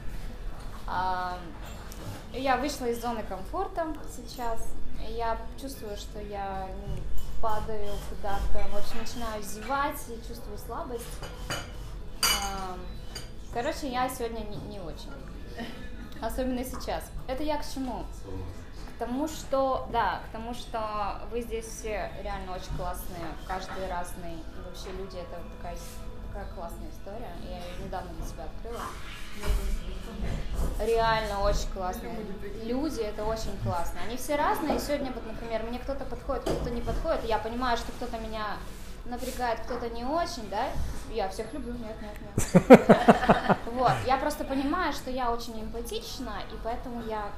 Я вышла из зоны комфорта сейчас. Я чувствую, что я ну, падаю куда-то. В общем, начинаю зевать и чувствую слабость. Короче, я сегодня не, не очень. Особенно сейчас. Это я к чему? К тому, что, да, к тому, что вы здесь все реально очень классные, каждый разный. Вообще люди, это такая, такая классная история. Я ее недавно для себя открыла. Реально очень классные люди, это очень классно. Они все разные. Сегодня, вот, например, мне кто-то подходит, кто-то не подходит. Я понимаю, что кто-то меня напрягает, кто-то не очень, да? Я всех люблю, нет, нет, нет. Вот, я просто понимаю, что я очень эмпатична, и поэтому я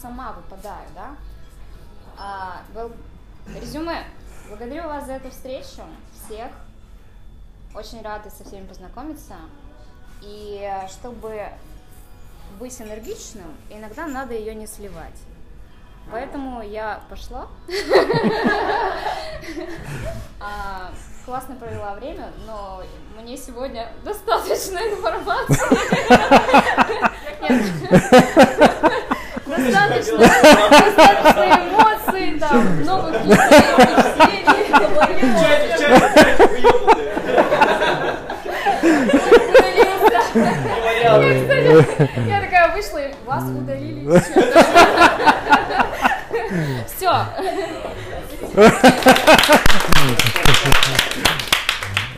сама выпадаю, да? А, был... Резюме. Благодарю вас за эту встречу, всех. Очень рада со всеми познакомиться. И чтобы быть энергичным, иногда надо ее не сливать. Поэтому я пошла. А, классно провела время, но мне сегодня достаточно информации. Достаточно, эмоций, там, новых людей. Я такая вышла, и вас удалили. Все.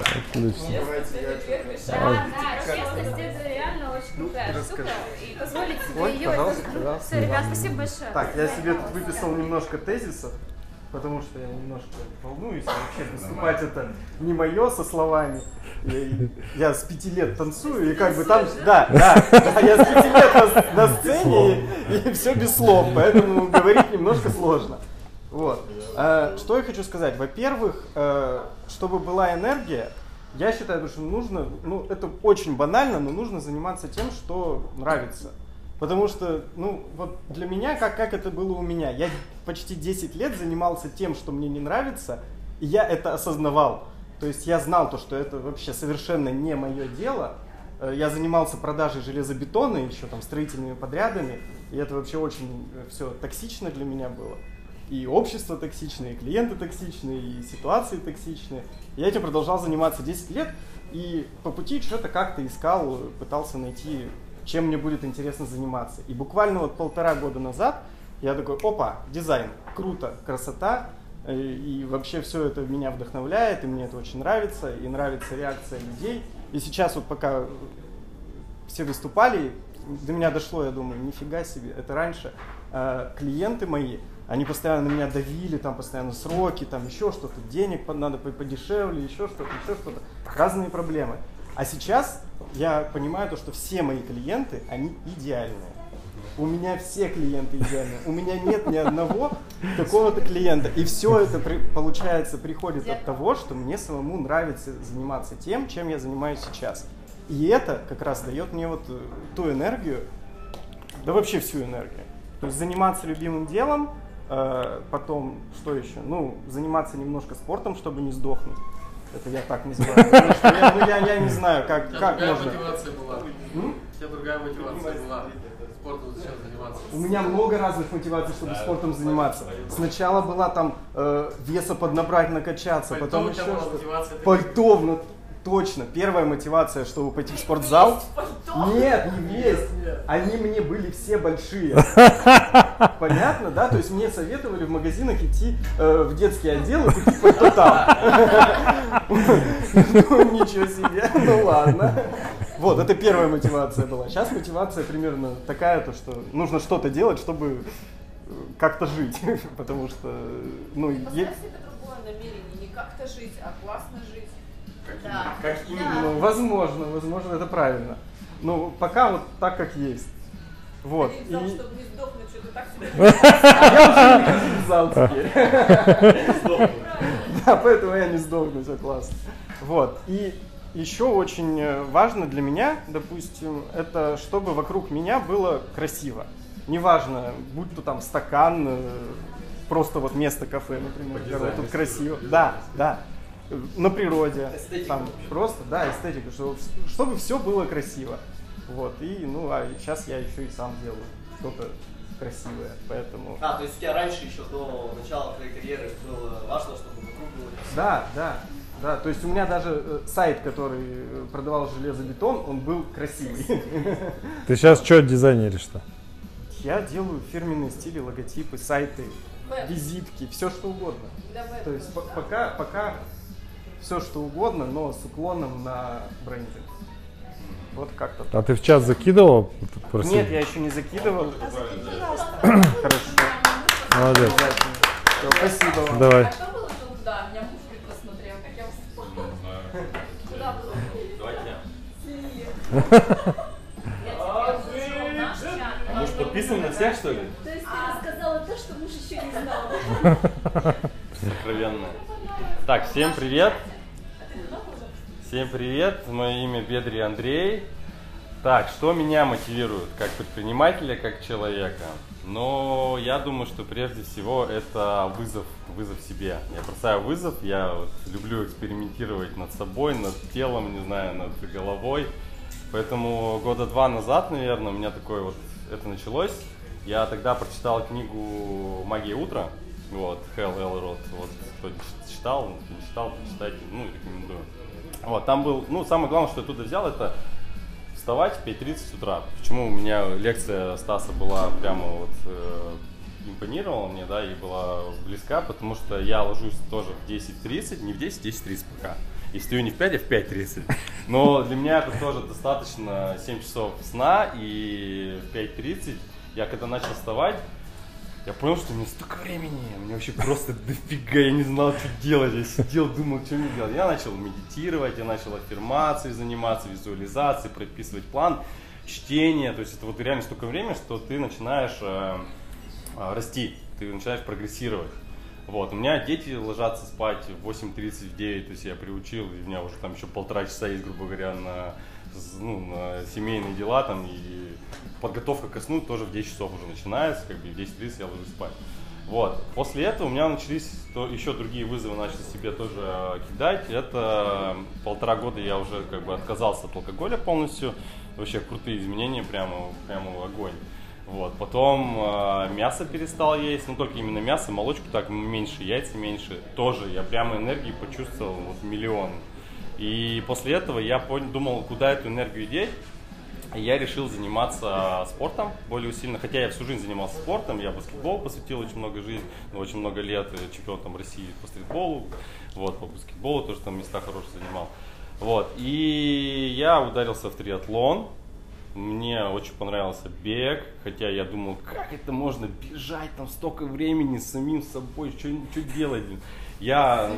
Отлично. Да, да, честность это реально очень крутая штука. И позволить себе Ой, ее... пожалуйста, это... пожалуйста. Все, ребят, спасибо большое. Так, я себе тут выписал немножко тезисов, потому что я немножко волнуюсь. Вообще выступать это не мое со словами. Я, я с пяти лет танцую, и как бы там, да, да, да, я с пяти лет на, на сцене, и, и все без слов, поэтому говорить немножко сложно. Вот. А, что я хочу сказать? Во-первых, э, чтобы была энергия, я считаю, что нужно, ну, это очень банально, но нужно заниматься тем, что нравится. Потому что, ну, вот для меня, как, как это было у меня, я почти 10 лет занимался тем, что мне не нравится, и я это осознавал. То есть я знал то, что это вообще совершенно не мое дело. Э, Я занимался продажей железобетона, еще там строительными подрядами, и это вообще очень все токсично для меня было. И общество токсичное, и клиенты токсичные, и ситуации токсичные. Я этим продолжал заниматься 10 лет, и по пути что-то как-то искал, пытался найти, чем мне будет интересно заниматься. И буквально вот полтора года назад я такой, опа, дизайн, круто, красота, э, и вообще все это меня вдохновляет, и мне это очень нравится, и нравится реакция людей. И сейчас вот пока все выступали, до меня дошло, я думаю, нифига себе, это раньше э, клиенты мои, они постоянно на меня давили, там постоянно сроки, там еще что-то, денег надо по- подешевле, еще что-то, еще что-то, разные проблемы. А сейчас я понимаю то, что все мои клиенты, они идеальные. У меня все клиенты идеальные. У меня нет ни одного такого-то клиента. И все это, при- получается, приходит от того, что мне самому нравится заниматься тем, чем я занимаюсь сейчас. И это как раз дает мне вот э, ту энергию, да вообще всю энергию. То есть заниматься любимым делом, э, потом, что еще? Ну, заниматься немножко спортом, чтобы не сдохнуть. Это я так что я, ну, я, я не знаю, как, как другая можно. мотивация была. М? У тебя другая мотивация была. Спортом зачем заниматься? У меня много разных мотиваций, чтобы спортом заниматься. Сначала была там э, веса поднабрать, накачаться, Пальто потом еще что-то. Пальто, точно. Первая мотивация, чтобы пойти в спортзал. Нет, не есть. Они мне были все большие. Понятно, да? То есть мне советовали в магазинах идти э, в детский отдел и купить пальто там. Ну, ничего себе, ну ладно. Вот, это первая мотивация была. Сейчас мотивация примерно такая, то что нужно что-то делать, чтобы э, как-то жить. Потому что, ну, е- Поставь себе другое намерение, не как-то жить, а классно жить. Да. Как Ну, возможно, возможно, это правильно. Ну, пока вот так, как есть. Вот. Чтобы не сдохнуть, что-то так себе. А я уже не зал теперь. Да, поэтому я не сдохну, все классно. Вот. И еще очень э, важно для меня, допустим, это чтобы вокруг меня было красиво. Неважно, будь то там стакан, э, просто вот место кафе, например, тут красиво. Да, да. На природе. Эстетика Там просто, да, эстетика, что- чтобы все было красиво. Вот, и, ну, а сейчас я еще и сам делаю что-то красивое, поэтому... А, то есть у тебя раньше еще до начала твоей карьеры было важно, чтобы вокруг было красиво? Да, да, да. То есть у меня даже э, сайт, который э, продавал железобетон, он был красивый. Ты сейчас что дизайнеришь-то? Я делаю фирменные стили, логотипы, сайты, визитки, все что угодно. То есть пока, пока все что угодно, но с уклоном на брендинг. Вот как-то А так. ты в чат закидывал? Просил? Нет, я еще не закидывал. Пожалуйста. Хорошо. Молодец. Всё, Спасибо вам. Давай. А муж. А подписан на всех, что ли? То есть ты рассказала то, что муж еще не знал. Сокровенное. Так, всем привет. Всем привет. Мое имя Бедри Андрей. Так, что меня мотивирует как предпринимателя, как человека? Ну, я думаю, что прежде всего это вызов, вызов себе. Я бросаю вызов, я вот люблю экспериментировать над собой, над телом, не знаю, над головой. Поэтому года два назад, наверное, у меня такое вот это началось. Я тогда прочитал книгу «Магия утра», вот, Хелл Элрод, вот, кто читал, кто не читал, почитайте, ну, рекомендую. Вот, там был, ну, самое главное, что я оттуда взял, это вставать в 5.30 утра. Почему у меня лекция Стаса была прямо вот э, импонировала мне, да, и была близка, потому что я ложусь тоже в 10.30, не в 10, 10.30 пока. И стою не в 5, а в 5.30. Но для меня это тоже достаточно 7 часов сна, и в 5.30 я когда начал вставать, я понял, что у меня столько времени, мне вообще просто дофига, я не знал, что делать, я сидел, думал, что мне делать. Я начал медитировать, я начал аффирмацией заниматься, визуализацией, прописывать план, чтение, то есть это вот реально столько времени, что ты начинаешь э, э, расти, ты начинаешь прогрессировать. Вот, у меня дети ложатся спать в 8.30, в 9, то есть я приучил, и у меня уже там еще полтора часа есть, грубо говоря, на, ну, на семейные дела там, и подготовка ко сну тоже в 10 часов уже начинается, как бы в 10.30 я ложусь спать. Вот. После этого у меня начались то, еще другие вызовы, начали себе тоже э, кидать. Это полтора года я уже как бы отказался от алкоголя полностью. Вообще крутые изменения, прямо, прямо огонь. Вот. Потом э, мясо перестал есть, ну только именно мясо, молочку так меньше, яйца меньше. Тоже я прямо энергии почувствовал вот миллион. И после этого я понял, думал, куда эту энергию деть. И я решил заниматься спортом более усиленно. Хотя я всю жизнь занимался спортом, я баскетбол посвятил очень много жизни, ну, очень много лет э, чемпион там России по стритболу, вот, по баскетболу тоже там места хорошие занимал. Вот, и я ударился в триатлон, мне очень понравился бег, хотя я думал, как это можно бежать там столько времени с самим собой, что, что делать. Я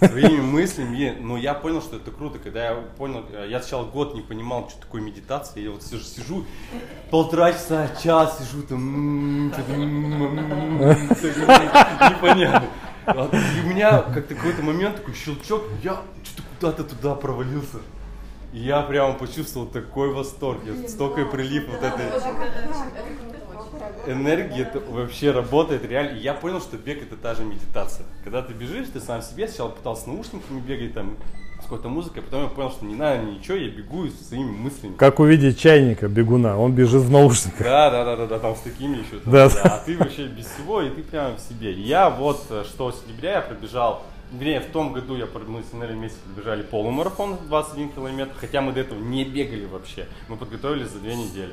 своими мыслями, но я понял, что это круто, когда я понял, я сначала год не понимал, что такое медитация, я вот сижу, сижу полтора часа, час сижу там, м, что-то, м, м, м, такое непонятно. И у меня как-то какой-то момент такой щелчок, я что-то куда-то туда провалился. И я прямо почувствовал такой восторг, я столько прилип вот этой энергии, это вообще работает реально. И я понял, что бег это та же медитация. Когда ты бежишь, ты сам себе сначала пытался с наушниками бегать, там, с какой-то музыкой, потом я понял, что не надо ничего, я бегу со своими мыслями. Как увидеть чайника, бегуна, он бежит в наушниках. Да, да, да, да, да, там с такими еще. там, Да, да. А ты вообще без всего, и ты прямо в себе. Я вот э, 6 сентября я пробежал, вернее, в том году я, мы с Нелли вместе пробежали полумарафон 21 километр, хотя мы до этого не бегали вообще. Мы подготовились за две недели.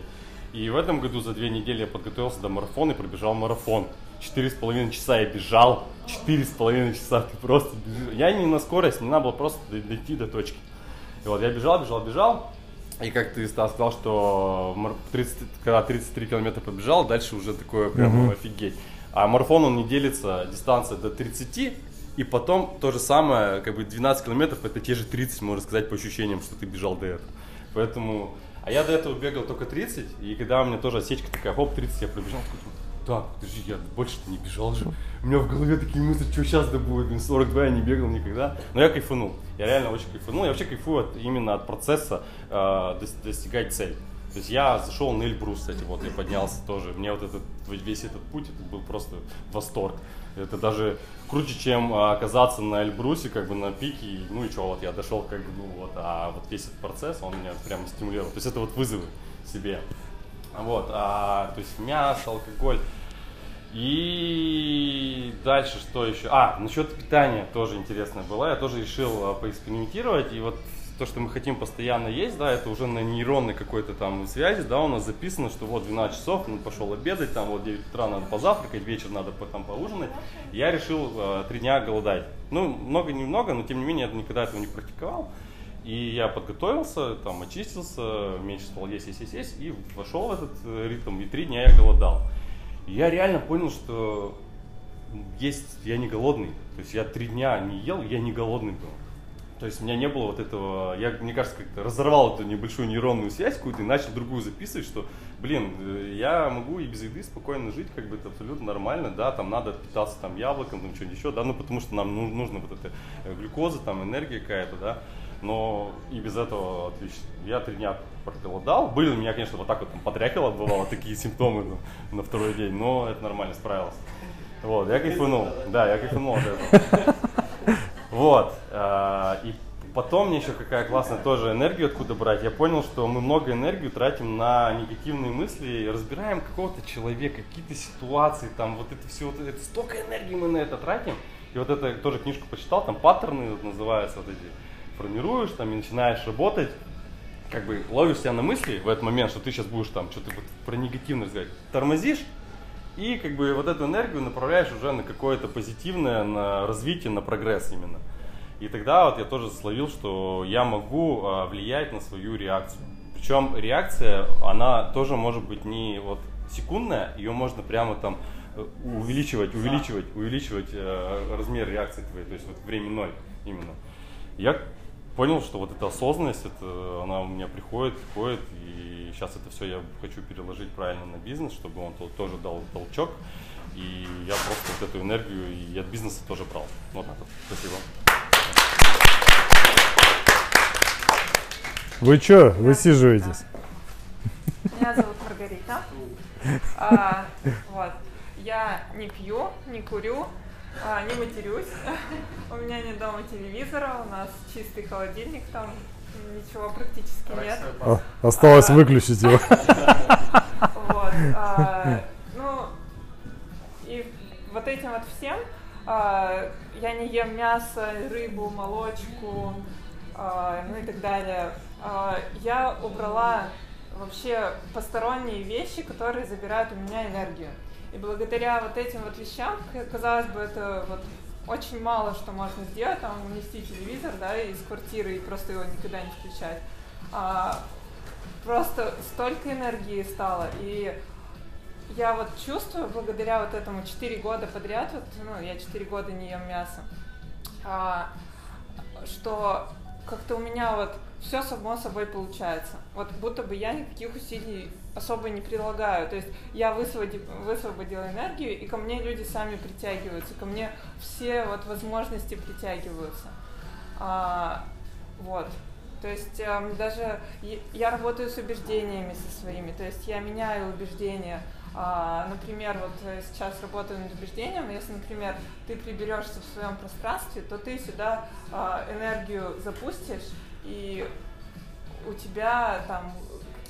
И в этом году за две недели я подготовился до марафона и пробежал марафон. Четыре с половиной часа я бежал, четыре с половиной часа ты просто бежишь. Я не на скорость, мне надо было просто дойти до точки. И вот я бежал, бежал, бежал. И как ты Стас, сказал, что мар- 30, когда 33 километра побежал, дальше уже такое прям Мгм. офигеть. А марафон он не делится, дистанция до 30, и потом то же самое, как бы 12 километров, это те же 30, можно сказать, по ощущениям, что ты бежал до этого. Поэтому, а я до этого бегал только 30, и когда у меня тоже осечка такая, хоп, 30 я пробежал, так, подожди, я больше-то не бежал же. У меня в голове такие мысли, что сейчас да будет, блин, 42 я не бегал никогда. Но я кайфанул, я реально очень кайфанул. Я вообще кайфую от, именно от процесса э, дос- достигать цель. То есть я зашел на Эльбрус, кстати, вот я поднялся тоже. Мне вот этот весь этот путь, это был просто восторг. Это даже круче, чем а, оказаться на Эльбрусе, как бы на пике. Ну и что, вот я дошел, как бы, ну вот, а вот весь этот процесс, он меня прям стимулировал. То есть это вот вызовы себе. Вот, а, то есть мясо, алкоголь. И дальше что еще? А, насчет питания тоже интересно было. Я тоже решил а, поэкспериментировать. И вот то, что мы хотим постоянно есть, да, это уже на нейронной какой-то там связи, да, у нас записано, что вот 12 часов, ну, пошел обедать, там вот 9 утра надо позавтракать, вечер надо по- там поужинать. Я решил э, дня голодать. Ну, много-немного, но тем не менее я никогда этого не практиковал. И я подготовился, там, очистился, меньше стал есть, есть, есть, есть, и вошел в этот э, ритм, и три дня я голодал. И я реально понял, что есть, я не голодный. То есть я три дня не ел, я не голодный был. То есть у меня не было вот этого, я, мне кажется, как-то разорвал эту небольшую нейронную связь какую-то и начал другую записывать, что, блин, э, я могу и без еды спокойно жить, как бы это абсолютно нормально, да, там надо питаться там яблоком, там что-нибудь еще, да, ну потому что нам ну- нужно вот эта э, глюкоза, там энергия какая-то, да, но и без этого отлично. Я три дня проголодал, были у меня, конечно, вот так вот там подрякало, бывало, такие симптомы ну, на второй день, но это нормально, справился. Вот, я кайфанул, да, я кайфанул от этого. Вот. а, И потом мне еще какая классная тоже энергию откуда брать. Я понял, что мы много энергии тратим на негативные мысли, разбираем какого-то человека, какие-то ситуации, там вот это все, вот это, столько энергии мы на это тратим. И вот это тоже книжку почитал, там паттерны вот называются вот эти. Формируешь там и начинаешь работать, как бы ловишь себя на мысли в этот момент, что ты сейчас будешь там что-то вот про негативное разговаривать. Тормозишь, и как бы вот эту энергию направляешь уже на какое-то позитивное, на развитие, на прогресс именно. И тогда вот я тоже словил, что я могу а, влиять на свою реакцию. Причем реакция, она тоже может быть не вот секундная, ее можно прямо там э, увеличивать, увеличивать, увеличивать э, размер реакции твоей, то есть вот время ноль именно. Я понял, что вот эта осознанность, это, она у меня приходит, приходит, и сейчас это все я хочу переложить правильно на бизнес, чтобы он то- тоже дал толчок, и я просто вот эту энергию и от бизнеса тоже брал. Вот так вот. Спасибо. Вы что, высиживаетесь? Меня зовут Маргарита. А, вот. Я не пью, не курю, а, не матерюсь. У меня нет дома телевизора, у нас чистый холодильник, там ничего практически нет. А, осталось А, выключить его. Вот. а, Ну, и вот этим вот всем а, я не ем мясо, рыбу, молочку, ну и так далее. Я убрала вообще посторонние вещи, которые забирают у меня энергию. И благодаря вот этим вот вещам, казалось бы, это вот очень мало что можно сделать, там унести телевизор, да, из квартиры и просто его никогда не включать. А, просто столько энергии стало, и я вот чувствую, благодаря вот этому 4 года подряд, вот, ну, я 4 года не ем мясо, а, что как-то у меня вот все само собой получается. Вот будто бы я никаких усилий особо не прилагаю. То есть я высвободи- высвободила энергию, и ко мне люди сами притягиваются, ко мне все вот возможности притягиваются. А, вот. То есть эм, даже я работаю с убеждениями со своими, то есть я меняю убеждения. А, например, вот э, сейчас работаю над убеждением, если, например, ты приберешься в своем пространстве, то ты сюда а, энергию запустишь, и у тебя там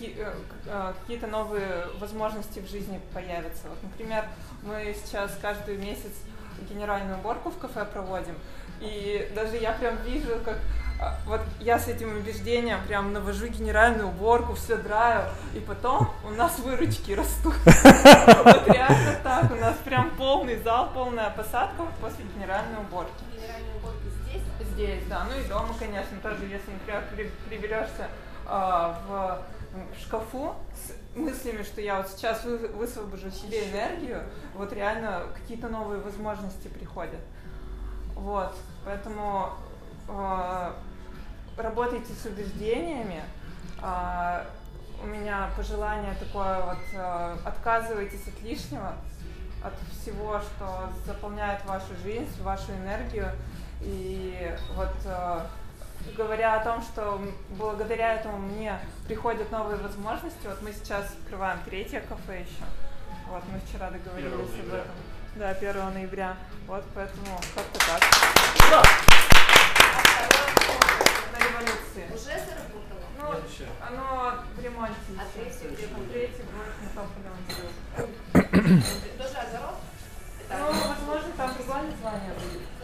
э, э, какие-то новые возможности в жизни появятся. Вот, например, мы сейчас каждый месяц генеральную уборку в кафе проводим, и даже я прям вижу, как а, вот я с этим убеждением прям навожу генеральную уборку, все драю, и потом у нас выручки растут. Вот реально так, у нас прям полный зал, полная посадка после генеральной уборки. Здесь? Да, ну и дома, конечно, тоже, если, например, при- приберешься а, в, в шкафу с мыслями, что я вот сейчас вы- высвобожу себе энергию, вот реально какие-то новые возможности приходят. Вот, поэтому а, работайте с убеждениями. А, у меня пожелание такое вот, а, отказывайтесь от лишнего, от всего, что заполняет вашу жизнь, вашу энергию. И вот э, говоря о том, что благодаря этому мне приходят новые возможности, вот мы сейчас открываем третье кафе еще. Вот мы вчера договорились об этом. Да, 1 ноября. Вот поэтому как-то так. На революции. Уже заработало? Ну, оно в ремонте. А еще. третий А третий будет на тополевом Это тоже огород? Ну, возможно, там другое название будет.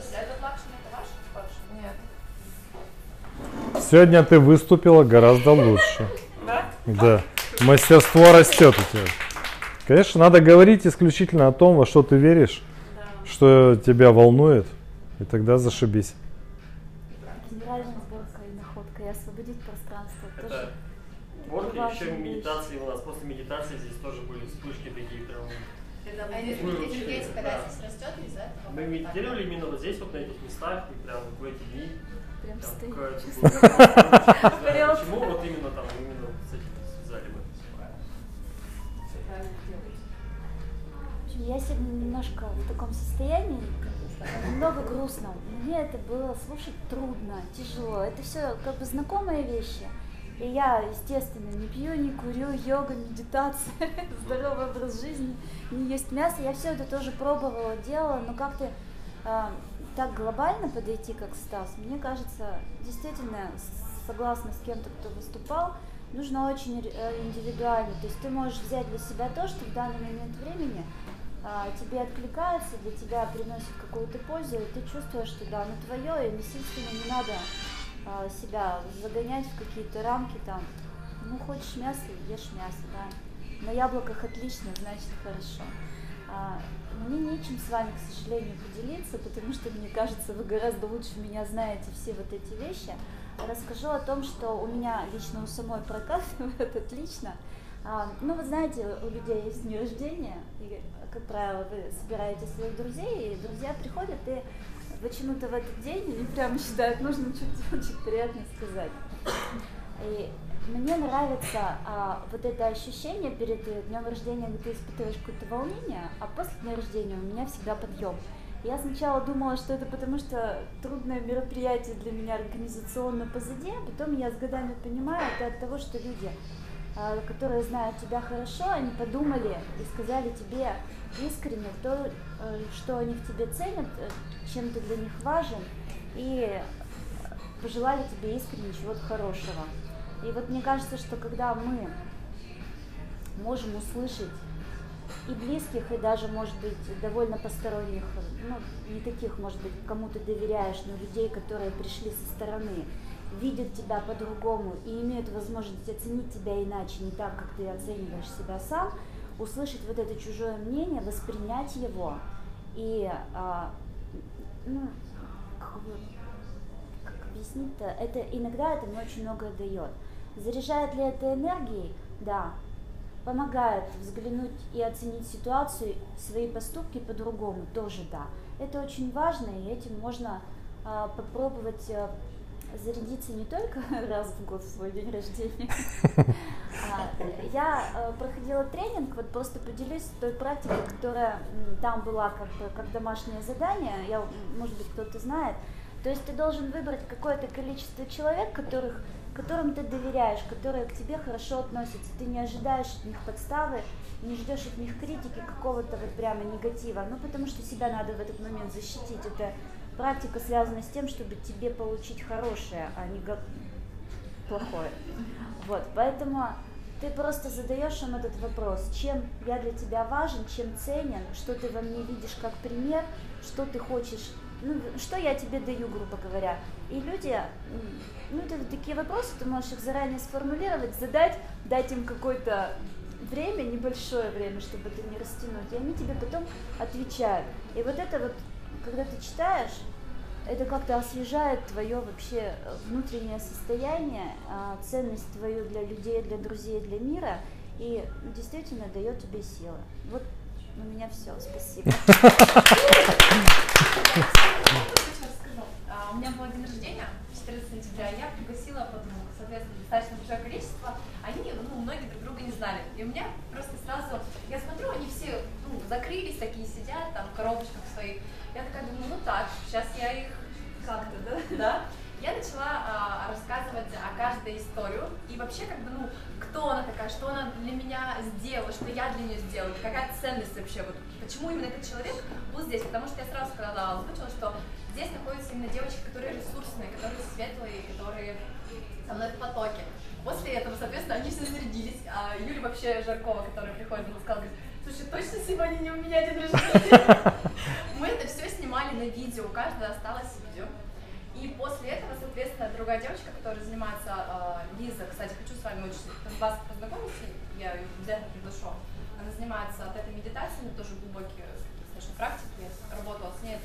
Сегодня ты выступила гораздо лучше. Да? Да. Мастерство растет у тебя. Конечно, надо говорить исключительно о том, во что ты веришь, что тебя волнует, и тогда зашибись. Генеральная сборка и находка, и освободить пространство. Это тоже можно ли важная еще вещь. медитации у нас после медитации здесь тоже были вспышки такие прям. Вы энергетика да. да. растет из-за этого. Мы медитировали именно вот здесь, Вперед. Почему вот именно там, именно с этим связали общем, Я сегодня немножко в таком состоянии, немного грустном. Мне это было слушать трудно, тяжело. Это все как бы знакомые вещи. И я, естественно, не пью, не курю, йога, медитация, здоровый образ жизни, не есть мясо. Я все это тоже пробовала, делала, но как-то а, так глобально подойти, как Стас, мне кажется, действительно, с- согласна с кем-то, кто выступал, нужно очень э, индивидуально. То есть ты можешь взять для себя то, что в данный момент времени а, тебе откликается, для тебя приносит какую-то пользу, и ты чувствуешь, что да, оно твое, и насильственно не надо а, себя загонять в какие-то рамки там. Ну, хочешь мясо, ешь мясо, да. На яблоках отлично, значит хорошо. А, мне нечем с вами, к сожалению, поделиться, потому что, мне кажется, вы гораздо лучше меня знаете все вот эти вещи. Расскажу о том, что у меня лично у самой прокатывает отлично. А, ну, вы знаете, у людей есть дни рождения, и, как правило, вы собираете своих друзей, и друзья приходят и почему-то в этот день они прямо считают нужным что-то очень приятно сказать. И мне нравится а, вот это ощущение перед днем рождения, когда ты испытываешь какое-то волнение, а после дня рождения у меня всегда подъем. Я сначала думала, что это потому, что трудное мероприятие для меня организационно позади, а потом я с годами понимаю, это от того, что люди, а, которые знают тебя хорошо, они подумали и сказали тебе искренне то, э, что они в тебе ценят, э, чем ты для них важен, и э, пожелали тебе искренне чего-то хорошего. И вот мне кажется, что когда мы можем услышать и близких, и даже, может быть, довольно посторонних, ну, не таких, может быть, кому ты доверяешь, но людей, которые пришли со стороны, видят тебя по-другому и имеют возможность оценить тебя иначе, не так, как ты оцениваешь себя сам, услышать вот это чужое мнение, воспринять его и, а, ну, как как объяснить-то, это иногда это мне очень многое дает. Заряжает ли это энергией? Да. Помогает взглянуть и оценить ситуацию, свои поступки по-другому, тоже да. Это очень важно, и этим можно а, попробовать а, зарядиться не только раз в год в свой день рождения. А, Я проходила тренинг, вот просто поделюсь той практикой, которая там была как, как домашнее задание, я, может быть, кто-то знает. То есть ты должен выбрать какое-то количество человек, которых, которым ты доверяешь, которые к тебе хорошо относятся. Ты не ожидаешь от них подставы, не ждешь от них критики, какого-то вот прямо негатива. Ну, потому что себя надо в этот момент защитить. Это практика связана с тем, чтобы тебе получить хорошее, а не плохое. Вот, поэтому ты просто задаешь им этот вопрос, чем я для тебя важен, чем ценен, что ты во мне видишь как пример, что ты хочешь, ну, что я тебе даю, грубо говоря. И люди, ну, это такие вопросы, ты можешь их заранее сформулировать, задать, дать им какое-то время, небольшое время, чтобы это не растянуть, и они тебе потом отвечают. И вот это вот, когда ты читаешь, это как-то освежает твое вообще э, внутреннее состояние, а, ценность твою для людей, для друзей, для мира, и действительно дает тебе силы. Вот у меня все, спасибо. А, У меня был день рождения, 14 сентября, я пригласила подруг, соответственно, достаточно большое количество. Они, ну, многие друг друга не знали. И у меня просто сразу, я смотрю, они все, ну, закрылись, такие сидят там в коробочках своих. Я такая думаю, ну так, сейчас я их как-то, да? Да. Я начала а, рассказывать о каждой историю и вообще как бы, ну, кто она такая, что она для меня сделала, что я для нее сделала, какая ценность вообще, вот почему именно этот человек был здесь, потому что я сразу сказала, озвучила, что здесь находятся именно девочки, которые ресурсные, которые светлые, которые со мной в потоке. После этого, соответственно, они все зарядились, а Юля вообще Жаркова, которая приходит, она сказала, говорит, слушай, точно сегодня не у меня день рождения? Мы это все снимали на видео, у каждого осталось видео. И после этого, соответственно, другая девочка, которая занимается, э, Лиза, кстати, хочу с вами очень вас познакомиться, я ее обязательно приглашу. Она занимается от этой медитацией, тоже глубокие достаточно практики, работала с ней,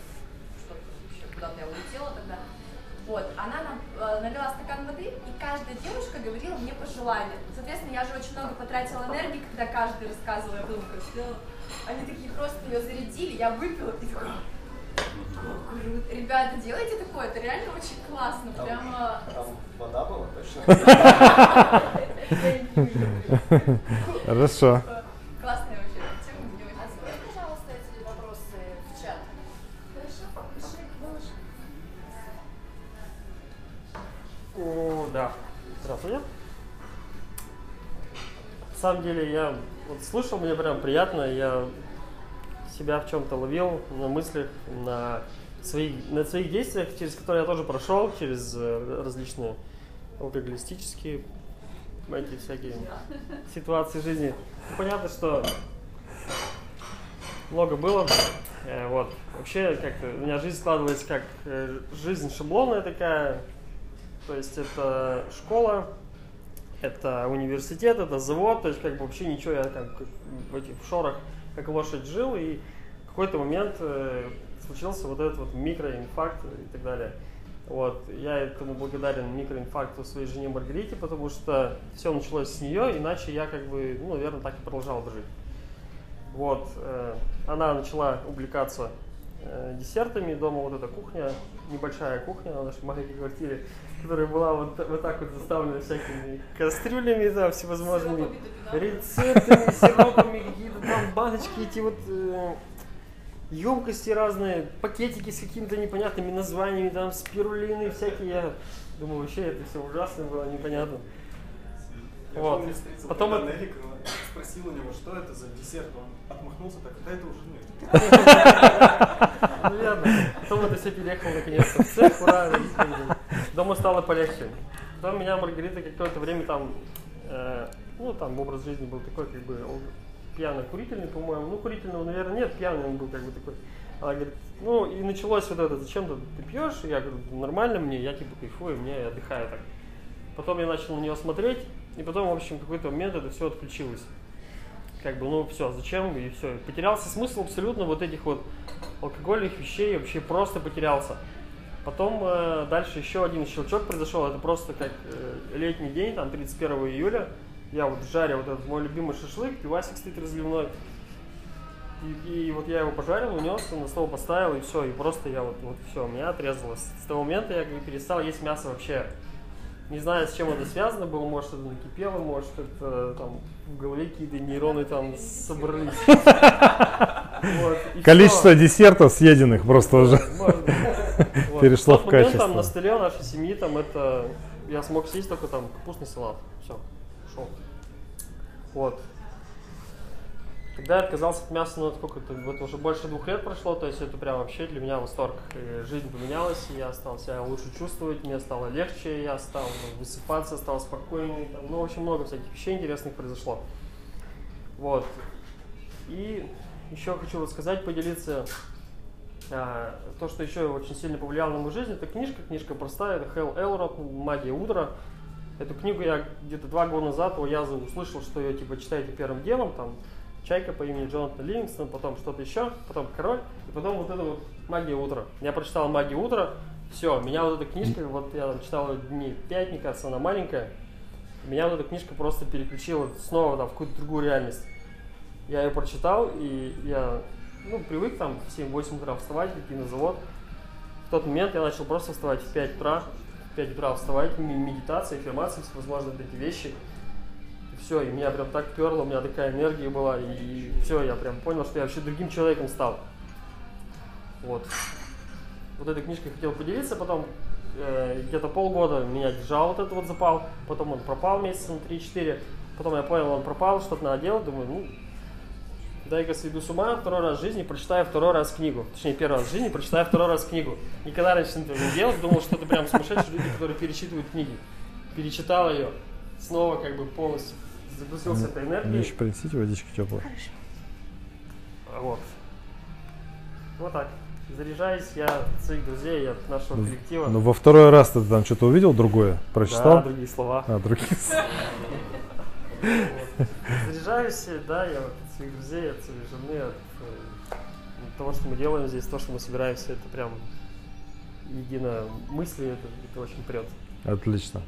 что-то вообще куда-то я улетела тогда. Вот, она нам э, налила стакан воды, и каждая девушка говорила мне пожелания. Соответственно, я же очень много потратила энергии, когда каждый рассказывал, я думала, сделала. Они такие просто ее зарядили, я выпила и такая, Круто. Ребята, делайте такое, это реально очень классно, Там- прямо... Там вода была, точно? Хорошо. Классная вообще тема, мне очень Отправь, пожалуйста, эти вопросы в чат. Хорошо, пиши, выложи. О, да. Здравствуйте. На самом деле я вот слушал, мне прям приятно, я себя в чем-то ловил на мыслях, на, своих, на своих действиях, через которые я тоже прошел, через э, различные алкоголистические эти всякие ситуации жизни. Ну, Понятно, что много было. Э, Вот. Вообще, как-то у меня жизнь складывается как э, жизнь шаблонная такая. То есть это школа, это университет, это завод, то есть как бы вообще ничего, я как в этих шорах как лошадь жил, и в какой-то момент э, случился вот этот вот микроинфаркт и так далее. Вот, я этому благодарен микроинфаркту своей жене Маргарите, потому что все началось с нее, иначе я как бы, ну, наверное, так и продолжал бы жить. Вот, э, она начала увлекаться э, десертами, дома вот эта кухня, небольшая кухня на нашей маленькой квартире, которая была вот, вот так вот заставлена всякими кастрюлями, там, всевозможными рецептами, сиропами, какие-то там баночки, эти вот э, емкости разные, пакетики с какими-то непонятными названиями, там, спирулины всякие. Я думаю, вообще это все ужасно было, непонятно. Я Вот. помню, встретил Потом Эрика, спросил у него, что это за десерт. Он отмахнулся, так да это уже нет. Ну верно. Потом это все переехало наконец-то в цех, ура, дома стало полегче. Потом меня Маргарита какое-то время там, э, ну там образ жизни был такой, как бы пьяный, курительный, по-моему. Ну курительного, наверное, нет, пьяный он был как бы такой. Она говорит, ну и началось вот это, зачем ты, ты пьешь? Я говорю, нормально мне, я типа кайфую, мне отдыхаю так. Потом я начал на нее смотреть, и потом, в общем, какой-то момент это все отключилось. Как бы, ну все, зачем, и все. Потерялся смысл абсолютно вот этих вот алкогольных вещей, вообще просто потерялся. Потом э, дальше еще один щелчок произошел, это просто как э, летний день, там 31 июля, я вот жарю вот этот мой любимый шашлык, пивасик стоит разливной. И, и вот я его пожарил, унес, на стол поставил, и все, и просто я вот, вот все, меня отрезалось. С того момента я перестал есть мясо вообще. Не знаю, с чем это связано было, может это накипело, может это там в голове какие-то нейроны там собрались. Количество десертов съеденных просто уже перешло в момент там на качество. столе нашей семьи там это я смог съесть только там капустный салат. Все, ушел. Вот. Когда я отказался от мяса, ну сколько-то, вот уже больше двух лет прошло, то есть это прям вообще для меня восторг. И жизнь поменялась, и я стал себя лучше чувствовать, мне стало легче, я стал высыпаться, стал спокойнее, там, ну, очень много всяких вещей интересных произошло. Вот. И еще хочу рассказать, поделиться а, то, что еще очень сильно повлияло на мою жизнь, это книжка, книжка простая, это Хелл Элрод «Магия утра». Эту книгу я где-то два года назад у Язы услышал, что ее типа читаете первым делом, там Чайка по имени Джонатан Ливингстон, потом что-то еще, потом Король, и потом вот это вот «Магия утра». Я прочитал «Магию утра», все, меня вот эта книжка, вот я там читал дней пять, мне кажется, она маленькая, меня вот эта книжка просто переключила снова там, в какую-то другую реальность. Я ее прочитал, и я ну, привык там в 7-8 утра вставать, идти на завод. В тот момент я начал просто вставать в 5 утра, в 5 утра вставать, медитация, аффирмации, всевозможные эти вещи. Все, и меня прям так перло, у меня такая энергия была, и все, я прям понял, что я вообще другим человеком стал. Вот. Вот этой книжкой хотел поделиться, потом э, где-то полгода меня держал вот этот вот запал, потом он пропал месяца на 3-4, потом я понял, он пропал, что-то надо делать, думаю, ну, дай-ка сведу с ума, второй раз в жизни прочитаю второй раз книгу. Точнее, первый раз в жизни прочитаю второй раз книгу. Никогда раньше этого не делал, думал, что это прям сумасшедшие люди, которые перечитывают книги. Перечитал ее, снова как бы полностью загрузился этой Мне энергией. еще принесите водички теплой. Вот. Вот так. Заряжаюсь я от своих друзей, от нашего Ну, коллектива. Ну, во второй раз ты там что-то увидел другое? Прочитал? Да, другие слова. А, другие слова. Заряжаюсь, да, я вот от своих друзей, от своей жены, от э, того, что мы делаем здесь, то, что мы собираемся, это прям едино мысли, это, это очень прет. Отлично.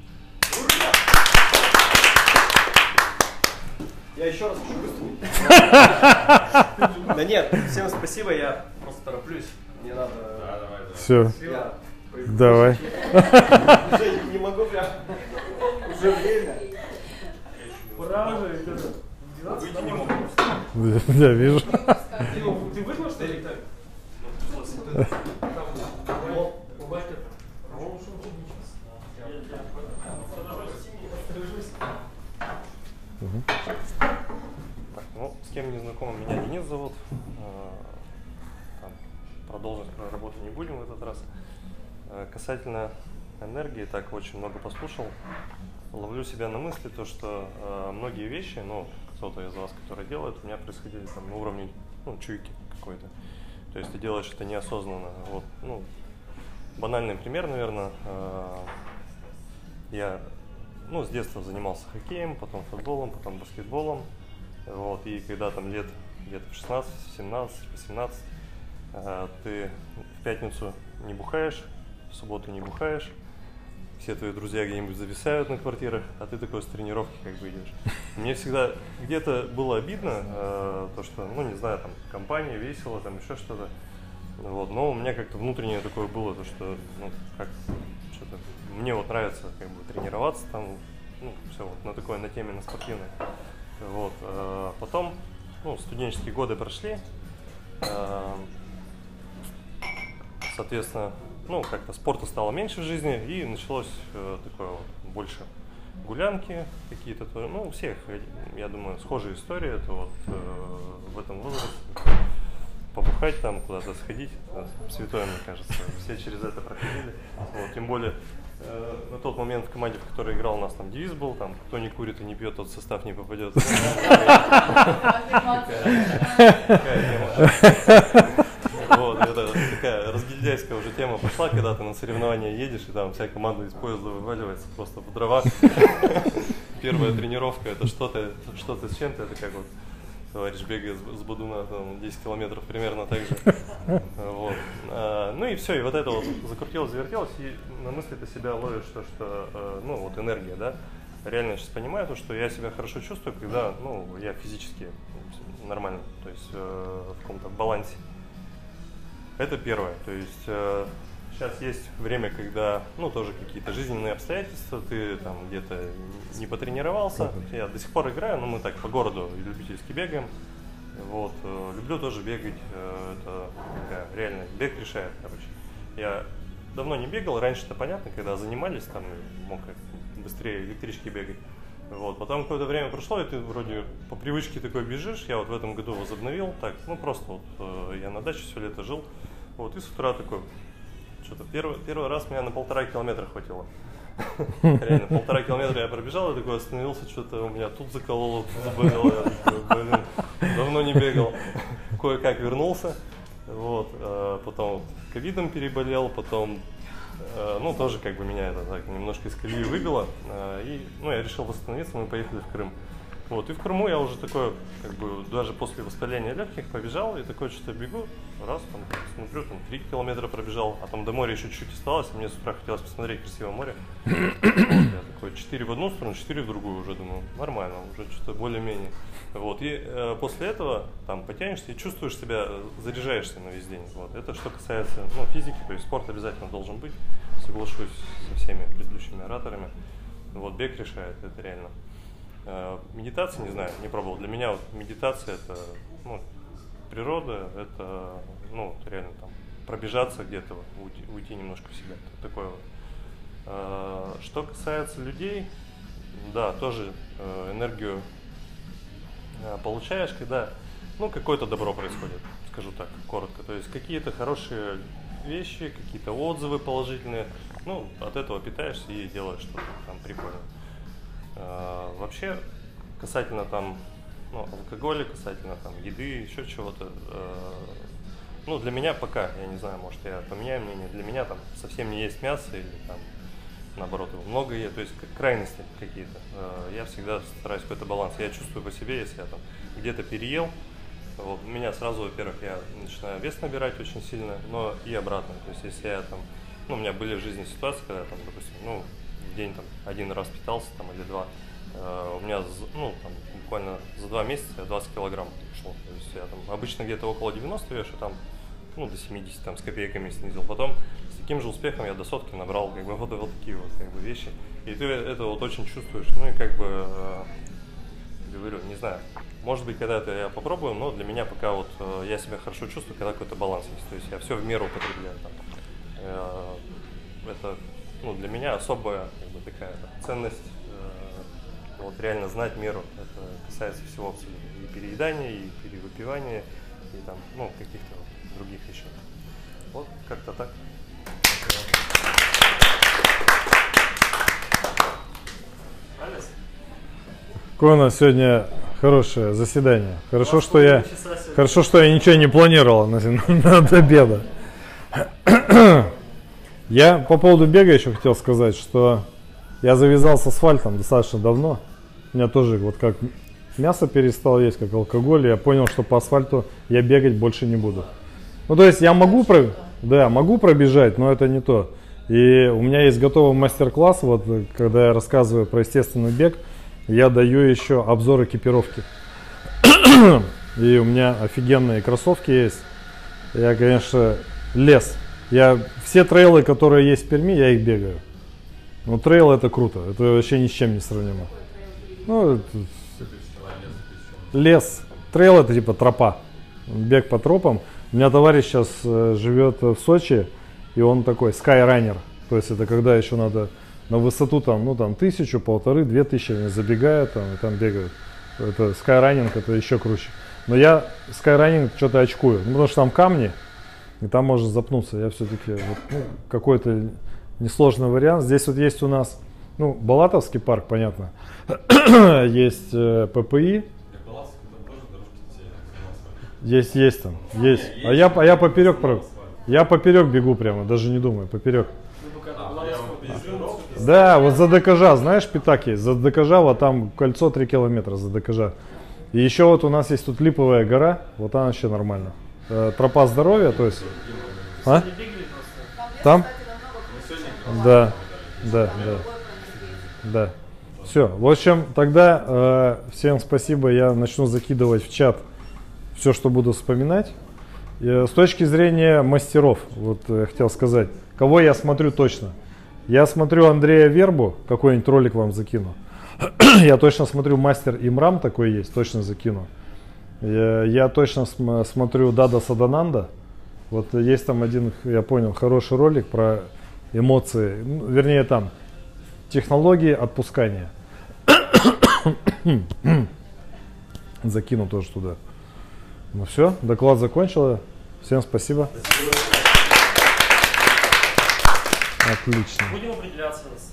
Я еще раз хочу выступить. Да нет, всем спасибо, я просто тороплюсь. Мне надо... Да, давай, давай. Всё. Я Давай. Уже не могу прям. Уже время. Пора уже, где-то. Выйти не могу. Я вижу. Ты вызвал, что ли? Мгм. Так, ну, кем не знаком, меня Денис зовут. Э, там, продолжить про работу не будем в этот раз. Э, Касательно энергии, так очень много послушал. Ловлю себя на мысли, то, что э, многие вещи, ну, кто-то из вас, который делает, у меня происходили там на уровне ну, чуйки какой-то. То есть ты делаешь это неосознанно. Вот, ну, банальный пример, наверное. я ну, с детства занимался хоккеем, потом футболом, потом баскетболом. Вот, и когда там лет где-то в 16, 17, 18, э, ты в пятницу не бухаешь, в субботу не бухаешь, все твои друзья где-нибудь зависают на квартирах, а ты такой с тренировки как бы идешь. Мне всегда где-то было обидно, э, то что, ну не знаю, там компания весело, там еще что-то. Вот, но у меня как-то внутреннее такое было, то что, ну, как, что-то, мне вот нравится как бы тренироваться там, ну, все вот на такой, на теме, на спортивной. Вот, э, потом, ну, студенческие годы прошли, э, соответственно, ну, как-то спорта стало меньше в жизни, и началось э, такое вот больше гулянки какие-то, то- ну, у всех, я думаю, схожие истории, это вот э, в этом возрасте побухать там, куда-то сходить, святое, мне кажется, все через это проходили, вот, тем более э, на тот момент в команде, в которой играл, у нас там девиз был, там, кто не курит и не пьет, тот состав не попадет. Вот, это такая разгильдяйская уже тема пошла, когда ты на соревнования едешь, и там вся команда из поезда вываливается просто в дрова. Первая тренировка, это что-то что с чем-то, это как вот товарищ бегает с Бадуна там, 10 километров примерно так же. Вот. А, Ну и все, и вот это вот закрутилось, завертелось, и на мысли ты себя ловишь, то, что, э, ну вот энергия, да, реально сейчас понимаю, то, что я себя хорошо чувствую, когда, ну, я физически нормально, то есть э, в каком-то балансе. Это первое. То есть э, сейчас есть время, когда, ну, тоже какие-то жизненные обстоятельства, ты там где-то не потренировался. Я до сих пор играю, но мы так по городу любительски бегаем. Вот, э, люблю тоже бегать, э, это такая реально, бег решает, короче. Я давно не бегал, раньше-то понятно, когда занимались, там мог быстрее электрички бегать. Вот, потом какое-то время прошло, и ты вроде по привычке такой бежишь. Я вот в этом году возобновил, так, ну просто вот э, я на даче все лето жил. Вот, и с утра такой, что-то первый, первый раз меня на полтора километра хватило. Реально, полтора километра я пробежал, и такой остановился, что-то у меня тут закололо, тут заболело. Я такой, блин, давно не бегал. Кое-как вернулся. Вот, э, потом ковидом переболел, потом Э, ну, тоже как бы меня это так немножко из колеи выбило. Э, И, ну, я решил восстановиться, мы поехали в Крым. Вот, и в Крыму я уже такой, как бы, даже после воспаления легких побежал, и такой что-то бегу, раз, там, смотрю, там, 3 километра пробежал, а там до моря еще чуть-чуть осталось, мне с утра хотелось посмотреть красивое море. Вот, я такой, 4 в одну сторону, 4 в другую уже, думаю, нормально, уже что-то более-менее. Вот, и э, после этого, там, потянешься и чувствуешь себя, э, заряжаешься на весь день. Вот, это что касается, ну, физики, то есть спорт обязательно должен быть, соглашусь со всеми предыдущими ораторами. Вот, бег решает, это реально. Э, медитация, не знаю, не пробовал. Для меня вот медитация это ну, природа, это ну, реально там пробежаться где-то, уйти, уйти немножко в себя. Такое вот. Э, что касается людей, да, тоже э, энергию получаешь, когда ну, какое-то добро происходит, скажу так, коротко. То есть какие-то хорошие вещи, какие-то отзывы положительные, ну, от этого питаешься и делаешь что-то там прикольное. А, вообще, касательно там ну, алкоголя, касательно там еды, еще чего-то, э, ну, для меня пока, я не знаю, может, я поменяю мнение, для меня там совсем не есть мясо или там наоборот, его много ем, то есть крайности какие-то. Э, я всегда стараюсь какой-то баланс. Я чувствую по себе, если я там где-то переел, вот, у меня сразу, во-первых, я начинаю вес набирать очень сильно, но и обратно. То есть если я там, ну, у меня были в жизни ситуации, когда там, допустим, ну, день там один раз питался там или два, э, у меня, ну, там, буквально за два месяца я 20 килограмм ушел. То есть я там обычно где-то около 90 вешу, там, ну, до 70 там с копейками снизил. Потом с таким же успехом я до сотки набрал, как бы, вот, вот такие вот, как бы, вещи. И ты это вот очень чувствуешь, ну, и как бы, э, говорю, не знаю, может быть, когда-то я попробую, но для меня пока вот э, я себя хорошо чувствую, когда какой-то баланс есть. То есть я все в меру употребляю. Там. Это ну, для меня особая как бы, такая ценность. Э, вот реально знать меру. Это касается всего абсолютно. И переедания, и перевыпивания, и там, ну, каких-то вот других еще. Вот как-то так. Какое у нас сегодня хорошее заседание. Хорошо, что я, хорошо, что я ничего не планировал на, на, до обеда. Я по поводу бега еще хотел сказать, что я завязал с асфальтом достаточно давно. У меня тоже вот как мясо перестал есть, как алкоголь. Я понял, что по асфальту я бегать больше не буду. Ну, то есть я могу, про... да, могу пробежать, но это не то. И у меня есть готовый мастер-класс, вот когда я рассказываю про естественный бег – я даю еще обзор экипировки. И у меня офигенные кроссовки есть. Я, конечно, лес. Я все трейлы, которые есть в Перми, я их бегаю. Но trail это круто. Это вообще ни с чем не сравнимо. Ну, это... лес. Trail это типа тропа. Бег по тропам. У меня товарищ сейчас э, живет в Сочи, и он такой skyrunner. То есть это когда еще надо на высоту там, ну там тысячу, полторы, две тысячи они забегают там и там бегают. Это skyrunning, это еще круче. Но я skyrunning что-то очкую, ну, потому что там камни, и там можно запнуться. Я все-таки вот, ну, какой-то несложный вариант. Здесь вот есть у нас, ну, Балатовский парк, понятно. есть э, ППИ. Есть, есть там, есть. А я, а я поперек, я поперек бегу прямо, даже не думаю, поперек. Да, вот за Докажа, знаешь, пятак есть, за Докажа, вот там кольцо 3 километра за Докажа. И еще вот у нас есть тут Липовая гора, вот она вообще нормально. Э, тропа здоровья, то есть... А? Там? Да, да, да. Да. Все, в общем, тогда э, всем спасибо, я начну закидывать в чат все, что буду вспоминать. Э, с точки зрения мастеров, вот э, хотел сказать, кого я смотрю точно – я смотрю Андрея Вербу, какой-нибудь ролик вам закину. я точно смотрю Мастер Имрам такой есть, точно закину. Я, я точно см, смотрю Дада Садананда. Вот есть там один, я понял, хороший ролик про эмоции, ну, вернее там технологии отпускания. Закину тоже туда. Ну все, доклад закончил. Всем спасибо. спасибо. Отлично. Будем определяться с.